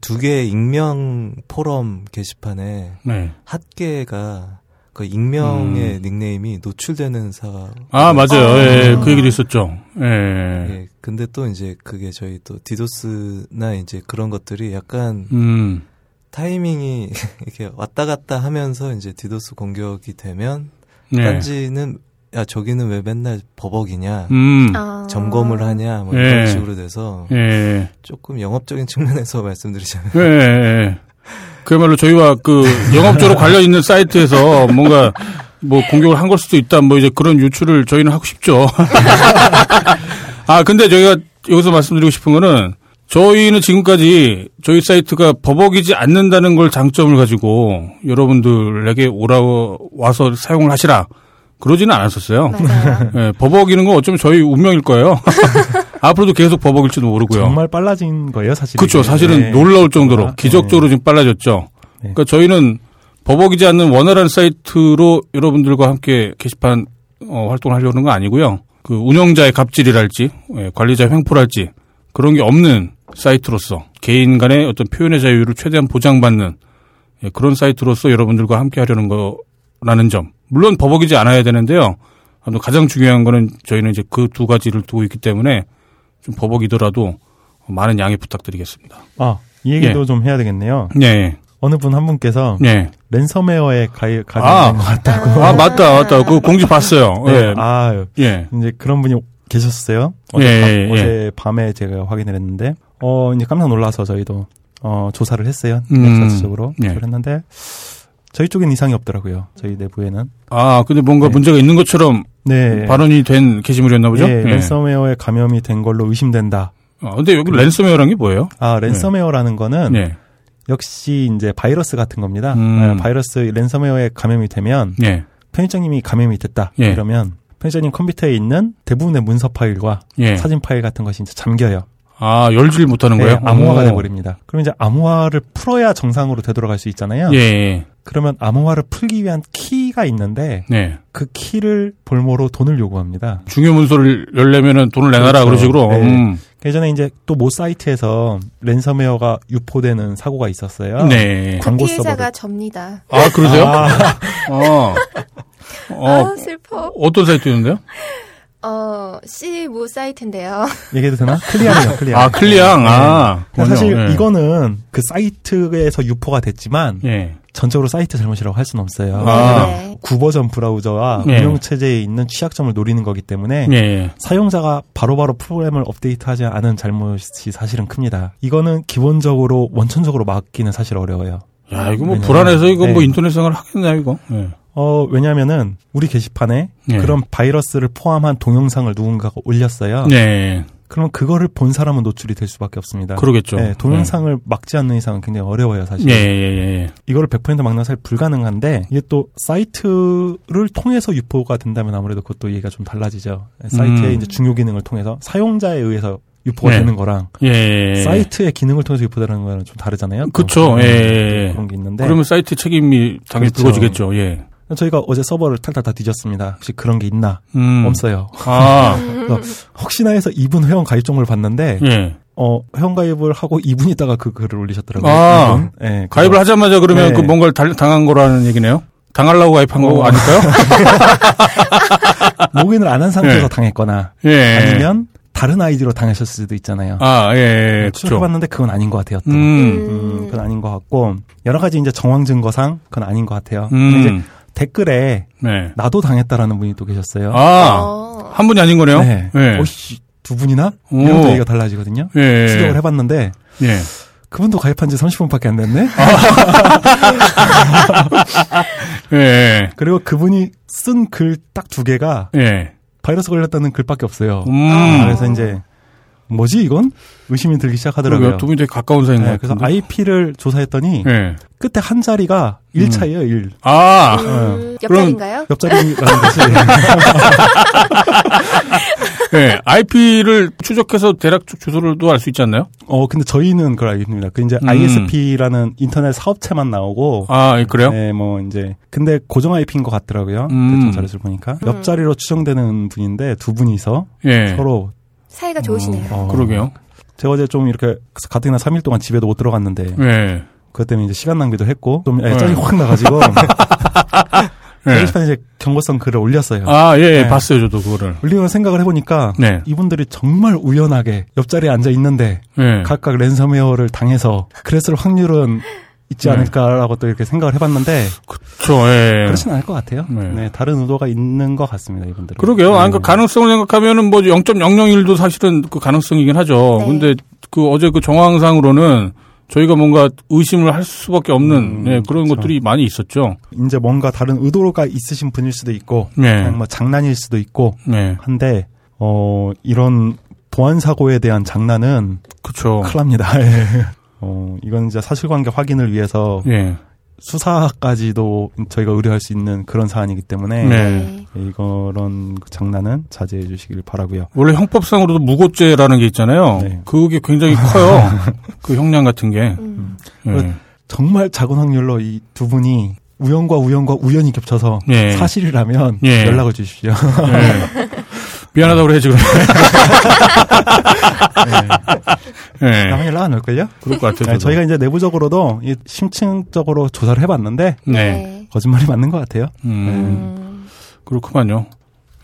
[SPEAKER 3] 두 개의 익명 포럼 게시판에
[SPEAKER 1] 네.
[SPEAKER 3] 핫개가 그 익명의
[SPEAKER 1] 음.
[SPEAKER 3] 닉네임이 노출되는 사가
[SPEAKER 1] 아, 맞아요.
[SPEAKER 2] 아.
[SPEAKER 1] 예. 그 얘기도 있었죠. 예.
[SPEAKER 3] 예, 근데 또 이제 그게 저희 또 디도스나 이제 그런 것들이 약간
[SPEAKER 1] 음.
[SPEAKER 3] 타이밍이 [laughs] 이렇게 왔다 갔다 하면서 이제 디도스 공격이 되면
[SPEAKER 1] 네.
[SPEAKER 3] 딴지는 야 저기는 왜 맨날 버벅이냐
[SPEAKER 1] 음.
[SPEAKER 2] 아.
[SPEAKER 3] 점검을 하냐 뭐
[SPEAKER 1] 예.
[SPEAKER 3] 이런 식으로 돼서
[SPEAKER 1] 예.
[SPEAKER 3] 조금 영업적인 측면에서 [laughs] 말씀드리자면
[SPEAKER 1] 예, 예, 예. 그야말로 저희와 그 영업적으로 [laughs] 관련 있는 사이트에서 뭔가 뭐 공격을 한 걸 수도 있다 뭐 이제 그런 유출을 저희는 하고 싶죠. [laughs] 아 근데 저희가 여기서 말씀드리고 싶은 거는 저희는 지금까지 저희 사이트가 버벅이지 않는다는 걸 장점을 가지고 여러분들에게 오라 와서 사용을 하시라 그러지는 않았었어요. 예, 버벅이는 건 어쩌면 저희 운명일 거예요. [laughs] 앞으로도 계속 버벅일지도 모르고요.
[SPEAKER 4] 정말 빨라진 거예요, 사실.
[SPEAKER 1] 그렇죠. 사실은
[SPEAKER 4] 네.
[SPEAKER 1] 놀라울 정도로
[SPEAKER 4] 네.
[SPEAKER 1] 기적적으로 지금 빨라졌죠.
[SPEAKER 4] 네.
[SPEAKER 1] 그러니까 저희는 버벅이지 않는 원활한 사이트로 여러분들과 함께 게시판 어, 활동을 하려는 건 아니고요. 그 운영자의 갑질이랄지 예, 관리자 횡포랄지 그런 게 없는 사이트로서 개인 간의 어떤 표현의 자유를 최대한 보장받는 예, 그런 사이트로서 여러분들과 함께 하려는 거라는 점. 물론 버벅이지 않아야 되는데요. 가장 중요한 거는 저희는 이제 그 두 가지를 두고 있기 때문에 좀 버벅이더라도 많은 양해 부탁드리겠습니다.
[SPEAKER 4] 아, 이 얘기도
[SPEAKER 1] 예.
[SPEAKER 4] 좀 해야 되겠네요.
[SPEAKER 1] 네,
[SPEAKER 4] 어느 분 한 분께서
[SPEAKER 1] 네.
[SPEAKER 4] 랜섬웨어에 가입
[SPEAKER 1] 아.
[SPEAKER 4] 가입된 것 같다고.
[SPEAKER 1] 아 맞다, 맞다. 그 공지 봤어요.
[SPEAKER 4] 네.
[SPEAKER 1] 예,
[SPEAKER 4] 아,
[SPEAKER 1] 예,
[SPEAKER 4] 이제 그런 분이 계셨어요. 어제,
[SPEAKER 1] 예,
[SPEAKER 4] 밤,
[SPEAKER 1] 예,
[SPEAKER 4] 어제 밤에 제가 확인을 했는데, 어, 이제 깜짝 놀라서 저희도, 어, 조사를 했어요.
[SPEAKER 1] 음,
[SPEAKER 4] 자체적으로.
[SPEAKER 1] 예.
[SPEAKER 4] 조사를 했는데, 저희 쪽엔 이상이 없더라고요. 저희 내부에는.
[SPEAKER 1] 아 근데 뭔가
[SPEAKER 4] 네.
[SPEAKER 1] 문제가 있는 것처럼
[SPEAKER 4] 네.
[SPEAKER 1] 발언이 된 게시물이었나 보죠.
[SPEAKER 4] 예, 랜섬웨어에 감염이 된 걸로 의심된다.
[SPEAKER 1] 아, 근데 여기 랜섬웨어란 게 뭐예요?
[SPEAKER 4] 아, 랜섬웨어라는 거는
[SPEAKER 1] 네,
[SPEAKER 4] 역시 이제 바이러스 같은 겁니다.
[SPEAKER 1] 음.
[SPEAKER 4] 아, 바이러스 랜섬웨어에 감염이 되면
[SPEAKER 1] 예,
[SPEAKER 4] 편집장님이 감염이 됐다.
[SPEAKER 1] 예.
[SPEAKER 4] 이러면 편집장님 컴퓨터에 있는 대부분의 문서 파일과
[SPEAKER 1] 예.
[SPEAKER 4] 사진 파일 같은 것이 이제 잠겨요.
[SPEAKER 1] 아 열질 못하는 거예요?
[SPEAKER 4] 네, 암호화가
[SPEAKER 1] 오.
[SPEAKER 4] 돼버립니다. 그럼 이제 암호화를 풀어야 정상으로 되돌아갈 수 있잖아요.
[SPEAKER 1] 예, 예,
[SPEAKER 4] 그러면 암호화를 풀기 위한 키가 있는데
[SPEAKER 1] 네.
[SPEAKER 4] 그 키를 볼모로 돈을 요구합니다.
[SPEAKER 1] 중요 문서를 열려면은 돈을 내놔라
[SPEAKER 4] 그렇죠.
[SPEAKER 1] 그런 식으로.
[SPEAKER 4] 네.
[SPEAKER 1] 음.
[SPEAKER 4] 예전에 이제 또 모 사이트에서 랜섬웨어가 유포되는 사고가 있었어요.
[SPEAKER 1] 네.
[SPEAKER 2] 그
[SPEAKER 4] 광고 서버를-
[SPEAKER 2] 접니다.
[SPEAKER 1] 아 그러세요?
[SPEAKER 4] 아,
[SPEAKER 1] 어. 어,
[SPEAKER 2] 아, 슬퍼.
[SPEAKER 1] 어떤 사이트였는데요?
[SPEAKER 2] 어, C 모 사이트인데요. [laughs]
[SPEAKER 4] 얘기해도 되나? 클리앙이요, [laughs] 클리앙.
[SPEAKER 1] 아, 클리앙. 아.
[SPEAKER 4] 근데 사실.
[SPEAKER 1] 예.
[SPEAKER 4] 이거는 그 사이트에서 유포가 됐지만
[SPEAKER 1] 예.
[SPEAKER 4] 전적으로 사이트 잘못이라고 할 수는 없어요.
[SPEAKER 1] 아.
[SPEAKER 2] 네.
[SPEAKER 4] 구버전 브라우저와
[SPEAKER 1] 예.
[SPEAKER 4] 운영 체제에 있는 취약점을 노리는 거기 때문에
[SPEAKER 1] 예, 예.
[SPEAKER 4] 사용자가 바로바로 프로그램을 업데이트하지 않은 잘못이 사실은 큽니다. 이거는 기본적으로 원천적으로 막기는 사실 어려워요.
[SPEAKER 1] 야, 이거 뭐
[SPEAKER 4] 왜냐면-
[SPEAKER 1] 불안해서 이거 뭐
[SPEAKER 4] 네.
[SPEAKER 1] 인터넷 생활 하겠나, 이거? 예.
[SPEAKER 4] 어, 왜냐면은 우리 게시판에
[SPEAKER 1] 예.
[SPEAKER 4] 그런 바이러스를 포함한 동영상을 누군가가 올렸어요.
[SPEAKER 1] 네.
[SPEAKER 4] 그러면 그거를 본 사람은 노출이 될 수밖에 없습니다.
[SPEAKER 1] 그러겠죠.
[SPEAKER 4] 네, 동영상을 막지 않는 이상은 굉장히 어려워요, 사실.
[SPEAKER 1] 예, 예, 예.
[SPEAKER 4] 이거를 100% 막는 건 사실 불가능한데 이게 또 사이트를 통해서 유포가 된다면 아무래도 그것도 얘기가 좀 달라지죠. 사이트의
[SPEAKER 1] 음.
[SPEAKER 4] 이제 중요 기능을 통해서 사용자에 의해서 유포가
[SPEAKER 1] 네.
[SPEAKER 4] 되는 거랑
[SPEAKER 1] 예. 예.
[SPEAKER 4] 사이트의 기능을 통해서 유포되는 거는 좀 다르잖아요.
[SPEAKER 1] 예, 예.
[SPEAKER 4] 그런 게 있는데
[SPEAKER 1] 그러면 사이트 책임이 당연히
[SPEAKER 4] 그렇죠.
[SPEAKER 1] 불거지겠죠. 예.
[SPEAKER 4] 저희가 어제 서버를 탈탈 다 뒤졌습니다. 혹시 그런 게 있나?
[SPEAKER 1] 음.
[SPEAKER 4] 없어요.
[SPEAKER 1] 아, [laughs]
[SPEAKER 4] 혹시나 해서 이분 회원 가입 정보를 봤는데
[SPEAKER 1] 예.
[SPEAKER 4] 어 회원 가입을 하고 2분 있다가 그 글을 올리셨더라고요.
[SPEAKER 1] 아.
[SPEAKER 4] 이분. 예,
[SPEAKER 1] 가입을 하자마자 그러면
[SPEAKER 4] 네.
[SPEAKER 1] 그 뭔가를 달- 당한 거라는 얘기네요? 당하려고 가입한 거
[SPEAKER 4] 어.
[SPEAKER 1] 아닐까요? [laughs]
[SPEAKER 4] 로그인을 안 한 상태에서
[SPEAKER 1] 예.
[SPEAKER 4] 당했거나
[SPEAKER 1] 예.
[SPEAKER 4] 아니면 다른 아이디로 당하셨을 수도 있잖아요.
[SPEAKER 1] 아, 예, 예, 그렇죠.
[SPEAKER 4] 추적해봤는데 그건 아닌 것 같아요. 또.
[SPEAKER 1] 음,
[SPEAKER 4] 음, 그건 아닌 것 같고 여러 가지 이제 정황 증거상 그건 아닌 것 같아요.
[SPEAKER 1] 음,
[SPEAKER 4] 이제 댓글에
[SPEAKER 1] 네.
[SPEAKER 4] 나도 당했다라는 분이 또 계셨어요.
[SPEAKER 1] 아,
[SPEAKER 2] 어.
[SPEAKER 1] 한 분이 아닌 거네요?
[SPEAKER 4] 네.
[SPEAKER 1] 예.
[SPEAKER 4] 어씨 두 분이나
[SPEAKER 1] 오.
[SPEAKER 4] 이런 또 얘기가 달라지거든요.
[SPEAKER 1] 예.
[SPEAKER 4] 추적을 해봤는데
[SPEAKER 1] 예.
[SPEAKER 4] 그분도 가입한 지 30분밖에 안 됐네. [laughs]
[SPEAKER 1] 예.
[SPEAKER 4] 그리고 그분이 쓴 글 딱 두 개가
[SPEAKER 1] 예.
[SPEAKER 4] 바이러스 걸렸다는 글밖에 없어요.
[SPEAKER 1] 음.
[SPEAKER 4] 아, 그래서 이제 뭐지 이건 의심이 들기 시작하더라고요.
[SPEAKER 1] 두 분이 되게 가까운 사이인 것
[SPEAKER 4] 네, 그래서. IP를 조사했더니
[SPEAKER 1] 예.
[SPEAKER 4] 끝에 한 자리가 1차예요, 1.
[SPEAKER 1] 아,
[SPEAKER 2] 음,
[SPEAKER 1] 그럼-
[SPEAKER 2] 옆자리인가요?
[SPEAKER 4] 옆자리라는 것이 [laughs]
[SPEAKER 1] 예. IP를 추적해서 대략 주- 주소를도 알수 있지 않나요?
[SPEAKER 4] 어 근데 저희는 그걸 알겠습니다. 그 이제
[SPEAKER 1] 음.
[SPEAKER 4] ISP라는 인터넷 사업체만 나오고
[SPEAKER 1] 아, 예, 그래요?
[SPEAKER 4] 네, 뭐 이제 근데 고정 IP인 것 같더라고요.
[SPEAKER 1] 음.
[SPEAKER 4] 대충 자료를 보니까 옆자리로 추정되는 분인데 두 분이서
[SPEAKER 1] 예.
[SPEAKER 4] 서로
[SPEAKER 2] 사이가 좋으시네요.
[SPEAKER 4] 어,
[SPEAKER 1] 그러게요.
[SPEAKER 4] 제가 어제 좀 이렇게 가뜩이나 3일 동안 집에도 못 들어갔는데
[SPEAKER 1] 예.
[SPEAKER 4] 그것 때문에 이제 시간 낭비도 했고 좀
[SPEAKER 1] 네.
[SPEAKER 4] 짜증이 확 나가지고 [laughs]
[SPEAKER 1] 예.
[SPEAKER 4] 게시판에 이제 경고성 글을 올렸어요.
[SPEAKER 1] 아, 예, 예.
[SPEAKER 4] 네.
[SPEAKER 1] 봤어요, 저도 그거를.
[SPEAKER 4] 올리면 생각을 해보니까
[SPEAKER 1] 네.
[SPEAKER 4] 이분들이 정말 우연하게 옆자리에 앉아 있는데
[SPEAKER 1] 예.
[SPEAKER 4] 각각 랜섬웨어를 당해서 그랬을 확률은 있지
[SPEAKER 1] 네.
[SPEAKER 4] 않을까라고 또 이렇게 생각을 해봤는데
[SPEAKER 1] 그렇죠, 예.
[SPEAKER 4] 그렇진 않을 것 같아요.
[SPEAKER 1] 네.
[SPEAKER 4] 네. 다른 의도가 있는 것 같습니다 이분들은.
[SPEAKER 1] 그러게요. 아,
[SPEAKER 4] 네.
[SPEAKER 1] 그 가능성을 생각하면은 뭐 0.001도 사실은 그 가능성이긴 하죠.
[SPEAKER 2] 네.
[SPEAKER 1] 근데 그 어제 그 정황상으로는 저희가 뭔가 의심을 할 수밖에 없는
[SPEAKER 4] 음,
[SPEAKER 1] 예, 그런
[SPEAKER 4] 그렇죠.
[SPEAKER 1] 것들이 많이 있었죠.
[SPEAKER 4] 이제 뭔가 다른 의도가 있으신 분일 수도 있고
[SPEAKER 1] 네.
[SPEAKER 4] 그냥 뭐 장난일 수도 있고
[SPEAKER 1] 네.
[SPEAKER 4] 한데 어 이런 보안 사고에 대한 장난은
[SPEAKER 1] 그렇죠.
[SPEAKER 4] 큰일 납니다. [laughs] 예. 어 이건 이제 사실관계 확인을 위해서
[SPEAKER 1] 예.
[SPEAKER 4] 수사까지도 저희가 의뢰할 수 있는 그런 사안이기 때문에
[SPEAKER 1] 네.
[SPEAKER 4] 이거런 그 장난은 자제해 주시길 바라고요.
[SPEAKER 1] 원래 형법상으로도 무고죄라는 게 있잖아요.
[SPEAKER 4] 네.
[SPEAKER 1] 그게 굉장히 커요. [laughs] 그 형량 같은 게.
[SPEAKER 2] 음.
[SPEAKER 1] 예.
[SPEAKER 4] 정말 작은 확률로 이 두 분이 우연과 우연과 우연히 겹쳐서
[SPEAKER 1] 예.
[SPEAKER 4] 사실이라면
[SPEAKER 1] 예.
[SPEAKER 4] 연락을 주십시오. [laughs]
[SPEAKER 1] 예. 미안하다고 그래 지금. [laughs] 예.
[SPEAKER 4] 아마 연락 안 올걸요?
[SPEAKER 1] 그럴 것 같아요.
[SPEAKER 4] 네. 저희가 이제 내부적으로도 이 심층적으로 조사를 해봤는데
[SPEAKER 1] 네.
[SPEAKER 4] 거짓말이 맞는 것 같아요.
[SPEAKER 1] 음.
[SPEAKER 2] 음.
[SPEAKER 1] 그렇구만요.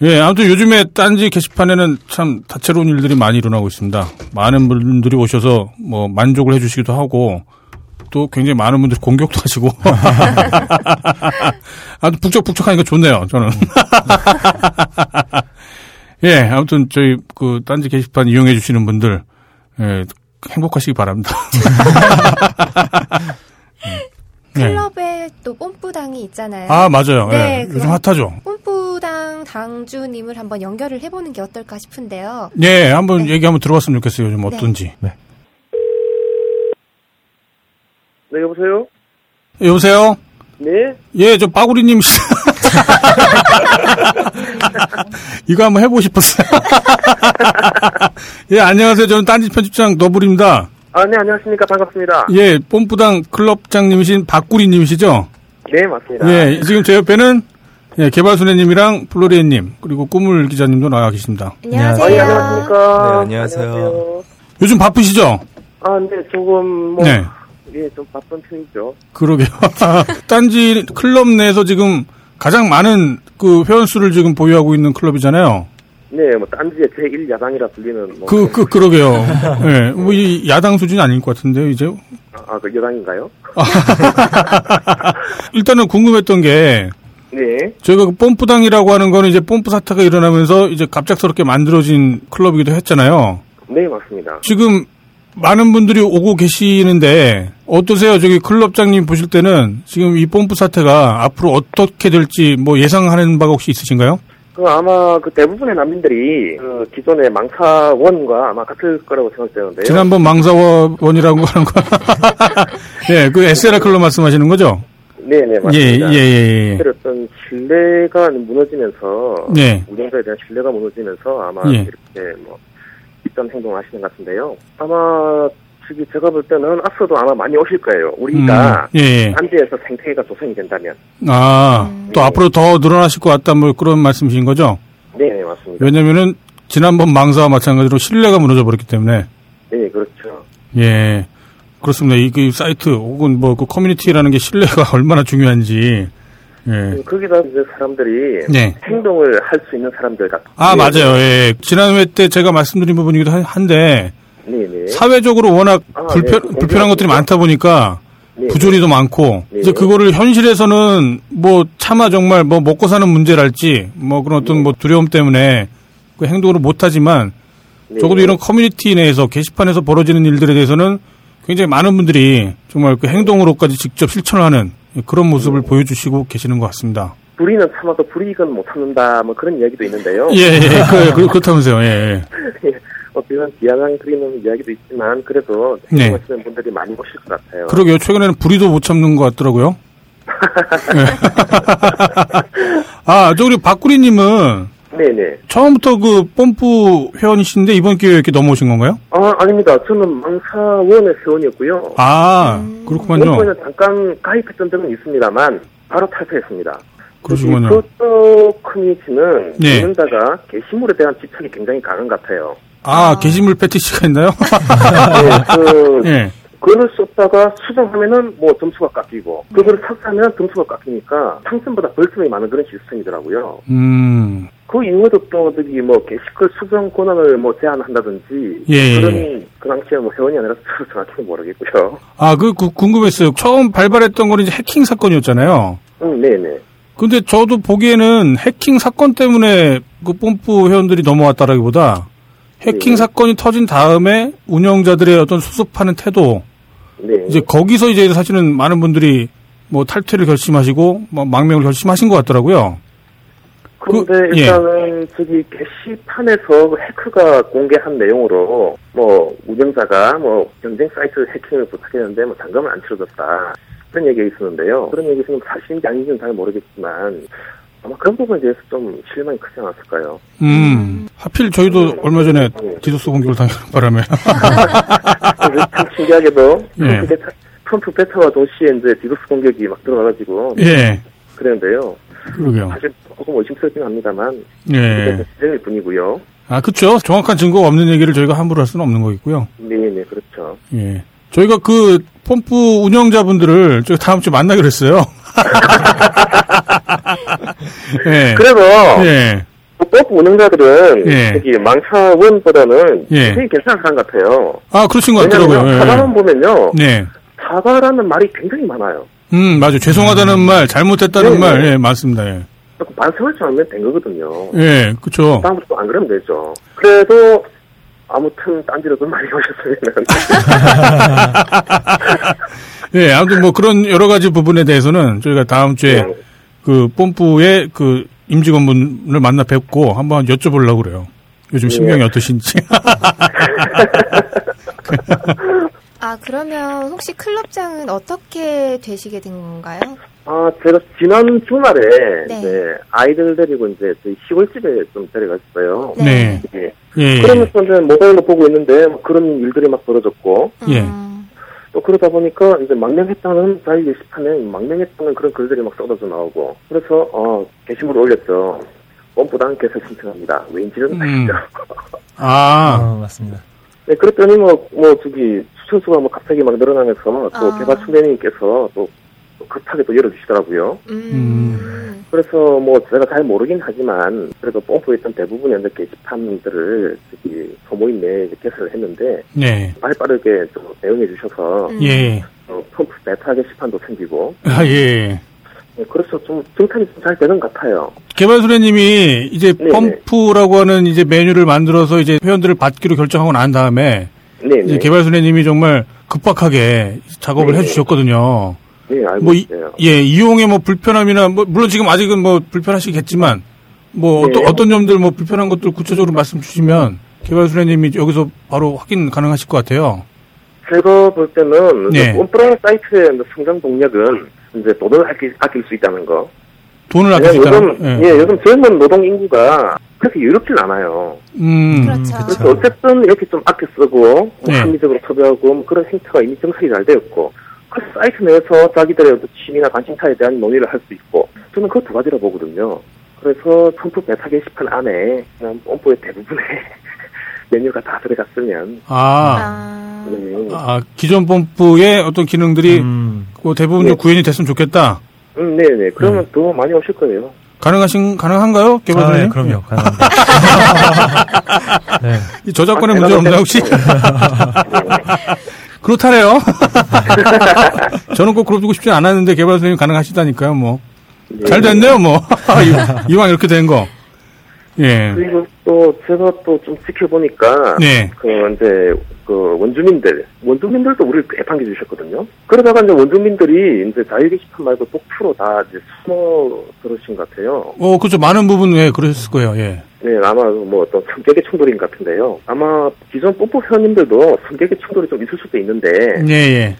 [SPEAKER 1] 예, 아무튼 요즘에 딴지 게시판에는 참 다채로운 일들이 많이 일어나고 있습니다. 많은 분들이 오셔서 뭐 만족을 해주시기도 하고 또 굉장히 많은 분들이 공격도 하시고 [laughs] 아주 북적북적하니까 좋네요. 저는. [laughs] 예, 아무튼 저희 그 딴지 게시판 이용해 주시는 분들 예, 행복하시기 바랍니다. 네. [laughs]
[SPEAKER 2] 클럽에 또 뽐뿌당이 있잖아요.
[SPEAKER 1] 아 맞아요.
[SPEAKER 2] 네,
[SPEAKER 1] 예, 요즘 핫하죠.
[SPEAKER 2] 뽐뿌당 당주님을 한번 연결을 해보는 게 어떨까 싶은데요.
[SPEAKER 1] 예, 한번
[SPEAKER 2] 네.
[SPEAKER 1] 얘기 한번 들어봤으면 좋겠어요. 요즘 어떤지.
[SPEAKER 6] 네, 여보세요?
[SPEAKER 1] 예, 여보세요?
[SPEAKER 6] 네?
[SPEAKER 1] 예, 저 빠구리님. [laughs] [laughs] 이거 한번 해보고 싶었어요. [laughs] 예, 안녕하세요. 저는 딴지 편집장 너블입니다.
[SPEAKER 6] 아, 네, 안녕하십니까. 반갑습니다.
[SPEAKER 1] 예, 뽐뿌당 클럽장님이신 박구리님이시죠?
[SPEAKER 6] 네, 맞습니다.
[SPEAKER 1] 예, 지금 제 옆에는 예, 개발순애님이랑 플로리엔님 그리고 꾸물 기자님도 나와 계십니다.
[SPEAKER 2] 안녕하세요.
[SPEAKER 6] 아, 예, 안녕하십니까.
[SPEAKER 3] 네, 안녕하세요.
[SPEAKER 1] 요즘 바쁘시죠?
[SPEAKER 6] 아, 네, 조금, 뭐,
[SPEAKER 1] 네.
[SPEAKER 6] 예, 좀 바쁜 편이죠.
[SPEAKER 1] 그러게요. [laughs] 딴지 클럽 내에서 지금 가장 많은 그 회원 수를 지금 보유하고 있는 클럽이잖아요.
[SPEAKER 6] 네, 뭐, 딴지의 제1 야당이라 불리는, 뭐.
[SPEAKER 1] 그, 그, 그러게요. 예, [laughs] 뭐, 이 야당 수준이 아닐 것 같은데요, 이제.
[SPEAKER 6] 아, 그 여당인가요? [laughs]
[SPEAKER 1] 일단은 궁금했던 게,
[SPEAKER 6] 네.
[SPEAKER 1] 저희가 그 뽐뿌당이라고 하는 거는 이제 뽐뿌 사태가 일어나면서 이제 갑작스럽게 만들어진 클럽이기도 했잖아요.
[SPEAKER 6] 네, 맞습니다.
[SPEAKER 1] 지금 많은 분들이 오고 계시는데, 어떠세요? 저기 클럽장님 보실 때는 지금 이 뽐뿌 사태가 앞으로 어떻게 될지 뭐 예상하는 바가 혹시 있으신가요?
[SPEAKER 6] 그 아마 그 대부분의 난민들이 그 기존의 망사원과 아마 같을 거라고 생각되는데요.
[SPEAKER 1] 지난번 망사원이라고 하는 거. [laughs] 예, 그 SLR 클럽 말씀하시는 거죠?
[SPEAKER 6] 네네,
[SPEAKER 1] 예,
[SPEAKER 6] 맞습니다.
[SPEAKER 1] 예, 예, 예.
[SPEAKER 6] 어떤 신뢰가 무너지면서
[SPEAKER 1] 네.
[SPEAKER 6] 운영자에 대한 신뢰가 무너지면서 아마
[SPEAKER 1] 예.
[SPEAKER 6] 이렇게 뭐 이런 행동을 하시는 것 같은데요. 아마 저기 제가 볼 때는 앞으로도 아마 많이 오실 거예요. 우리가
[SPEAKER 1] 음, 예, 예.
[SPEAKER 6] 안지에서 생태계가 조성이 된다면.
[SPEAKER 1] 아, 또
[SPEAKER 6] 네.
[SPEAKER 1] 앞으로 더 늘어나실 것 같다, 뭐 그런 말씀이신 거죠?
[SPEAKER 6] 네, 네, 맞습니다.
[SPEAKER 1] 왜냐면은 지난번 망사와 마찬가지로 신뢰가 무너져 버렸기 때문에.
[SPEAKER 6] 네, 그렇죠.
[SPEAKER 1] 예. 그렇습니다. 이 그 사이트 혹은 뭐 그 커뮤니티라는 게 신뢰가 [laughs] 얼마나 중요한지 예.
[SPEAKER 7] 거기다 이제 사람들이
[SPEAKER 1] 네.
[SPEAKER 7] 행동을 할 수 있는 사람들 같은.
[SPEAKER 1] 아, 맞아요. 예. 지난 회 때 제가 말씀드린 부분이기도 한- 한데,
[SPEAKER 7] 네네.
[SPEAKER 1] 사회적으로 워낙
[SPEAKER 7] 아,
[SPEAKER 1] 불편,
[SPEAKER 7] 네.
[SPEAKER 1] 불편한 것들이 많다 보니까,
[SPEAKER 7] 네.
[SPEAKER 1] 부조리도 많고,
[SPEAKER 7] 네.
[SPEAKER 1] 이제 그거를 현실에서는 뭐 차마 정말 뭐 먹고 사는 문제랄지, 뭐 그런 어떤 뭐 두려움 때문에 그 행동을 못하지만,
[SPEAKER 7] 네.
[SPEAKER 1] 적어도 이런 커뮤니티 내에서 게시판에서 벌어지는 일들에 대해서는 굉장히 많은 분들이 정말 그 행동으로까지 직접 실천을 하는 그런 모습을 보여주시고 계시는 것 같습니다.
[SPEAKER 7] 불의는 참아도 불이익은 못 참는다. 뭐 그런 이야기도 있는데요.
[SPEAKER 1] 예, 예, 그, 그, [laughs] 그렇다면서요, 예, 예.
[SPEAKER 7] 어, 비단 비아냥 드리는 이야기도 있지만 그래도
[SPEAKER 1] 네.
[SPEAKER 7] 행동하시는 분들이 많이 오실 것 같아요.
[SPEAKER 1] 그러게요. 최근에는 불의도 못 참는 것 같더라고요. [laughs] 예. [laughs] 아, 저 우리 박구리님은
[SPEAKER 7] 네네.
[SPEAKER 1] 처음부터 그 뽐뿌 회원이신데 이번 기회에 이렇게 넘어오신 건가요?
[SPEAKER 7] 아 아닙니다. 저는 망사원의 회원이었고요.
[SPEAKER 1] 아, 그렇구만요.
[SPEAKER 7] 원에는 잠깐 가입했던 적은 있습니다만 바로 탈퇴했습니다.
[SPEAKER 1] 그러시군요.
[SPEAKER 7] 그쪽 커뮤니티는
[SPEAKER 1] 네.
[SPEAKER 7] 운영자가 게시물에 대한 집착이 굉장히 강한 것 같아요.
[SPEAKER 1] 아, 게시물 패티시가 있나요? [laughs]
[SPEAKER 7] 네, 그
[SPEAKER 1] 예. [laughs]
[SPEAKER 7] 글을 썼다가 수정하면은 뭐 점수가 깎이고 그거를 삭제하면 점수가 깎이니까 상품보다 벌점이 많은 그런 시스템이더라고요.
[SPEAKER 1] 음,
[SPEAKER 7] 그 이후에도 또 저기 뭐 게시글 수정 권한을 뭐 제한한다든지
[SPEAKER 1] 예.
[SPEAKER 7] 그런 그 당시에 뭐 회원이 아니라서 [laughs] 저도 정확히 모르겠고요.
[SPEAKER 1] 아, 그, 그 궁금했어요. 처음 발발했던 거는 이제 해킹 사건이었잖아요.
[SPEAKER 7] 응, 네네.
[SPEAKER 1] 근데 저도 보기에는 해킹 사건 때문에 그 뽐뿌 회원들이 넘어왔다라기보다 해킹
[SPEAKER 7] 네.
[SPEAKER 1] 사건이 터진 다음에 운영자들의 어떤 수습하는 태도
[SPEAKER 7] 네.
[SPEAKER 1] 이제 거기서 이제 사실은 많은 분들이 뭐 탈퇴를 결심하시고 뭐 망명을 결심하신 것 같더라고요.
[SPEAKER 7] 그런데
[SPEAKER 1] 그- 예.
[SPEAKER 7] 일단은 저기 게시판에서 그 해커가 공개한 내용으로 뭐 운영자가 뭐 경쟁 사이트 해킹을 부탁했는데 뭐 잔금을 안 치러줬다 그런 얘기가 있었는데요. 그런 얘기는 사실인지 아닌지는 잘 모르겠지만 아마 그런 부분에 대해서 좀 실망이 크지 않았을까요?
[SPEAKER 1] 음, 하필 저희도 얼마 전에 디도스 공격을 당하는 바람에
[SPEAKER 7] 참 신기하게도
[SPEAKER 1] 예.
[SPEAKER 7] 펌프 베타와 동시에 이제 디도스 공격이 막 들어가가지고
[SPEAKER 1] 예,
[SPEAKER 7] 그랬는데요.
[SPEAKER 1] 그러게요.
[SPEAKER 7] 사실 조금 의심스럽긴 합니다만
[SPEAKER 1] 예.
[SPEAKER 7] 추정일 뿐이고요.
[SPEAKER 1] 아, 그렇죠. 정확한 증거가 없는 얘기를 저희가 함부로 할 수는 없는 거겠고요.
[SPEAKER 7] 네 네 그렇죠.
[SPEAKER 1] 예. 저희가 그 뽐뿌 운영자분들을 저희 다음 주에 만나기로 했어요. [laughs] 예.
[SPEAKER 7] 그래도
[SPEAKER 1] 예.
[SPEAKER 7] 법 운영자들은
[SPEAKER 1] 예.
[SPEAKER 7] 저기 망사원보다는
[SPEAKER 1] 예.
[SPEAKER 7] 굉장히 괜찮은 사람 같아요.
[SPEAKER 1] 아, 그러신 것 같더라고요. 예.
[SPEAKER 7] 사과만 보면요.
[SPEAKER 1] 네.
[SPEAKER 7] 사과라는 말이 굉장히 많아요.
[SPEAKER 1] 음, 맞아요. 죄송하다는 말, 잘못했다는
[SPEAKER 7] 네,
[SPEAKER 1] 말,
[SPEAKER 7] 네.
[SPEAKER 1] 예, 맞습니다. 예.
[SPEAKER 7] 반성할 줄 알면 된 거거든요.
[SPEAKER 1] 예, 그쵸.
[SPEAKER 7] 다음부터 안 그러면 되죠. 그래도 아무튼 딴지로 좀 많이 오셨으면 [laughs]
[SPEAKER 1] 예, 아무튼 뭐 그런 여러 가지 부분에 대해서는 저희가 다음 주에
[SPEAKER 7] 네.
[SPEAKER 1] 그 뽐뿌의 그 임직원분을 만나 뵙고 한번 여쭤보려고 그래요. 요즘 신경이
[SPEAKER 7] 네.
[SPEAKER 1] 어떠신지. [laughs]
[SPEAKER 2] 아, 그러면 혹시 클럽장은 어떻게 되시게 된 건가요?
[SPEAKER 7] 아, 제가 지난 주말에
[SPEAKER 2] 네.
[SPEAKER 7] 이제 아이들 데리고 이제 저희 시골집에 좀 데려갔어요.
[SPEAKER 1] 네.
[SPEAKER 7] 예.
[SPEAKER 1] 예, 예.
[SPEAKER 7] 그러면서 이제 모바일로 보고 있는데 뭐 그런 일들이 막 벌어졌고
[SPEAKER 1] 예.
[SPEAKER 2] 음,
[SPEAKER 7] 또 그러다 보니까 이제 망명했다는 자유 게시판에 망명했다는 그런 글들이 막 쏟아져 나오고 그래서 어 게시물을 올렸죠. 뻔뿌당 개설 신청합니다. 왠지는
[SPEAKER 1] 음.
[SPEAKER 7] 아시죠?
[SPEAKER 1] 아,
[SPEAKER 4] 어, 맞습니다.
[SPEAKER 7] 네, 그랬더니 뭐, 뭐, 저기, 수천수가 뭐 갑자기 막 늘어나면서 또
[SPEAKER 2] 아.
[SPEAKER 7] 개발 총대님께서 또 급하게 또 열어주시더라고요.
[SPEAKER 2] 음,
[SPEAKER 7] 그래서 뭐 제가 잘 모르긴 하지만 그래도 pom프에 있던 대부분의 이제 게시판들을 저기 소모임 내에 이제 개설을 했는데
[SPEAKER 1] 네.
[SPEAKER 7] 빨리 빠르게 좀 대응해 주셔서
[SPEAKER 2] 음.
[SPEAKER 1] 예.
[SPEAKER 7] 어, 펌프 베타 게시판도 생기고
[SPEAKER 1] 아, 예.
[SPEAKER 7] 네, 그래서 좀 정착이 좀 잘 되는 것 같아요.
[SPEAKER 1] 개발 소래님이 이제
[SPEAKER 7] 네네.
[SPEAKER 1] 펌프라고 하는 이제 메뉴를 만들어서 이제 회원들을 받기로 결정하고 난 다음에
[SPEAKER 7] 네, 네.
[SPEAKER 1] 개발소래님이 정말 급박하게 작업을
[SPEAKER 7] 네네.
[SPEAKER 1] 해주셨거든요.
[SPEAKER 7] 네, 알고
[SPEAKER 1] 뭐, 이,
[SPEAKER 7] 있어요.
[SPEAKER 1] 예, 이용의 뭐 불편함이나, 뭐, 물론 지금 아직은 뭐 불편하시겠지만, 뭐,
[SPEAKER 7] 네.
[SPEAKER 1] 어떤, 어떤 점들 뭐 불편한 것들 구체적으로 말씀 주시면, 개발수래님이 여기서 바로 확인 가능하실 것 같아요.
[SPEAKER 7] 제가 볼 때는
[SPEAKER 1] 네.
[SPEAKER 7] 홈프라인 사이트의 성장 동력은 이제 돈을 아낄, 아낄 수 있다는 거.
[SPEAKER 1] 돈을
[SPEAKER 7] 왜냐면
[SPEAKER 1] 아끼시다는,
[SPEAKER 7] 요즘, 예, 요즘 젊은 노동 인구가 그렇게 유롭진 않아요.
[SPEAKER 1] 음,
[SPEAKER 2] 그렇죠.
[SPEAKER 7] 그래서 어쨌든 이렇게 좀 아껴 쓰고 뭐
[SPEAKER 1] 네.
[SPEAKER 7] 합리적으로 소비하고 뭐 그런 행태가 이미 정착이 잘 되었고 그 사이트 내에서 자기들의 어떤 취미나 관심사에 대한 논의를 할 수 있고 저는 그두 가지라 보거든요. 그래서 펌프 베타 게시판 안에 그냥 펌프의 대부분의 [laughs] 메뉴가 다 들어갔으면
[SPEAKER 1] 아,
[SPEAKER 2] 아,
[SPEAKER 7] 네.
[SPEAKER 1] 아, 기존 펌프의 어떤 기능들이
[SPEAKER 4] 음,
[SPEAKER 1] 그 대부분
[SPEAKER 7] 네.
[SPEAKER 1] 좀 구현이 됐으면 좋겠다.
[SPEAKER 7] 음, 네네. 그러면 더 많이 오실 거예요.
[SPEAKER 1] 가능하신 가능한가요,
[SPEAKER 4] 아,
[SPEAKER 1] 개발사님?
[SPEAKER 4] 네, 그럼요. 가능합니다. [laughs] 네.
[SPEAKER 1] 이 저작권에
[SPEAKER 7] 아,
[SPEAKER 1] 문제 없나요 혹시? [laughs] 그렇다네요. [laughs] 저는 꼭 그러고 싶지 않았는데 개발사님 가능하시다니까요. 뭐잘
[SPEAKER 7] 네.
[SPEAKER 1] 됐네요. 뭐 이- 이왕 이렇게 된 거. 예.
[SPEAKER 7] 그리고 또 제가 또 좀 지켜보니까
[SPEAKER 1] 네.
[SPEAKER 7] 그 이제 그 원주민들 원주민들도 우리를 애판게 주셨거든요. 그러다가 이제 원주민들이 이제 자유 게시판 말고 독프로 다 이제 숨어 들으신 것 같아요.
[SPEAKER 1] 어 그렇죠. 많은 부분 왜 그러셨을 거예요. 예.
[SPEAKER 7] 네, 아마 뭐 어떤 성격의 충돌인 것 같은데요. 아마 기존 뽀뽀 회원님들도 성격의 충돌이 좀 있을 수도 있는데
[SPEAKER 1] 예 예.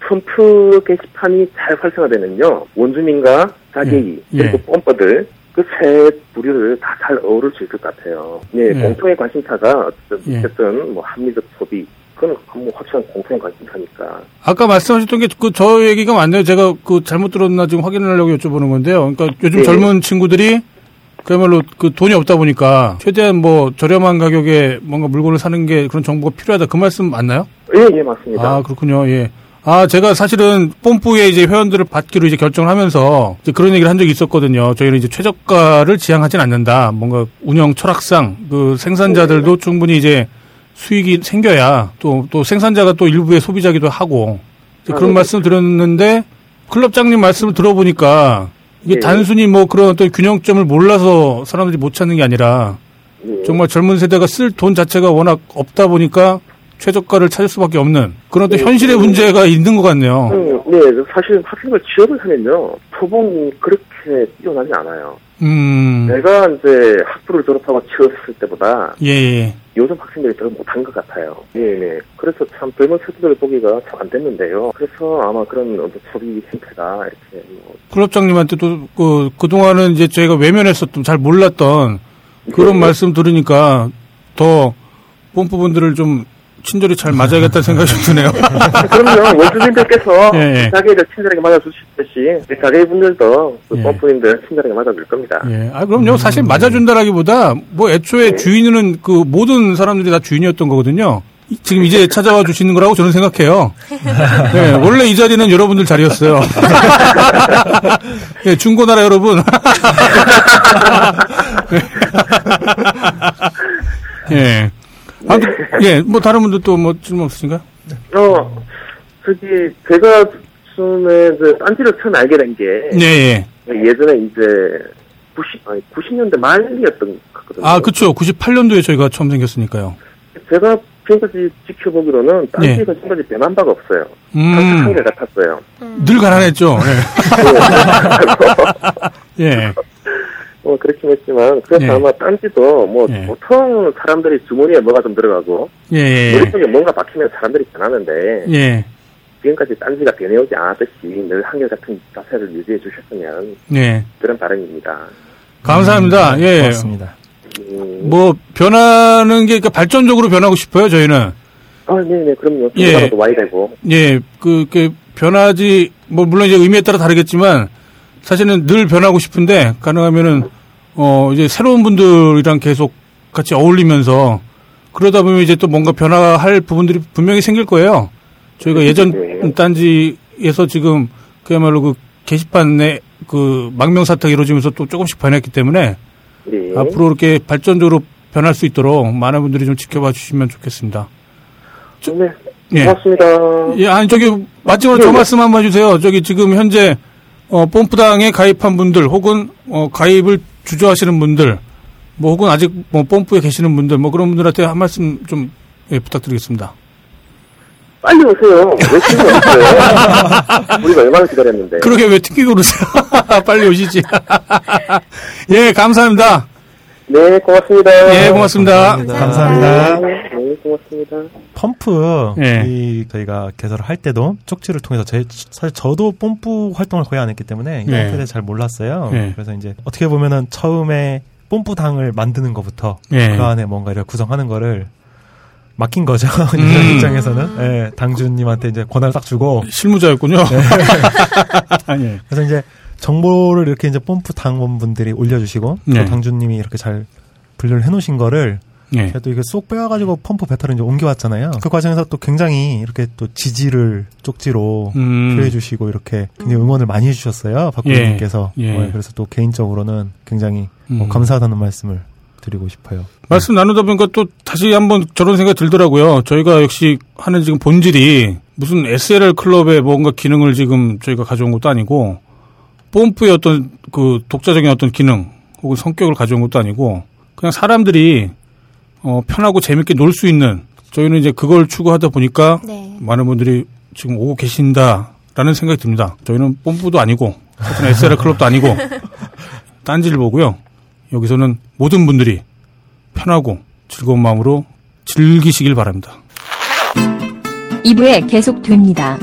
[SPEAKER 7] 펌프 게시판이 잘 활성화되면요 원주민과 자개이
[SPEAKER 1] 예.
[SPEAKER 7] 그리고 펌퍼들 그세 부류를 다 잘 어우를 수 있을 것 같아요. 네,
[SPEAKER 1] 예.
[SPEAKER 7] 공통의 관심사가 어쨌든,
[SPEAKER 1] 예.
[SPEAKER 7] 어쨌든 뭐 합리적 소비 그건 뭐 확실한 공통의 관심사니까.
[SPEAKER 1] 아까 말씀하셨던 게 그 저 얘기가 맞네요. 제가 그 잘못 들었나 지금 확인하려고 여쭤보는 건데요. 그러니까 요즘
[SPEAKER 7] 네.
[SPEAKER 1] 젊은 친구들이 그야말로 그 돈이 없다 보니까 최대한 뭐 저렴한 가격에 뭔가 물건을 사는 게 그런 정보가 필요하다. 그 말씀 맞나요?
[SPEAKER 7] 예, 예, 맞습니다.
[SPEAKER 1] 아, 그렇군요. 예. 아, 제가 사실은 뽐뿌에 이제 회원들을 받기로 이제 결정을 하면서 이제 그런 얘기를 한 적이 있었거든요. 저희는 이제 최저가를 지향하진 않는다. 뭔가 운영 철학상 그 생산자들도 충분히 이제 수익이 생겨야 또, 또 생산자가 또 일부의 소비자기도 하고 이제 그런
[SPEAKER 7] 아, 네.
[SPEAKER 1] 말씀을 드렸는데 클럽장님 말씀을 들어보니까 이게
[SPEAKER 7] 네.
[SPEAKER 1] 단순히 뭐 그런 어떤 균형점을 몰라서 사람들이 못 찾는 게 아니라
[SPEAKER 7] 예.
[SPEAKER 1] 정말 젊은 세대가 쓸 돈 자체가 워낙 없다 보니까 최저가를 찾을 수밖에 없는 그런 또
[SPEAKER 7] 네.
[SPEAKER 1] 현실의 문제가 있는 것 같네요.
[SPEAKER 7] 음, 네, 사실 학생을 취업을 하면요 초봉이 그렇게 뛰어나지 않아요.
[SPEAKER 1] 음,
[SPEAKER 7] 내가 이제 학부를 졸업하고 취업했을 때보다
[SPEAKER 1] 예, 예.
[SPEAKER 7] 요즘 학생들이 더 못한 것 같아요. 예, 네. 그래서 참 젊은 세대들 보기가 참 안 됐는데요. 그래서 아마 그런 어떤 소비 행태가 이렇게 뭐
[SPEAKER 1] 클럽장님한테도 그, 그동안은 이제 저희가 외면했었던, 잘 몰랐던 그런
[SPEAKER 7] 네.
[SPEAKER 1] 말씀 들으니까 더 뽐뿌분들을 좀 친절히 잘 맞아야겠다는 생각이 좀 드네요. [laughs]
[SPEAKER 7] 그럼요. 원주민들께서 [laughs]
[SPEAKER 1] 예, 예.
[SPEAKER 7] 가게를 친절하게 맞아주시듯이 가게분들도 그
[SPEAKER 1] 예.
[SPEAKER 7] 펌프님들 친절하게 맞아줄 겁니다.
[SPEAKER 1] 예. 아, 그럼요. 사실 맞아준다라기보다 뭐 애초에
[SPEAKER 7] 네.
[SPEAKER 1] 주인은 그 모든 사람들이 다 주인이었던 거거든요. 이- 지금 이제 찾아와 주시는 거라고 저는 생각해요. 네, 원래 이 자리는 여러분들 자리였어요. [laughs] 예, 중고나라 여러분. 예. 아무튼, 예, 뭐 다른 분들 또뭐 질문 없으신가요?
[SPEAKER 7] 어, 저기 제가 처음에 그 딴지를 처음 알게 된 게
[SPEAKER 1] 네, 예.
[SPEAKER 7] 예전에 이제 90, 아니 90년대 말이었던 것 같거든요.
[SPEAKER 1] 아, 그쵸. 98년도에 저희가 처음 생겼으니까요.
[SPEAKER 7] 제가 지금까지 지켜보기로는
[SPEAKER 1] 예.
[SPEAKER 7] 딴지가 지금까지 변한 바가 없어요.
[SPEAKER 1] 음,
[SPEAKER 7] 한결 같았어요.
[SPEAKER 1] 늘 가난했죠. [laughs] 예. 예.
[SPEAKER 7] 어, 그렇긴 했지만, 그래서
[SPEAKER 1] 예.
[SPEAKER 7] 아마 딴지도 뭐,
[SPEAKER 1] 예.
[SPEAKER 7] 보통 사람들이 주머니에 뭐가 좀 들어가고,
[SPEAKER 1] 예, 예.
[SPEAKER 7] 머릿 속에 뭔가 박히면 사람들이 변하는데,
[SPEAKER 1] 예.
[SPEAKER 7] 지금까지 딴지가 변해오지 않았듯이 늘 한결 같은 자세를 유지해 주셨으면,
[SPEAKER 1] 예.
[SPEAKER 7] 그런 바람입니다.
[SPEAKER 1] 감사합니다. 예.
[SPEAKER 4] 고맙습니다.
[SPEAKER 7] 음,
[SPEAKER 1] 뭐 변하는 게 그러니까 발전적으로 변하고 싶어요. 저희는
[SPEAKER 7] 아, 네네, 그럼요.
[SPEAKER 1] 예.
[SPEAKER 7] 와야 되고.
[SPEAKER 1] 예, 그, 그 변하지 뭐 물론 이제 의미에 따라 다르겠지만 사실은 늘 변하고 싶은데 가능하면은 어 이제 새로운 분들이랑 계속 같이 어울리면서 그러다 보면 이제 또 뭔가 변화할 부분들이 분명히 생길 거예요. 저희가 예전
[SPEAKER 7] 네.
[SPEAKER 1] 딴지에서 지금 그야말로 그 게시판에 그 망명 사태가 이루어지면서 또 조금씩 변했기 때문에
[SPEAKER 7] 네.
[SPEAKER 1] 앞으로 이렇게 발전적으로 변할 수 있도록 많은 분들이 좀 지켜봐 주시면 좋겠습니다.
[SPEAKER 7] 네.
[SPEAKER 1] 예.
[SPEAKER 7] 고맙습니다.
[SPEAKER 1] 예, 아니 저기 마지막으로 저
[SPEAKER 7] 네, 네.
[SPEAKER 1] 말씀 한번 해주세요. 저기 지금 현재 어, 뽐프당에 가입한 분들 혹은 어, 가입을 주저하시는 분들 뭐 혹은 아직 뭐 뽐프에 계시는 분들 뭐 그런 분들한테 한 말씀 좀 예, 부탁드리겠습니다.
[SPEAKER 7] 빨리 오세요. 왜 시간이 없어요? [laughs] 우리가 얼마나 기다렸는데.
[SPEAKER 1] 그러게 왜 튕기고 그러세요? [laughs] 빨리 오시지. [laughs] 예, 감사합니다.
[SPEAKER 7] 네, 고맙습니다.
[SPEAKER 1] 예, 고맙습니다.
[SPEAKER 4] 감사합니다.
[SPEAKER 7] 네, 고맙습니다.
[SPEAKER 4] 펌프
[SPEAKER 1] 예.
[SPEAKER 4] 이 저희가 개설을 할 때도 쪽지를 통해서 제, 사실 저도 뽐뿌 활동을 거의 안 했기 때문에 이
[SPEAKER 1] 예.
[SPEAKER 4] 대해 잘 몰랐어요.
[SPEAKER 1] 예.
[SPEAKER 4] 그래서 이제 어떻게 보면은 처음에 뽐뿌당을 만드는 것부터
[SPEAKER 1] 예.
[SPEAKER 4] 그 안에 뭔가 이렇게 구성하는 거를 맡긴 거죠. [laughs]
[SPEAKER 1] 음.
[SPEAKER 4] 입장에서는 예, 당주님한테 이제 권한을 딱 주고
[SPEAKER 1] 실무자였군요. [laughs] 아, 예.
[SPEAKER 4] 그래서 이제 정보를 이렇게 이제 뽐뿌 당원분들이 올려주시고
[SPEAKER 1] 네.
[SPEAKER 4] 또 당주님이 이렇게 잘 분류를 해놓으신 거를
[SPEAKER 1] 예.
[SPEAKER 4] 제가 또 이게 쏙 빼와가지고 펌프 배터를 이제 옮겨왔잖아요. 그 과정에서 또 굉장히 이렇게 또 지지를 쪽지로
[SPEAKER 1] 음.
[SPEAKER 4] 표해주시고 이렇게 굉장히 응원을 많이 해주셨어요. 박구님께서.
[SPEAKER 1] 예. 예.
[SPEAKER 4] 그래서 또 개인적으로는 굉장히 뭐
[SPEAKER 1] 음.
[SPEAKER 4] 감사하다는 말씀을 드리고 싶어요.
[SPEAKER 1] 말씀 나누다 보니까 또 다시 한번 저런 생각이 들더라고요. 저희가 역시 하는 지금 본질이 무슨 SLR 클럽의 뭔가 기능을 지금 저희가 가져온 것도 아니고 뽐프의 어떤 그 독자적인 어떤 기능 혹은 성격을 가져온 것도 아니고 그냥 사람들이 어 편하고 재밌게 놀 수 있는 저희는 이제 그걸 추구하다 보니까
[SPEAKER 2] 네.
[SPEAKER 1] 많은 분들이 지금 오고 계신다라는 생각이 듭니다. 저희는 뽐뿌도 아니고 같은 SLR 클럽도 아니고 [laughs] 딴지를 보고요. 여기서는 모든 분들이 편하고 즐거운 마음으로 즐기시길 바랍니다.
[SPEAKER 8] 2부에 계속됩니다.